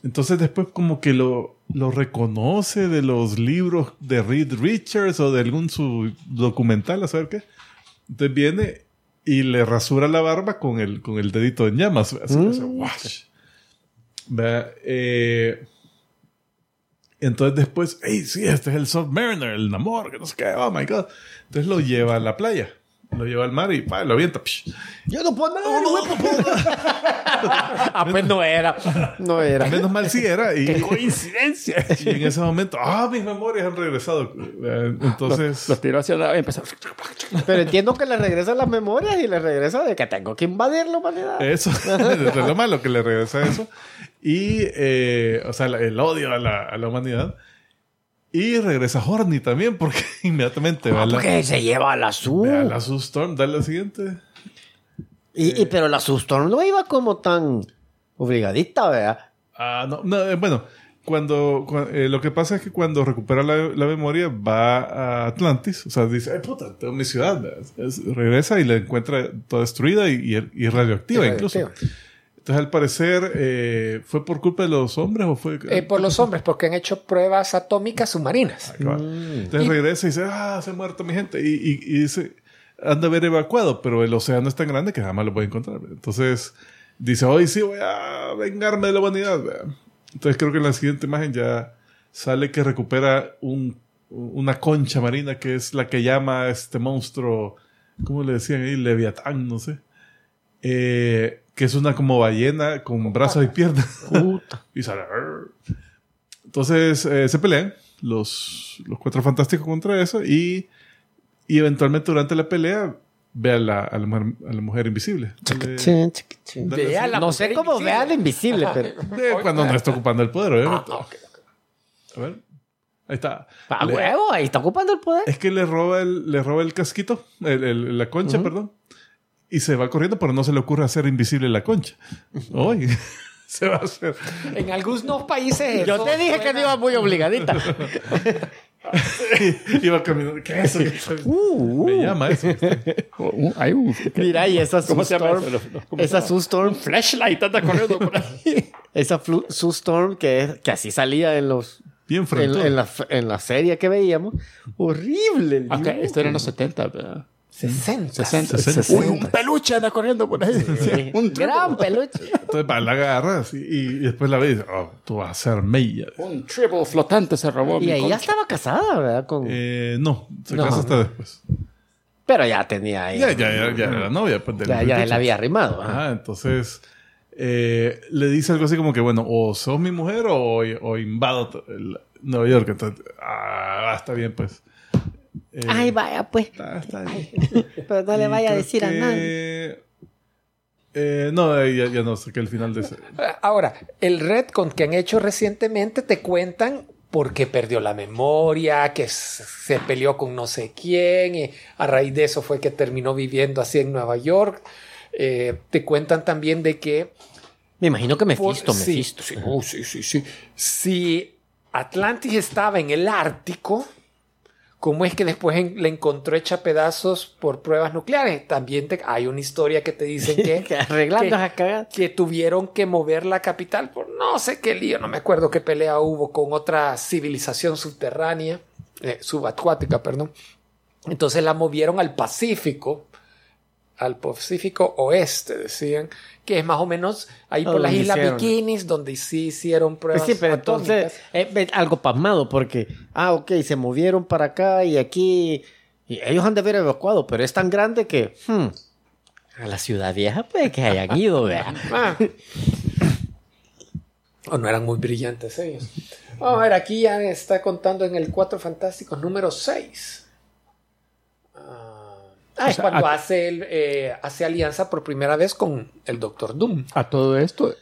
B: Entonces después como que lo, lo reconoce de los libros de Reed Richards o de algún su documental, a saber qué. Entonces viene y le rasura la barba con el, con el dedito en llamas. Así,
D: Mm.
B: así, eh, entonces después, hey, sí, este es el Submariner, el Namor, que no sé qué, oh my god. Entonces lo lleva a la playa, lo lleva al mar y pa, lo avienta. psh.
D: Yo no puedo nada, Ah, pues no era. No era.
B: Menos mal sí era. Y,
A: ¡Qué coincidencia!
B: y en ese momento, ah, mis memorias han regresado. Eh, Entonces,
A: Los tiró hacia la... Empezó...
D: Pero entiendo que le regresa las memorias y le regresa de que tengo que invadir la humanidad.
B: eso es lo malo que le regresa eso. Y, eh, o sea, el odio a la, a la humanidad. Y regresa Horny también, porque inmediatamente va la,
D: Porque se lleva a la Su.
B: ve a la Sue Storm, dale la siguiente.
D: Y, y- pero la Sustorm no iba como tan obligadita, ¿verdad?
B: Ah, no, no, eh, bueno, cuando, cua- eh, lo que pasa es que cuando recupera la, la memoria va a Atlantis, o sea, dice, ay puta, tengo mi ciudad, Es- regresa y la encuentra toda destruida y, y- y radioactiva
D: Y
B: incluso. Entonces, al parecer, eh, ¿fue por culpa de los hombres o fue...?
C: Eh, por los hombres, porque han hecho pruebas atómicas submarinas.
B: Va. Entonces regresa y dice, ah, se ha muerto mi gente. Y, y- y dice, han de haber evacuado, pero el océano es tan grande que jamás lo puede encontrar. Entonces dice, hoy sí voy a vengarme de la humanidad. Entonces creo que en la siguiente imagen ya sale que recupera un, una concha marina que es la que llama a este monstruo, ¿cómo le decían ahí? Leviatán, no sé. Eh, que es una como ballena con brazos y piernas.
D: Puta.
B: Y sale. Entonces eh, se pelean los, los cuatro fantásticos contra eso y, y eventualmente durante la pelea ve a la, a la, mujer, a la mujer invisible. Dale- dale
C: la
D: No
C: mujer
D: sé cómo
C: invisible.
D: vea de invisible, pero.
B: Eh, cuando no está ocupando el poder, obviamente.
C: Ah.
B: A ver. Ahí está.
D: A
B: Le-
D: huevo, ahí está ocupando el poder.
B: es que le roba el, le roba el casquito, el- el- la concha, perdón. Y se va corriendo, pero no se le ocurre hacer invisible la concha. Hoy se va a hacer.
C: En algunos países.
D: Yo te dije que
C: suena-
D: no iba muy obligadita.
B: Iba caminando. ¿Qué es eso?
D: Uh,
B: Me llama eso.
A: Uh, hay un-
D: Mira, y esa
A: ¿Cómo se llama
D: Storm.
A: eso? ¿Cómo
D: Esa Sue Storm.
A: Flashlight anda corriendo por ahí.
D: Esa flu- Sue Storm que, que así salía en los.
B: Bien
D: En,
B: frente.
D: en la, en la serie que veíamos. Horrible. el
A: Ok,
D: dibujo.
A: esto era en los 70, ¿verdad?
C: 60.
A: 60.
B: 60.
A: Uy, un peluche anda corriendo por ahí.
D: Sí.
A: un
D: Gran peluche.
B: Entonces va, la agarras y, y después la ves y dices, oh, tú vas a ser Meia.
A: Un triple flotante se robó.
D: Y
A: concha.
D: estaba casada, ¿verdad? Con...
B: Eh, no, se
D: No.
B: casa hasta después.
D: Pero ya tenía ahí.
B: Ya, ya, ya, ya era la novia. Pues,
D: Ya, ya la había arrimado. ajá.
B: Ajá, entonces eh, le dice algo así como que, bueno, o sos mi mujer o, o invado el- Nueva York. Entonces, ah, está bien, pues. Eh,
D: Ay, vaya, pues.
B: está- está bien.
D: Pero no le vaya a decir a nadie.
B: eh, no, eh, ya, ya no sé que el final de ese.
C: Ahora, el retcon que han hecho recientemente te cuentan por qué perdió la memoria, que se peleó con no sé quién, y a raíz de eso fue que terminó viviendo así en Nueva York. Eh, te cuentan también de que
D: Me imagino que
C: por-
D: Mephisto,
C: sí,
D: Mephisto.
C: sí, oh, sí, sí, sí. Si Atlantis estaba en el Ártico, ¿cómo es que después en- le encontró hecha pedazos por pruebas nucleares? También te- hay una historia que te dicen que,
D: Que arreglando
C: que- que tuvieron que mover la capital por no sé qué lío, no me acuerdo qué pelea hubo con otra civilización subterránea, eh, subacuática, perdón. Entonces la movieron al Pacífico, al Pacífico Oeste, decían, que es más o menos ahí
D: Ah,
C: por las Islas
D: hicieron.
C: Bikinis, donde sí hicieron
D: Pues
C: pruebas
D: sí, pero
C: atómicas.
D: entonces, eh, algo pasmado, porque, ah, ok, se movieron para acá y aquí, y ellos han de haber evacuado, pero es tan grande que, hmm, a la ciudad vieja puede que hayan ido, vea.
C: Ah. O no eran muy brillantes ellos. Vamos a ver, aquí ya está contando en el Cuatro Fantásticos número 6. Ah, es
A: sea,
C: cuando
A: a-
C: hace, el, eh, hace alianza por primera vez con el Doctor Doom.
A: A todo esto,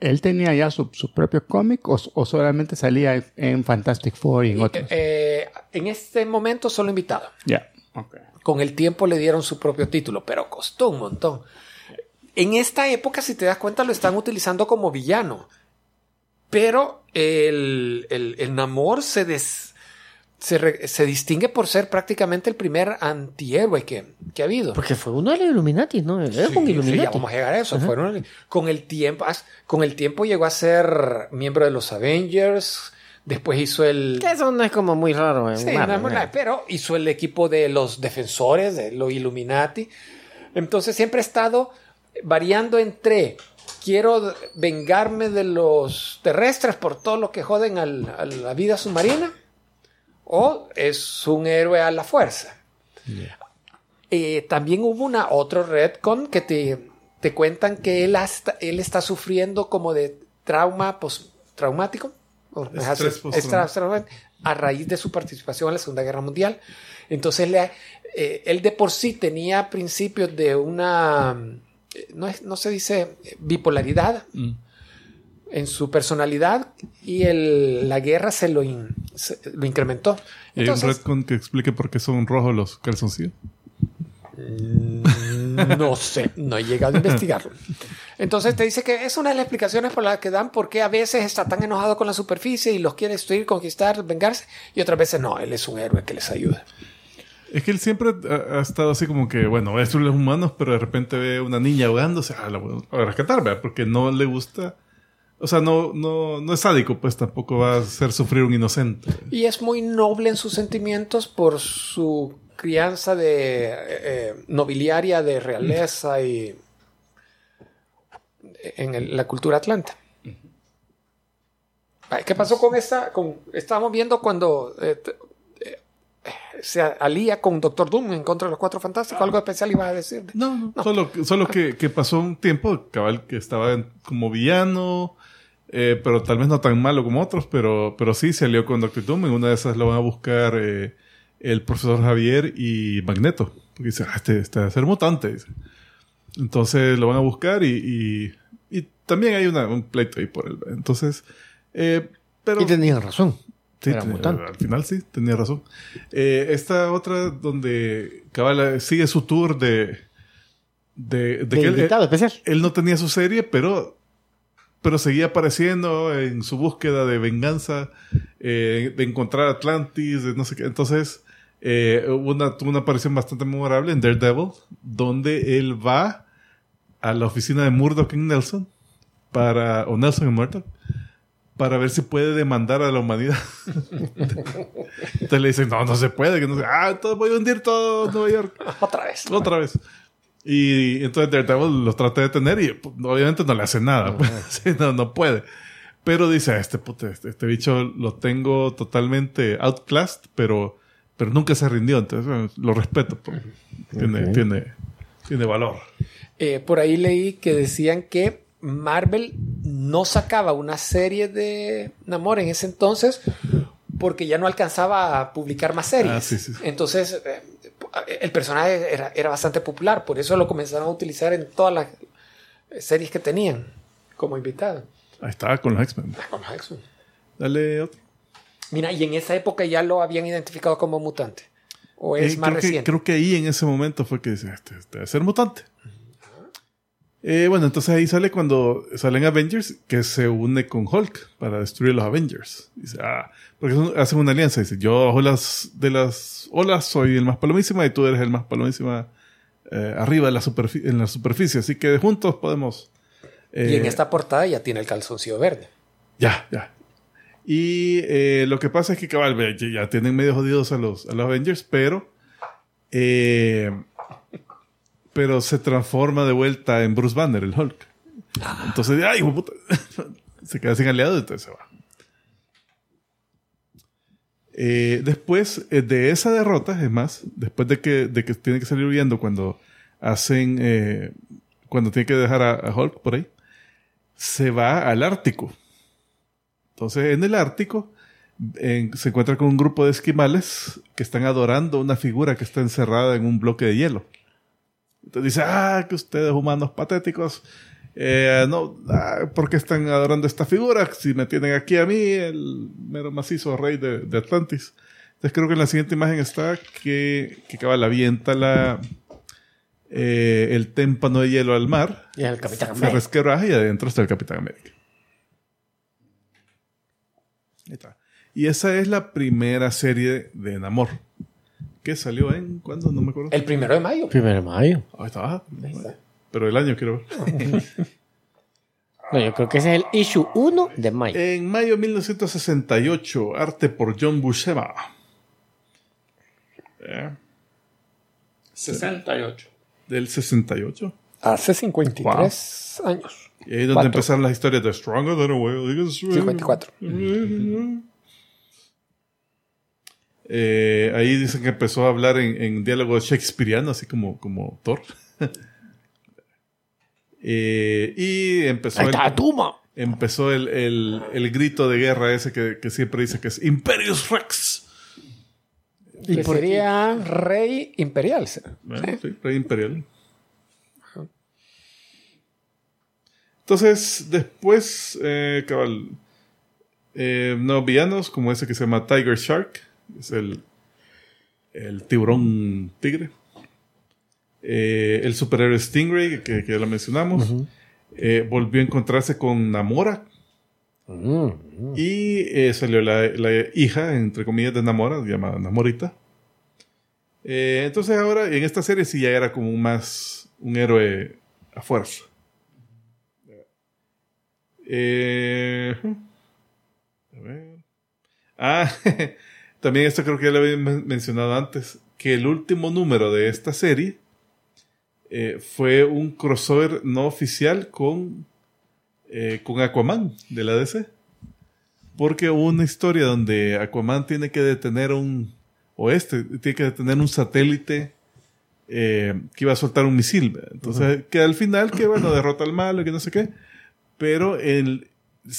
A: ¿él tenía ya su, su propio cómic o, o solamente salía en, en Fantastic Four y en otros?
C: Eh, en este momento solo invitado.
A: Ya. ok.
C: Con el tiempo le dieron su propio título, pero costó un montón. En esta época, si te das cuenta, lo están utilizando como villano. Pero el, el, el Namor se, des- se, re- se distingue por ser prácticamente el primer antihéroe que, que ha habido.
D: Porque fue uno de los Illuminati, ¿no? Él
C: Sí,
D: un
C: sí,
D: Illuminati.
C: ya vamos a llegar a eso. Fueron- con, el tiempo, as- con el tiempo llegó a ser miembro de los Avengers. Después hizo el.
D: Que eso no es como muy raro. en
C: Sí,
D: Marvel,
C: no, no,
D: ¿eh?
C: pero hizo el equipo de los defensores, de los Illuminati. Entonces siempre ha estado variando entre quiero vengarme de los terrestres por todo lo que joden al- a la vida submarina o es un héroe a la fuerza. Eh, también hubo una otro retcon que te, te cuentan que él, hasta, él está sufriendo como de trauma postraumático o
B: Estrés
C: así,
B: postraumático.
C: extra- a raíz de su participación en la Segunda Guerra Mundial. Entonces, le- eh, él de por sí tenía principios de una, eh, no, es- no se dice bipolaridad
B: Mm.
C: En su personalidad y el- la guerra se lo, in- se- lo incrementó.
B: Y hay un
C: Entonces,
B: retcon que explique por qué son rojos los calzoncillos.
C: No sé, no he llegado a investigarlo. Entonces te dice que es una de las explicaciones por las que dan por qué a veces está tan enojado con la superficie y los quiere destruir, conquistar, vengarse, y otras veces no, él es un héroe que les ayuda.
B: Es que él siempre ha, ha estado así como que, bueno, voy a destruir los humanos, pero de repente ve una niña ahogándose, ah, la voy a rescatar, ¿verdad? Porque no le gusta. O sea, no, no, no es sádico, pues tampoco va a hacer sufrir un inocente.
C: Y es muy noble en sus sentimientos por su crianza de eh, eh, nobiliaria de realeza y en el- la cultura atlanta. ¿Qué pasó con esta? Con, estábamos viendo cuando eh, eh, se alía con Doctor Doom en contra de los Cuatro Fantásticos. Algo especial iba a decir.
B: No, no. Solo, solo que, que pasó un tiempo, cabal, que estaba como villano, eh, pero tal vez no tan malo como otros, pero, pero sí se alió con Doctor Doom. En una de esas lo van a buscar eh, el profesor Javier y Magneto. Porque dice, ah, este, este va a ser mutante. dice. Entonces lo van a buscar y, y, y también hay una, un pleito ahí por él. Entonces, eh, pero...
D: Y tenían razón.
B: Sí,
D: Era
B: te-
D: mutante.
B: al final sí, tenía razón. Eh, esta otra donde Cabal sigue su tour de... De, de
D: De
B: que él,
D: invitado especial.
B: él no tenía su serie, pero, pero seguía apareciendo en su búsqueda de venganza, eh, de encontrar Atlantis, de no sé qué. Entonces, eh, hubo una, una aparición bastante memorable en Daredevil, donde él va a la oficina de Murdoch en Nelson, para, o Nelson en Murdoch, para ver si puede demandar a la humanidad. Entonces le dicen, no, no se puede, que no se, ah, entonces voy a hundir todo Nueva York.
C: Otra vez.
B: Otra vez. Y entonces Daredevil los trata de detener y pues, obviamente no le hace nada. pues. Sí, no, no puede. Pero dice, "Ah, este, puto, este, este bicho lo tengo totalmente outclassed, pero, pero nunca se rindió. Entonces bueno, lo respeto. pues. Tiene, tiene, tiene valor.
C: Eh, por ahí leí que decían que Marvel no sacaba una serie de Namor en ese entonces porque ya no alcanzaba a publicar más series.
B: Ah, sí, sí.
C: Entonces, eh, el personaje era, era bastante popular, por eso lo comenzaron a utilizar en todas las series que tenían como invitado.
B: Ahí está con los X-Men.
C: Con los X-Men.
B: Dale otro.
C: Mira, y en esa época ya lo habían identificado como mutante. ¿O es
B: Eh,
C: más
B: creo, que,
C: reciente?
B: creo que ahí en ese momento fue que dice, este, este debe ser mutante. Eh, bueno, entonces ahí sale cuando salen Avengers que se une con Hulk para destruir los Avengers. Dice, ah, porque son- hacen una alianza. Dice, yo bajo las de las olas soy el más palomísima y tú eres el más palomísima eh, arriba de la en la superficie. Así que juntos podemos... eh,
C: y en esta portada ya tiene el calzoncillo verde.
B: ya, ya. Y eh, lo que pasa es que cabal, ya, ya tienen medio jodidos a los, a los Avengers, pero. eh, pero se transforma de vuelta en Bruce Banner, el Hulk. Entonces, ¡ay, puta! se queda sin aliados, entonces se va. Eh, después eh, de esa derrota, es más, después de que, tiene que salir huyendo cuando hacen. eh, cuando tiene que dejar a, Hulk por ahí, se va al Ártico. Entonces, en el Ártico se encuentra con un grupo de esquimales que están adorando una figura que está encerrada en un bloque de hielo. Entonces dice, ah, que ustedes humanos patéticos, eh, no, ah, ¿por qué están adorando esta figura? Si me tienen aquí a mí, el mero macizo rey de, de Atlantis. Entonces creo que en la siguiente imagen está que, que cabal avienta la, eh, el témpano de hielo al mar,
D: Y el Capitán
B: se
D: América.
B: resquebraja y adentro está el Capitán América. Ahí está. Y esa es la primera serie de Namor. Que salió en. ¿Cuándo? No me acuerdo.
C: El primero de mayo.
D: Primero de mayo.
B: Ahí está. ah, Pero el año quiero ver.
D: No, yo creo que ese es el issue 1 de mayo.
B: En mayo de 1968, arte por John Buscema. Eh,
A: 68.
B: del 68.
C: Hace 53 años.
B: Y ahí es donde
C: Cuatro.
B: empezaron las historias de Stronger Than a Whale. Digo,
C: 54.
B: Eh, ahí dicen que empezó a hablar en, en diálogo shakespeariano, así como, como Thor. Eh, y empezó el,
D: está, Tuma.
B: empezó el, el- el grito de guerra ese que, que siempre dice que es Imperius Rex.
C: Que sería rey imperial.
B: sí, rey imperial. Entonces, después, eh, cabal, eh, nuevos villanos, como ese que se llama Tiger Shark, es el, el tiburón tigre. Eh, el superhéroe Stingray, que, que ya lo mencionamos. Eh, volvió a encontrarse con Namora. Y eh, salió la, la hija, entre comillas, de Namora, llamada Namorita. Entonces ahora en esta serie sí ya era como más un héroe a fuerza. A ver. Ah, también esto creo que ya lo había men- mencionado antes, que el último número de esta serie eh, fue un crossover no oficial con, eh, con Aquaman de la DC. Porque hubo una historia donde Aquaman tiene que detener un, o este, tiene que detener un satélite eh, que iba a soltar un misil. Entonces, que al final, que bueno, derrota al malo, que no sé qué. Pero el,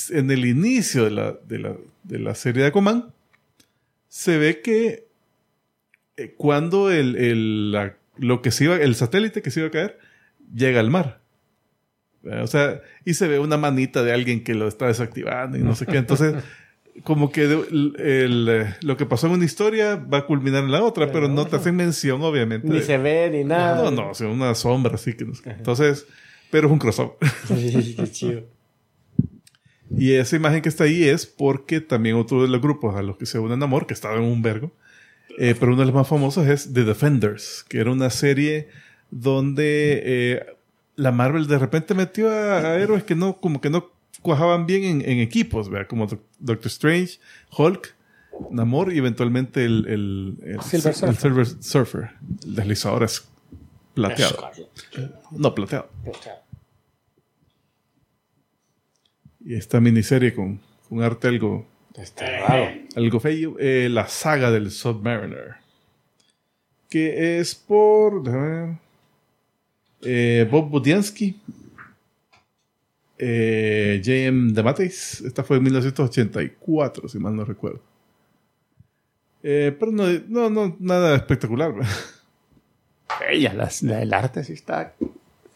B: en el inicio de la, de, la, de la serie de Aquaman, se ve que eh, cuando el, el, la- lo que se iba, el satélite que se iba a caer, llega al mar. ¿verdad? O sea, y se ve una manita de alguien que lo está desactivando y no sé qué. Entonces, como que el- el, eh, lo que pasó en una historia va a culminar en la otra, pero no te hacen mención, obviamente.
D: Ni
B: de-
D: se ve ni nada.
B: no, no, o sea, una sombra así que no sé. Entonces, pero es un crossover.
D: Qué chido.
B: Y esa imagen que está ahí es porque también otro de los grupos a los que se unen Amor, que estaba en un vergo, eh, pero uno de los más famosos es The Defenders, que era una serie donde eh, la Marvel de repente metió a, a héroes que no, como que no cuajaban bien en, en equipos, ¿verdad? como Doc- Doctor Strange, Hulk, Namor y eventualmente el, el, el,
C: Silver
B: el Silver Surfer, el deslizador es plateado. No, plateado. Y esta miniserie con, con arte algo,
D: Está raro.
B: algo feo, eh, la saga del Submariner. Que es por déjame ver, eh, Bob Budiansky, eh, J.M. DeMatteis. Esta fue en 1984, si mal no recuerdo. Eh, pero no, no, no, nada espectacular.
A: Ella, la- el arte sí está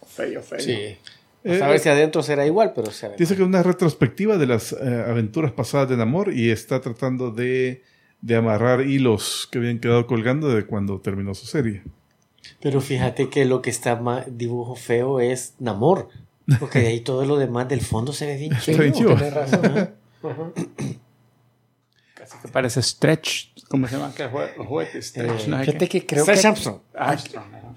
A: feo, feo.
D: Sí.
B: Eh,
D: a ver si adentro será igual, pero será
B: Dice que es una retrospectiva de las eh, aventuras pasadas de Namor y está tratando de, de amarrar hilos que habían quedado colgando de cuando terminó su serie.
D: Pero fíjate que lo que está ma- dibujo feo es Namor. Porque de ahí todo lo demás del fondo se ve bien
B: chivo.
C: tenés razón.
A: Casi que parece Stretch. ¿Cómo se llama? ¿Qué jue- juguete? Stretch.
D: Eh,
A: no
C: Fíjate
A: qué.
C: que creo
D: Flash
C: que
D: Armstrong.
A: Armstrong, ¿no?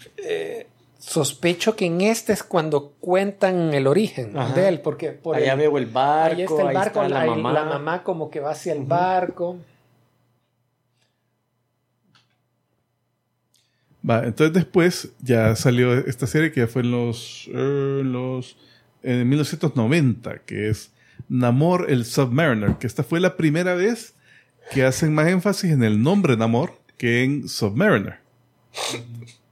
C: Sospecho que en este es cuando cuentan el origen
D: Ajá.
C: de él, porque por
D: Allá
C: el-
D: veo el barco,
C: ahí está el barco,
D: está la, mamá.
C: la mamá como que va hacia el barco.
B: Va, entonces después ya salió esta serie que ya fue en los, eh, en los en 1990, que es Namor el Submariner, que esta fue la primera vez que hacen más énfasis en el nombre Namor que en Submariner.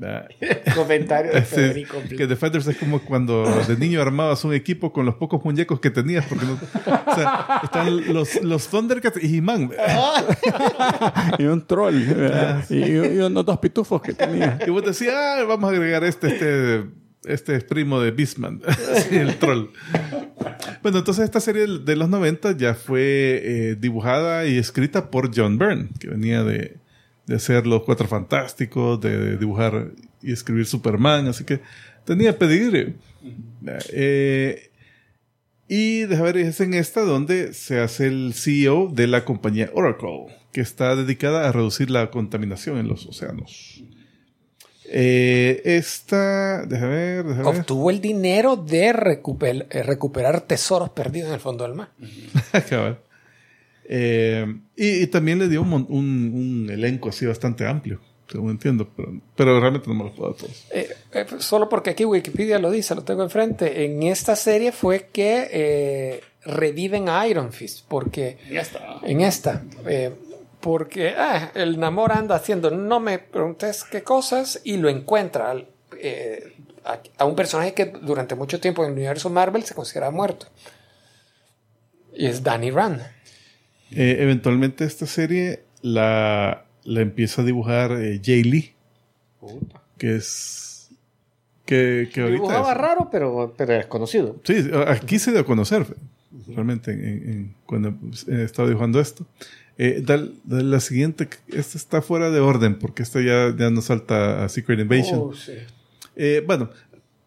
D: Comentario de Federico.
B: que Defenders es como cuando de niño armabas un equipo con los pocos muñecos que tenías. Porque no- o sea, están los, los Thundercats y He-Man.
A: Y un troll. ¿verdad? y, y unos dos pitufos que tenía.
B: Y vos decías, ah, vamos a agregar este, este, este es primo de Beastman. Sí, el troll. Bueno, entonces esta serie de los 90 ya fue eh, dibujada y escrita por John Byrne, que venía de, de hacer Los Cuatro Fantásticos, de dibujar y escribir Superman, así que tenía pedigrí. Eh, y déjame ver, es en esta donde se hace el CEO de la compañía Oracle, que está dedicada a reducir la contaminación en los océanos. Eh, esta, déjame ver, déjame ver.
C: Obtuvo el dinero de recuper- eh, recuperar tesoros perdidos en el fondo del mar.
B: Cabal. Eh, y, y también le dio un, un- un elenco así bastante amplio, según entiendo, pero, pero realmente no me los puedo dar todos.
C: Eh, eh, solo porque aquí Wikipedia lo dice, lo tengo enfrente. En esta serie fue que eh, reviven a Iron Fist, porque en esta, eh, porque ah, el Namor anda haciendo, no me preguntes qué cosas, y lo encuentra al- eh, a, a un personaje que durante mucho tiempo en el universo Marvel se considera muerto. Y es Danny Rand.
B: Eh, eventualmente esta serie la, la empieza a dibujar eh, Jay Lee, que es... Que, que ahorita
D: Dibujaba
B: es-
D: raro, pero, pero es conocido.
B: Sí, aquí se dio a conocer, realmente, en- en- cuando eh, estaba dibujando esto. Eh, la siguiente, esta está fuera de orden, porque esta ya, ya nos salta a Secret Invasion.
C: Oh, sí.
B: Eh, bueno,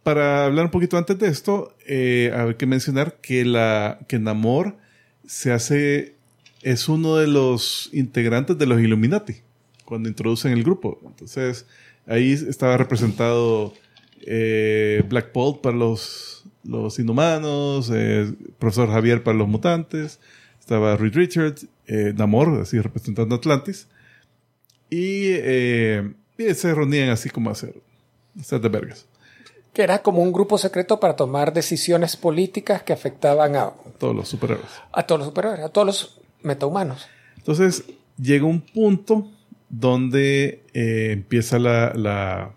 B: para hablar un poquito antes de esto, eh, hay que mencionar que, la, que Namor se hace, es uno de los integrantes de los Illuminati, cuando introducen el grupo. Entonces, ahí estaba representado eh, Black Bolt para los, los inhumanos, eh, Profesor Javier para los mutantes, estaba Reed Richards, eh, Namor, así representando Atlantis, y, eh, y se reunían así como a hacer, a hacer de vergas.
C: Que era como un grupo secreto para tomar decisiones políticas que afectaban a,
B: Todos los superhéroes.
C: a todos los superhéroes, a todos los metahumanos.
B: Entonces llega un punto donde eh, empieza la, la,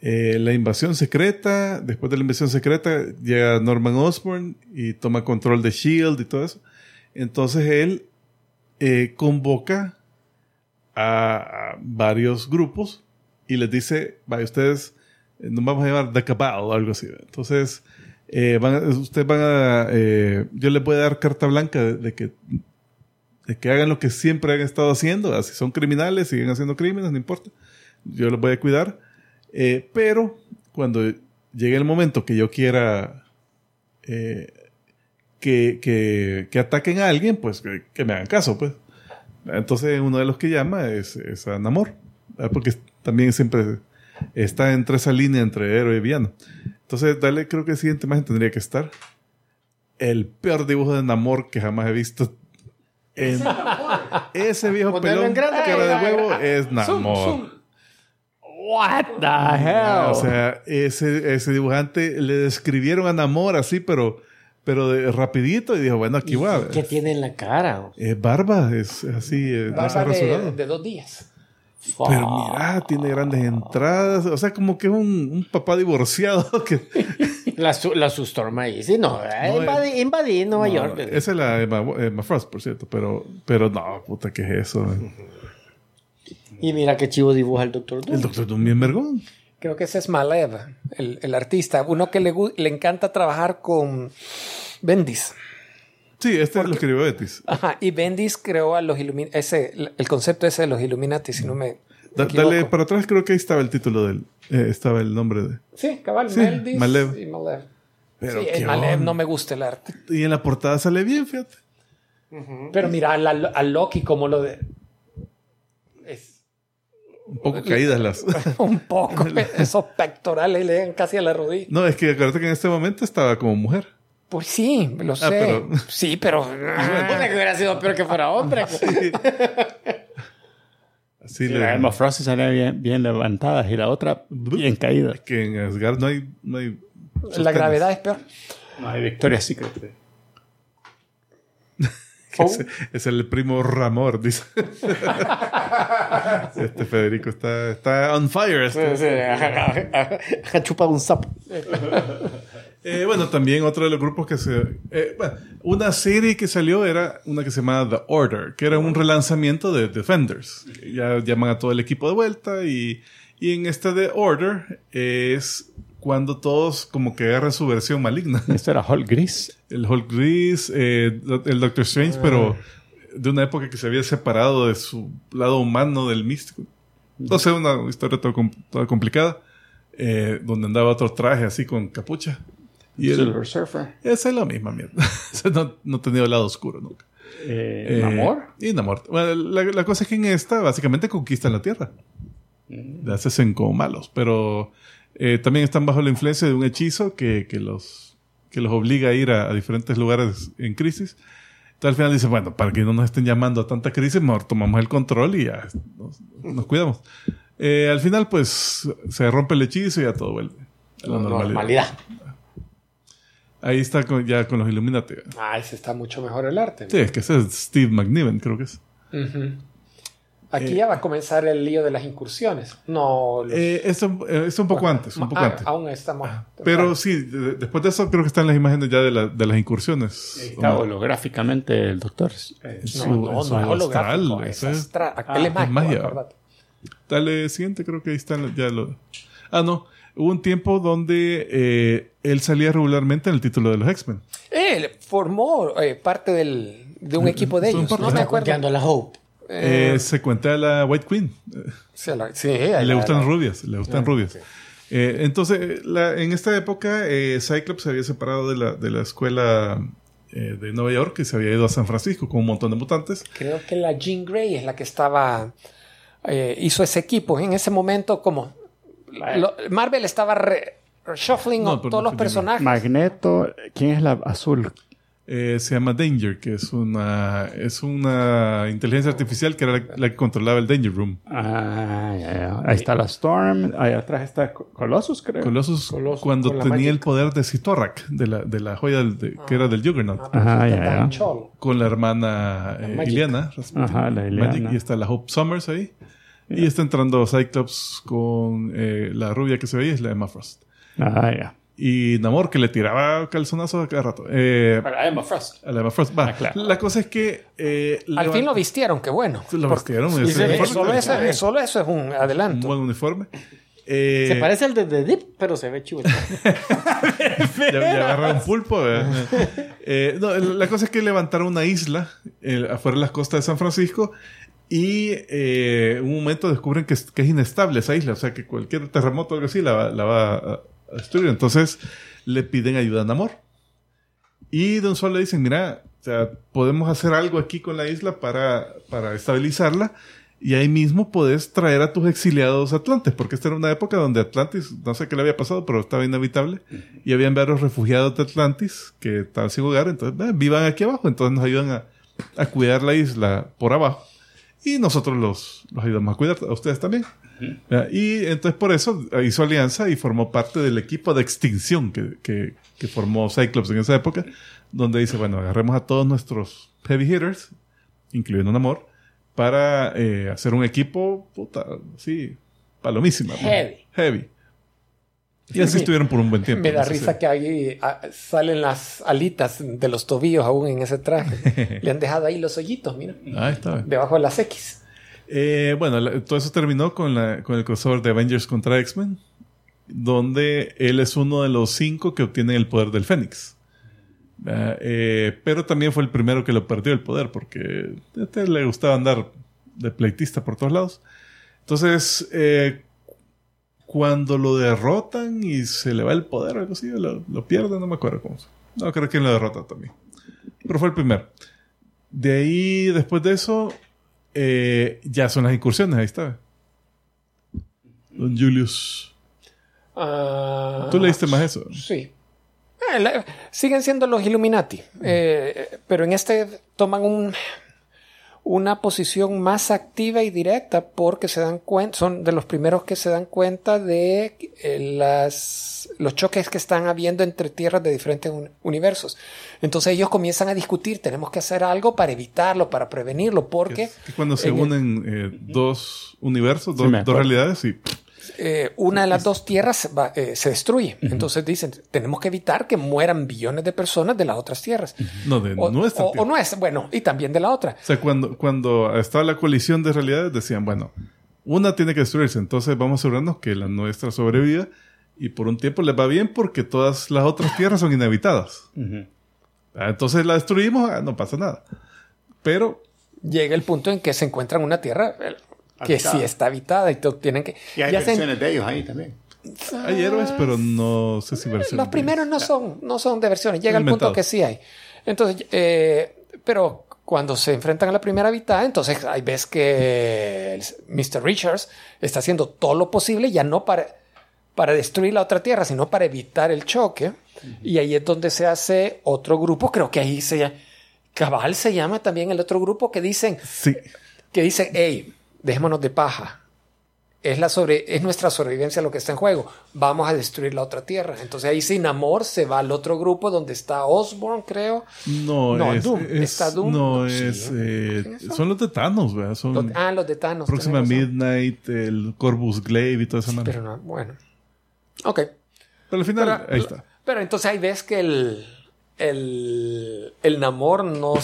B: eh, la invasión secreta. Después de la invasión secreta llega Norman Osborn y toma control de Shield y todo eso. Entonces él eh, convoca a, a varios grupos y les dice, vaya, ustedes eh, nos vamos a llamar The Cabal o algo así. Entonces, eh, van ustedes van a... eh, yo les voy a dar carta blanca de, que de que hagan lo que siempre han estado haciendo. Así son criminales, siguen haciendo crímenes, no importa. Yo los voy a cuidar. Eh, pero cuando llegue el momento que yo quiera eh, que, que, que ataquen a alguien, pues que, me hagan caso, pues. Entonces uno de los que llama es, es a Namor. Porque también siempre está entre esa línea entre héroe y villano. Entonces, dale, creo que la siguiente imagen tendría que estar. El peor dibujo de Namor que jamás he visto. En- ese viejo pelón cara de huevo es Namor.
A: What the hell?
B: O sea, ese, ese dibujante le describieron a Namor así, pero, pero de, rapidito y dijo, bueno, aquí va.
D: ¿Qué tiene en la cara?
B: Es barba, es así, eh, no se ha
C: Barba de, de dos días.
B: Pero mira, tiene grandes entradas. O sea, como que es un, un papá divorciado que
D: La, su- la sustorma ahí. Sí, no.
B: No,
D: invadí, invadí Nueva
B: No,
D: York.
B: Esa es la Emma, Emma Frost, por cierto. Pero, pero no, puta, ¿qué es eso?
D: Y mira qué chivo dibuja el Doctor Doom.
B: El Doctor Doom bien vergón.
C: Creo que ese es Malev, el, el artista. Uno que le, le encanta trabajar con Bendis.
B: Sí, este lo escribió Betis.
C: Ajá, y Bendis creó a los Illuminati, ese, el concepto ese de los Illuminati, si no me
B: Da- dale para atrás, creo que ahí estaba el título del. eh, estaba el nombre de.
C: Sí, cabal,
B: Sí,
C: Bendis
B: Malev.
C: y Malev.
B: Pero
C: sí, Malev no me gusta el arte.
B: Y en la portada sale bien, fíjate.
C: Pero mira a, la- a Loki como lo de... Es
B: Un poco caídas las.
C: un poco, esos pectorales le llegan casi a la rodilla.
B: no, es que acuérdate que en este momento estaba como mujer.
C: Pues sí, lo sé.
B: Ah, pero-
C: Sí, pero...
D: Puta que hubiera sido peor que fuera hombre.
B: Así
A: La. Emma Frost salía bien, bien levantada y la otra bien caída.
B: Es que en Asgard no hay. No hay
C: la gravedad es peor.
A: No hay Victoria's Secret.
B: Ese es el primo Ramor, dice. este Federico está, está on fire. este.
D: Ha chupado un sapo.
B: Eh, bueno, también otro de los grupos que se... eh, bueno, una serie que salió era una que se llamaba The Order, que era un relanzamiento de Defenders. Ya llaman a todo el equipo de vuelta y, y en esta The Order es cuando todos como que agarran su versión maligna.
A: Esto era Hulk Gris.
B: El Hulk Gris, eh, el Doctor Strange, pero de una época que se había separado de su lado humano del místico. No sé, una historia toda complicada, eh, donde andaba otro traje así con capucha. Y él,
A: Silver Surfer.
B: esa es la misma mierda. No, no ha tenido el lado oscuro nunca.
A: Eh,
B: Eh,
A: Namor.
B: Y Namor. Bueno, la, la cosa es que en esta básicamente conquistan la Tierra.
A: Mm.
B: La hacen como malos. Pero eh, también están bajo la influencia de un hechizo que, que los, que los obliga a ir a, a diferentes lugares en crisis. Entonces al final dicen, bueno, para que no nos estén llamando a tanta crisis, mejor tomamos el control y ya nos, nos cuidamos. Eh, al final pues se rompe el hechizo y ya todo vuelve a la normalidad.
D: Normalidad.
B: Ahí está con- ya con los Illuminati.
C: Ah, ese está mucho mejor el arte.
B: Sí, es que ese es Steve McNiven, creo que es.
C: Aquí ya va a comenzar el lío de las incursiones. No, los-
B: Eh, esto, eh, esto un poco antes, un poco
C: Ah,
B: antes.
C: Aún estamos.
B: Pero sí, de- después de eso creo que están las imágenes ya de, la- de las incursiones.
A: Está holográficamente el doctor. Eh,
B: Su-
C: No, no, no es holográfico.
B: astral,
C: Es
B: eso
C: astral.
A: Ah,
C: Aquel es
B: magia. Dale siguiente, creo que ahí están ya lo... Ah, no. Hubo un tiempo donde eh, él salía regularmente en el título de los X-Men.
C: Él formó eh, parte del, de un equipo de
B: son
C: ellos. No me acuerdo.
D: la Hope.
B: Eh, se cuenta a la White Queen. Eh,
C: Sí, la- sí, a
B: le
C: la-
B: gustan
C: la-
B: rubias, le gustan rubias. Eh, entonces, la- en esta época, eh, Cyclops se había separado de la, de la escuela eh, de Nueva York y se había ido a San Francisco con un montón de mutantes.
C: Creo que la Jean Grey es la que estaba eh, hizo ese equipo. En ese momento, como lo- Marvel estaba re- shuffling
B: No,
C: todos
B: no
C: los personajes.
A: Magneto, ¿quién es la azul?
B: Eh, se llama Danger, que es una, es una inteligencia artificial que era la, la que controlaba el Danger Room.
A: Ah, ya, ya. Ahí está la Storm, ahí atrás está Co- Colossus, creo.
B: Colossus,
C: Colossus
B: cuando tenía
C: Magic.
B: el poder de Sitorak, de la, de la joya del- de- que era del Juggernaut,
A: ya,
C: Tan
A: ya.
B: con la hermana eh. Iliana.
A: Ajá, la Iliana.
B: Magic, y está la Hope Summers ahí. Y está entrando Cyclops con eh, la rubia que se veía, es la Emma Frost.
A: Ah, ya.
B: Y Namor, que le tiraba calzonazos a cada rato. Eh,
A: Para Emma Frost.
B: a la Emma Frost. Va,
A: Ah, claro.
B: La cosa es que... eh,
C: Al fin lo vistieron, qué bueno.
B: Lo
C: Porque-
B: vistieron,
C: Sí, sí,
B: uniforme
C: solo, eso, solo eso es un
B: Un
C: adelanto.
B: buen uniforme. Eh,
D: Se parece al de The Deep, pero se ve chulo.
B: ya, ya agarraron pulpo. ¿verdad? Eh, no, la cosa es que levantaron una isla eh, afuera de las costas de San Francisco y eh, un momento descubren que es, que es inestable esa isla, o sea que cualquier terremoto o algo así la, la va a, a destruir. Entonces le piden ayuda a Namor. Y de un solo le dicen, mira, o sea, podemos hacer algo aquí con la isla para, para estabilizarla. Y ahí mismo puedes traer a tus exiliados atlantes, porque esta era una época donde Atlantis, no sé qué le había pasado, pero estaba inhabitable. Y habían varios refugiados de Atlantis que estaban sin hogar, entonces eh, vivan aquí abajo, entonces nos ayudan a, a cuidar la isla por abajo. Y nosotros los, los ayudamos a cuidar, a ustedes también. Y entonces por eso hizo alianza y formó parte del equipo de extinción que, que, que formó Cyclops en esa época, donde dice, bueno, agarremos a todos nuestros heavy hitters, incluyendo Namor, para eh, hacer un equipo, puta, sí, palomísima. pues.
C: Heavy.
B: Y así estuvieron por un buen tiempo.
C: Me da
B: no
C: risa que ahí ah, salen las alitas de los tobillos aún en ese traje. Le han dejado ahí los hoyitos, mira.
B: Ah, está bien.
C: Debajo de las X.
B: Eh, bueno, la- todo eso terminó con, la, con el crossover de Avengers contra X-Men, donde él es uno de los cinco que obtienen el poder del Fénix. Ah, eh, pero también fue el primero que lo perdió el poder, porque a este le gustaba andar de pleitista por todos lados. Entonces, eh, cuando lo derrotan y se le va el poder o algo así, lo, lo pierde, no me acuerdo cómo. No, creo que lo derrota también. Pero fue el primero. De ahí, después de eso, eh, ya son las incursiones, ahí está. Don Julius.
C: Ah,
B: ¿Tú leíste más eso?
C: Sí. Eh, la- siguen siendo los Illuminati, eh, pero en este toman un, una posición más activa y directa porque se dan cuenta, son de los primeros que se dan cuenta de eh, las, los choques que están habiendo entre tierras de diferentes un- universos. Entonces ellos comienzan a discutir, tenemos que hacer algo para evitarlo, para prevenirlo, porque
B: Es que cuando se
C: el-
B: unen eh, dos universos,
A: Sí,
B: dos, dos realidades, y
C: eh, una de las dos tierras va- eh, se destruye. Entonces dicen, tenemos que evitar que mueran billones de personas de las otras tierras.
B: no, de
C: O,
B: nuestra
C: o- o
B: tierra.
C: nuestra, bueno, y también de la otra.
B: O sea, cuando, cuando estaba la colisión de realidades, decían, bueno, una tiene que destruirse, entonces vamos a asegurarnos que la nuestra sobreviva y por un tiempo les va bien porque todas las otras tierras son inhabitadas. Ah, Entonces la destruimos, ah, no pasa nada. Pero
C: Llega el punto en que se encuentran una tierra que
F: Habitada.
C: sí está habitada y tienen que...
F: Y hay versiones de ellos ahí también.
B: hay héroes, pero no sé si versiones.
C: Los primeros no son, no son de versiones. Llega el
B: Inventados.
C: punto que sí hay. Entonces, eh, pero cuando se enfrentan a la primera mitad, entonces ahí ves que Mr. Richards está haciendo todo lo posible ya no para, para destruir la otra tierra, sino para evitar el choque. Y ahí es donde se hace otro grupo. Creo que ahí se Cabal se llama también el otro grupo que dicen,
B: Sí.
C: que dicen, hey, dejémonos de paja. Es, la sobre, es nuestra sobrevivencia lo que está en juego. Vamos a destruir la otra tierra. Entonces ahí sin amor se va al otro grupo donde está Osborn, creo.
B: No,
C: No,
B: es,
C: Doom.
B: es-
C: Está Doom.
B: No,
C: No, sí,
B: es. eh,
C: ¿Quiénes son?
B: los de Thanos, ¿verdad? Son
C: Los- ah, los de Thanos.
B: Próxima. Midnight, el Corvus Glaive y toda esa mano.
C: Pero no, bueno. Ok.
B: Pero al final,
C: Pero,
B: ahí está.
C: pero entonces ahí ves que el, el, el Namor no,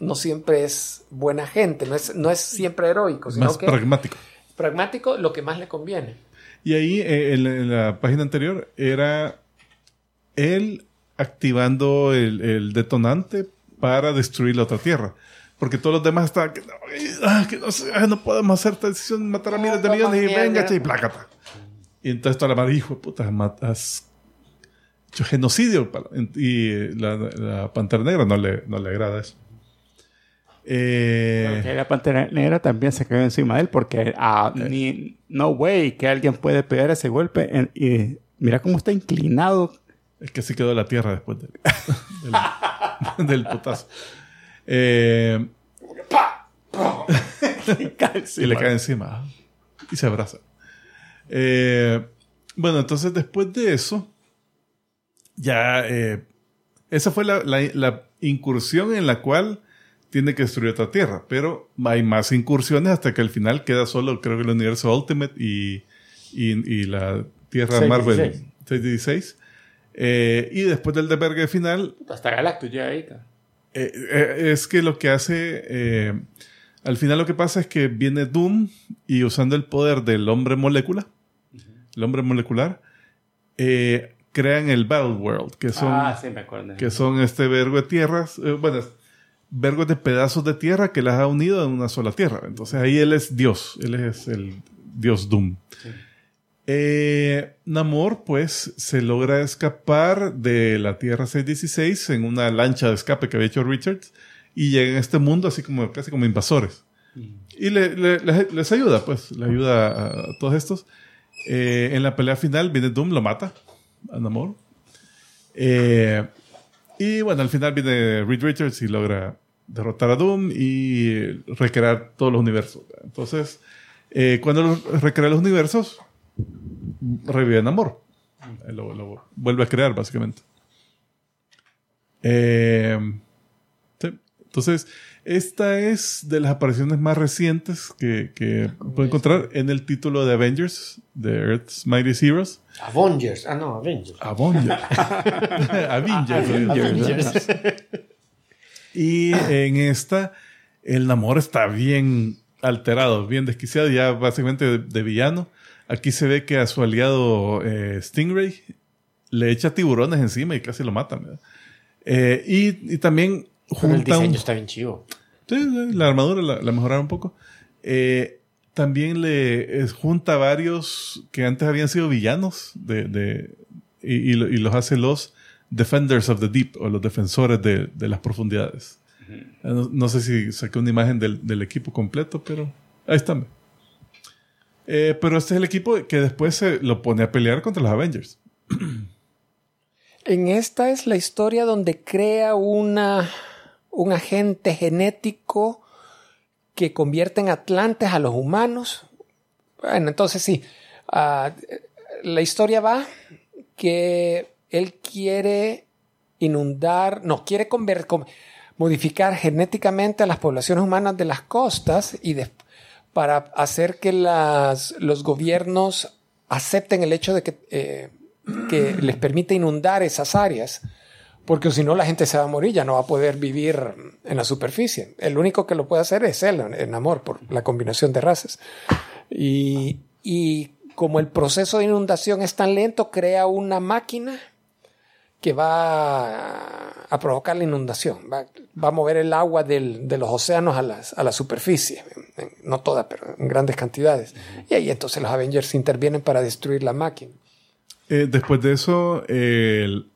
C: no siempre es buena gente, no es, no es siempre heroico, sino
B: Más
C: que
B: pragmático.
C: pragmático lo que más le conviene.
B: Y ahí, eh, en, la- en la página anterior, era él activando el, el detonante para destruir la otra tierra. Porque todos los demás estaban que no, ah, que no, ah, no podemos hacer esta decisión, matar a miles de millones y venga, y plácata. Y entonces toda la madre dijo, puta, matas genocidio. palo". Y eh, la, la Pantera Negra no le, no le agrada eso. Eh,
A: la pantera negra también se cayó encima de él porque ah, ni, no way que alguien puede pegar ese golpe. en- y mira cómo está inclinado.
B: es que se quedó la tierra después del, del, del putazo. Eh, y le cae encima. Y se abraza. Eh, bueno, entonces después de eso, ya eh, esa fue la, la- la incursión en la cual tiene que destruir otra tierra. Pero hay más incursiones hasta que al final queda solo, creo que el universo Ultimate y, y, y la tierra
D: 616.
B: Marvel 616. Eh, y después del desvergue final,
A: Hasta Galactus ya ahí.
B: eh, eh, es que lo que hace. eh, al final lo que pasa es que viene Doom y usando el poder del hombre molécula, el hombre molecular, eh, crean el Battle World, que son,
A: ah, sí, me acuerdo.
B: que son este vergo de tierras, eh, bueno, vergos de pedazos de tierra que las ha unido en una sola tierra. Entonces ahí él es Dios, él es el Dios Doom. Eh, Namor, pues, se logra escapar de la Tierra 616 en una lancha de escape que había hecho Richards y llega a este mundo así como casi como invasores. Y le- le- les, les ayuda, pues, le ayuda a, a todos estos. Eh, en la pelea final viene Doom, lo mata Namor. Eh, y bueno, al final viene Reed Richards y logra derrotar a Doom y recrear todos los universos. Entonces, eh, cuando recrea los universos, revive en amor. Eh, Lo, lo vuelve a crear, básicamente. Eh. Entonces, esta es de las apariciones más recientes que, que puede encontrar en el título de Avengers, de Earth's Mightiest Heroes.
D: Avengers. Ah, no, Avengers.
B: Avengers. Avengers.
D: Avengers.
B: Y en esta, el Namor está bien alterado, bien desquiciado, ya básicamente de, de villano. Aquí se ve que a su aliado eh, Stingray le echa tiburones encima y casi lo matan. Eh, y, y también
D: Pero el
B: junta un-
D: diseño está bien chivo.
B: Sí, sí, la armadura la, la mejoraron un poco. Eh, también le eh, junta varios que antes habían sido villanos de, de- y, y lo- y los hace los Defenders of the Deep o los defensores de, de las profundidades. No, no sé si saqué una imagen del, del equipo completo, pero ahí están. Eh, pero este es el equipo que después se lo pone a pelear contra los Avengers.
C: En esta es la historia donde crea una, un agente genético que convierte en atlantes a los humanos. Bueno, entonces sí, ah, la historia va que él quiere inundar, no, quiere conver- com- modificar genéticamente a las poblaciones humanas de las costas y para hacer que los gobiernos acepten el hecho de que, eh, que les permite inundar esas áreas, porque si no la gente se va a morir, ya no va a poder vivir en la superficie. El único que lo puede hacer es él, en amor, por la combinación de razas. Y, y como el proceso de inundación es tan lento, crea una máquina que va a provocar la inundación, va, va a mover el agua del- de los océanos a, las- a la superficie, no toda, pero en grandes cantidades. Y ahí entonces los Avengers intervienen para destruir la máquina.
B: Eh, después de eso, él,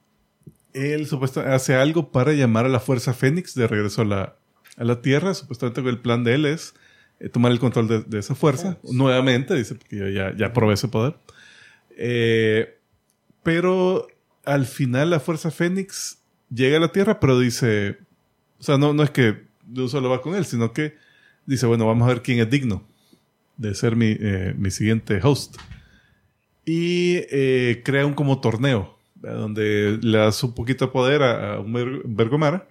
B: él supuestamente hace algo para llamar a la Fuerza Fénix de regreso a la, a la Tierra. Supuestamente el plan de él es eh, tomar el control de, de esa fuerza. Nuevamente, dice, porque yo ya, ya probé ese poder. Eh, pero al final la Fuerza Fénix llega a la Tierra, pero dice, o sea, no, no es que de un solo va con él, sino que dice, bueno, vamos a ver quién es digno de ser mi, eh, mi siguiente host y eh, crea un como torneo. Donde le das un poquito de poder a, a un ver- Vergomara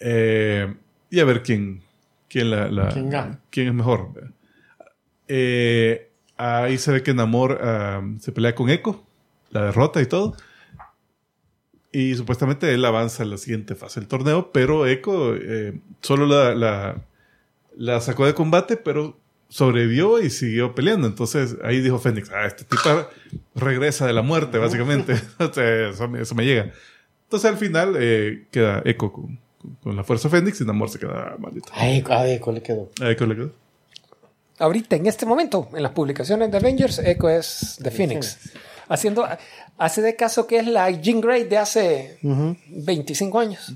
B: eh, y a ver quién quién la, la-
D: ¿Quién gana?
B: quién es mejor. Eh, ahí se ve que Namor ah, se pelea con Echo la derrota y todo y supuestamente él avanza a la siguiente fase del torneo pero Echo eh, solo la, la la sacó de combate pero sobrevivió y siguió peleando. Entonces ahí dijo Fénix, ah, este tipo regresa de la muerte, básicamente. Eso, me, eso me llega. Entonces al final eh, queda Echo con, con- la fuerza Fénix y Namor se queda maldito.
D: Ay, a Echo le quedó.
B: A Echo le quedó.
C: Ahorita, en este momento, en las publicaciones de Avengers, Echo es The Phoenix. haciendo, hace de caso que es la Jean Grey de hace 25 años.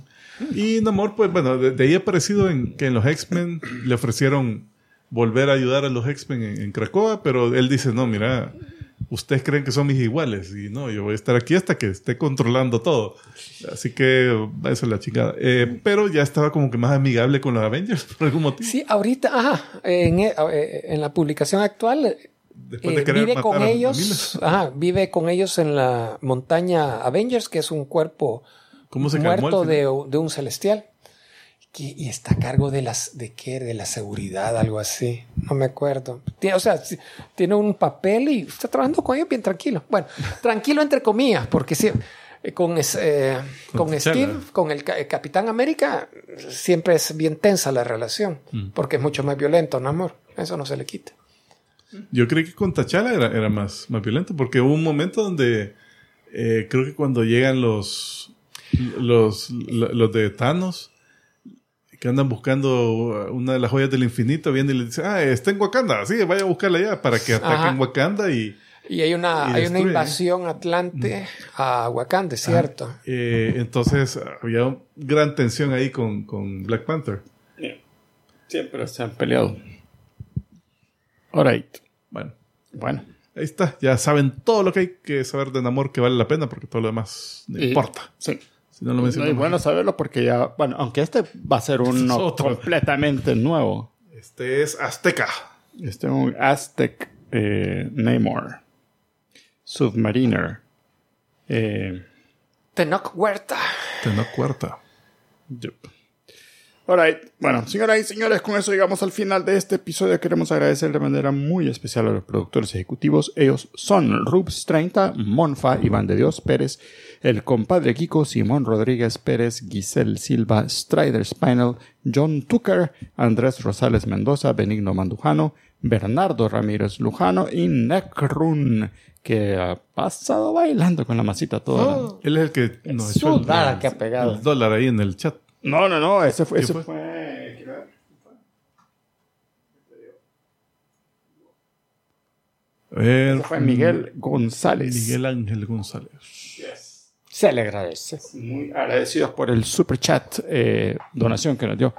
B: Y Namor, pues bueno, de, de ahí ha aparecido en que en los X-Men le ofrecieron volver a ayudar a los X-Men en, en Cracoa, pero él dice, no, mira, ustedes creen que son mis iguales y no, yo voy a estar aquí hasta que esté controlando todo. Así que eso es la chingada. Eh, pero ya estaba como que más amigable con los Avengers por algún motivo.
C: Sí, ahorita, ajá, en, eh, en la publicación actual
B: Después
C: eh,
B: de
C: vive
B: matar
C: con
B: a-
C: ellos, ajá, vive con ellos en la montaña Avengers, que es un cuerpo
B: ¿Cómo se calmó al
C: muerto de un celestial. Que- y está a cargo de las de qué, de la seguridad, algo así. No me acuerdo. Tiene, o sea, tiene un papel y está trabajando con ellos bien tranquilo. Bueno, tranquilo entre comillas, porque sí, eh, con, es- eh, con Steve, con el Capitán América, siempre es bien tensa la relación,
B: Mm.
C: porque es mucho más violento, ¿no, amor? Eso no se le quita.
B: Yo creí que con T'Challa era, era más, más violento, porque hubo un momento donde eh, creo que cuando llegan los, los, los de Thanos, que andan buscando una de las joyas del infinito, viene y le dice, ah, está en Wakanda, sí, vaya a buscarla allá para que ataquen
C: Ajá.
B: Wakanda y
C: Y hay una,
B: Y
C: hay una invasión atlante a Wakanda, es ¿cierto?
B: eh, entonces había gran tensión ahí con, con Black Panther.
A: Siempre se han peleado. Alright.
B: Bueno,
A: Bueno.
B: ahí está, ya saben todo lo que hay que saber de Namor que vale la pena, porque todo lo demás no
A: Y-
B: importa.
A: Sí.
B: Si no lo
A: No, y bueno saberlo porque ya, bueno, aunque este va a ser uno
B: otro.
A: completamente nuevo.
B: Este es Azteca.
A: Este es un Aztec eh, Namor. Submariner. Eh,
C: Tenoch Huerta.
B: Tenoch Cuarta.
A: Yup. Alright, bueno, señoras y señores, con eso llegamos al final de este episodio. Queremos agradecer de manera muy especial a los productores ejecutivos. Ellos son Rubs 30, Monfa, Iván de Dios Pérez, el compadre Kiko, Simón Rodríguez Pérez, Giselle Silva, Strider Spinal, John Tucker, Andrés Rosales Mendoza, Benigno Mandujano, Bernardo Ramírez Lujano y Necrun, que ha pasado bailando con la masita toda.
B: Él es el que nos echó el,
D: Sudada que ha pegado.
B: el dólar ahí en el chat.
A: No, no, no, ese fue.
B: ¿Qué
A: Ese
B: fue?
A: fue? fue Miguel González.
B: Miguel Ángel González.
D: Se le agradece.
A: Muy agradecidos por el super chat eh, donación que nos dio.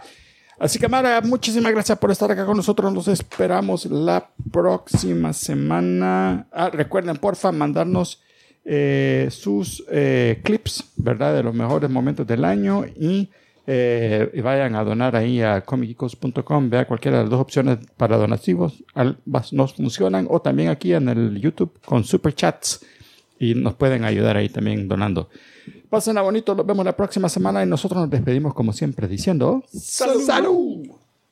A: Así que, Mara, muchísimas gracias por estar acá con nosotros. Nos esperamos la próxima semana. Ah, recuerden, porfa, mandarnos eh, sus eh, clips, ¿verdad? De los mejores momentos del año y, eh, y vayan a donar ahí a comicicos.com. Vea cualquiera de las dos opciones para donativos. Nos funcionan o también aquí en el YouTube con super chats y nos pueden ayudar ahí también donando. Pásenla bonito, nos vemos la próxima semana y nosotros nos despedimos como siempre diciendo ¡Salud! ¡Salud!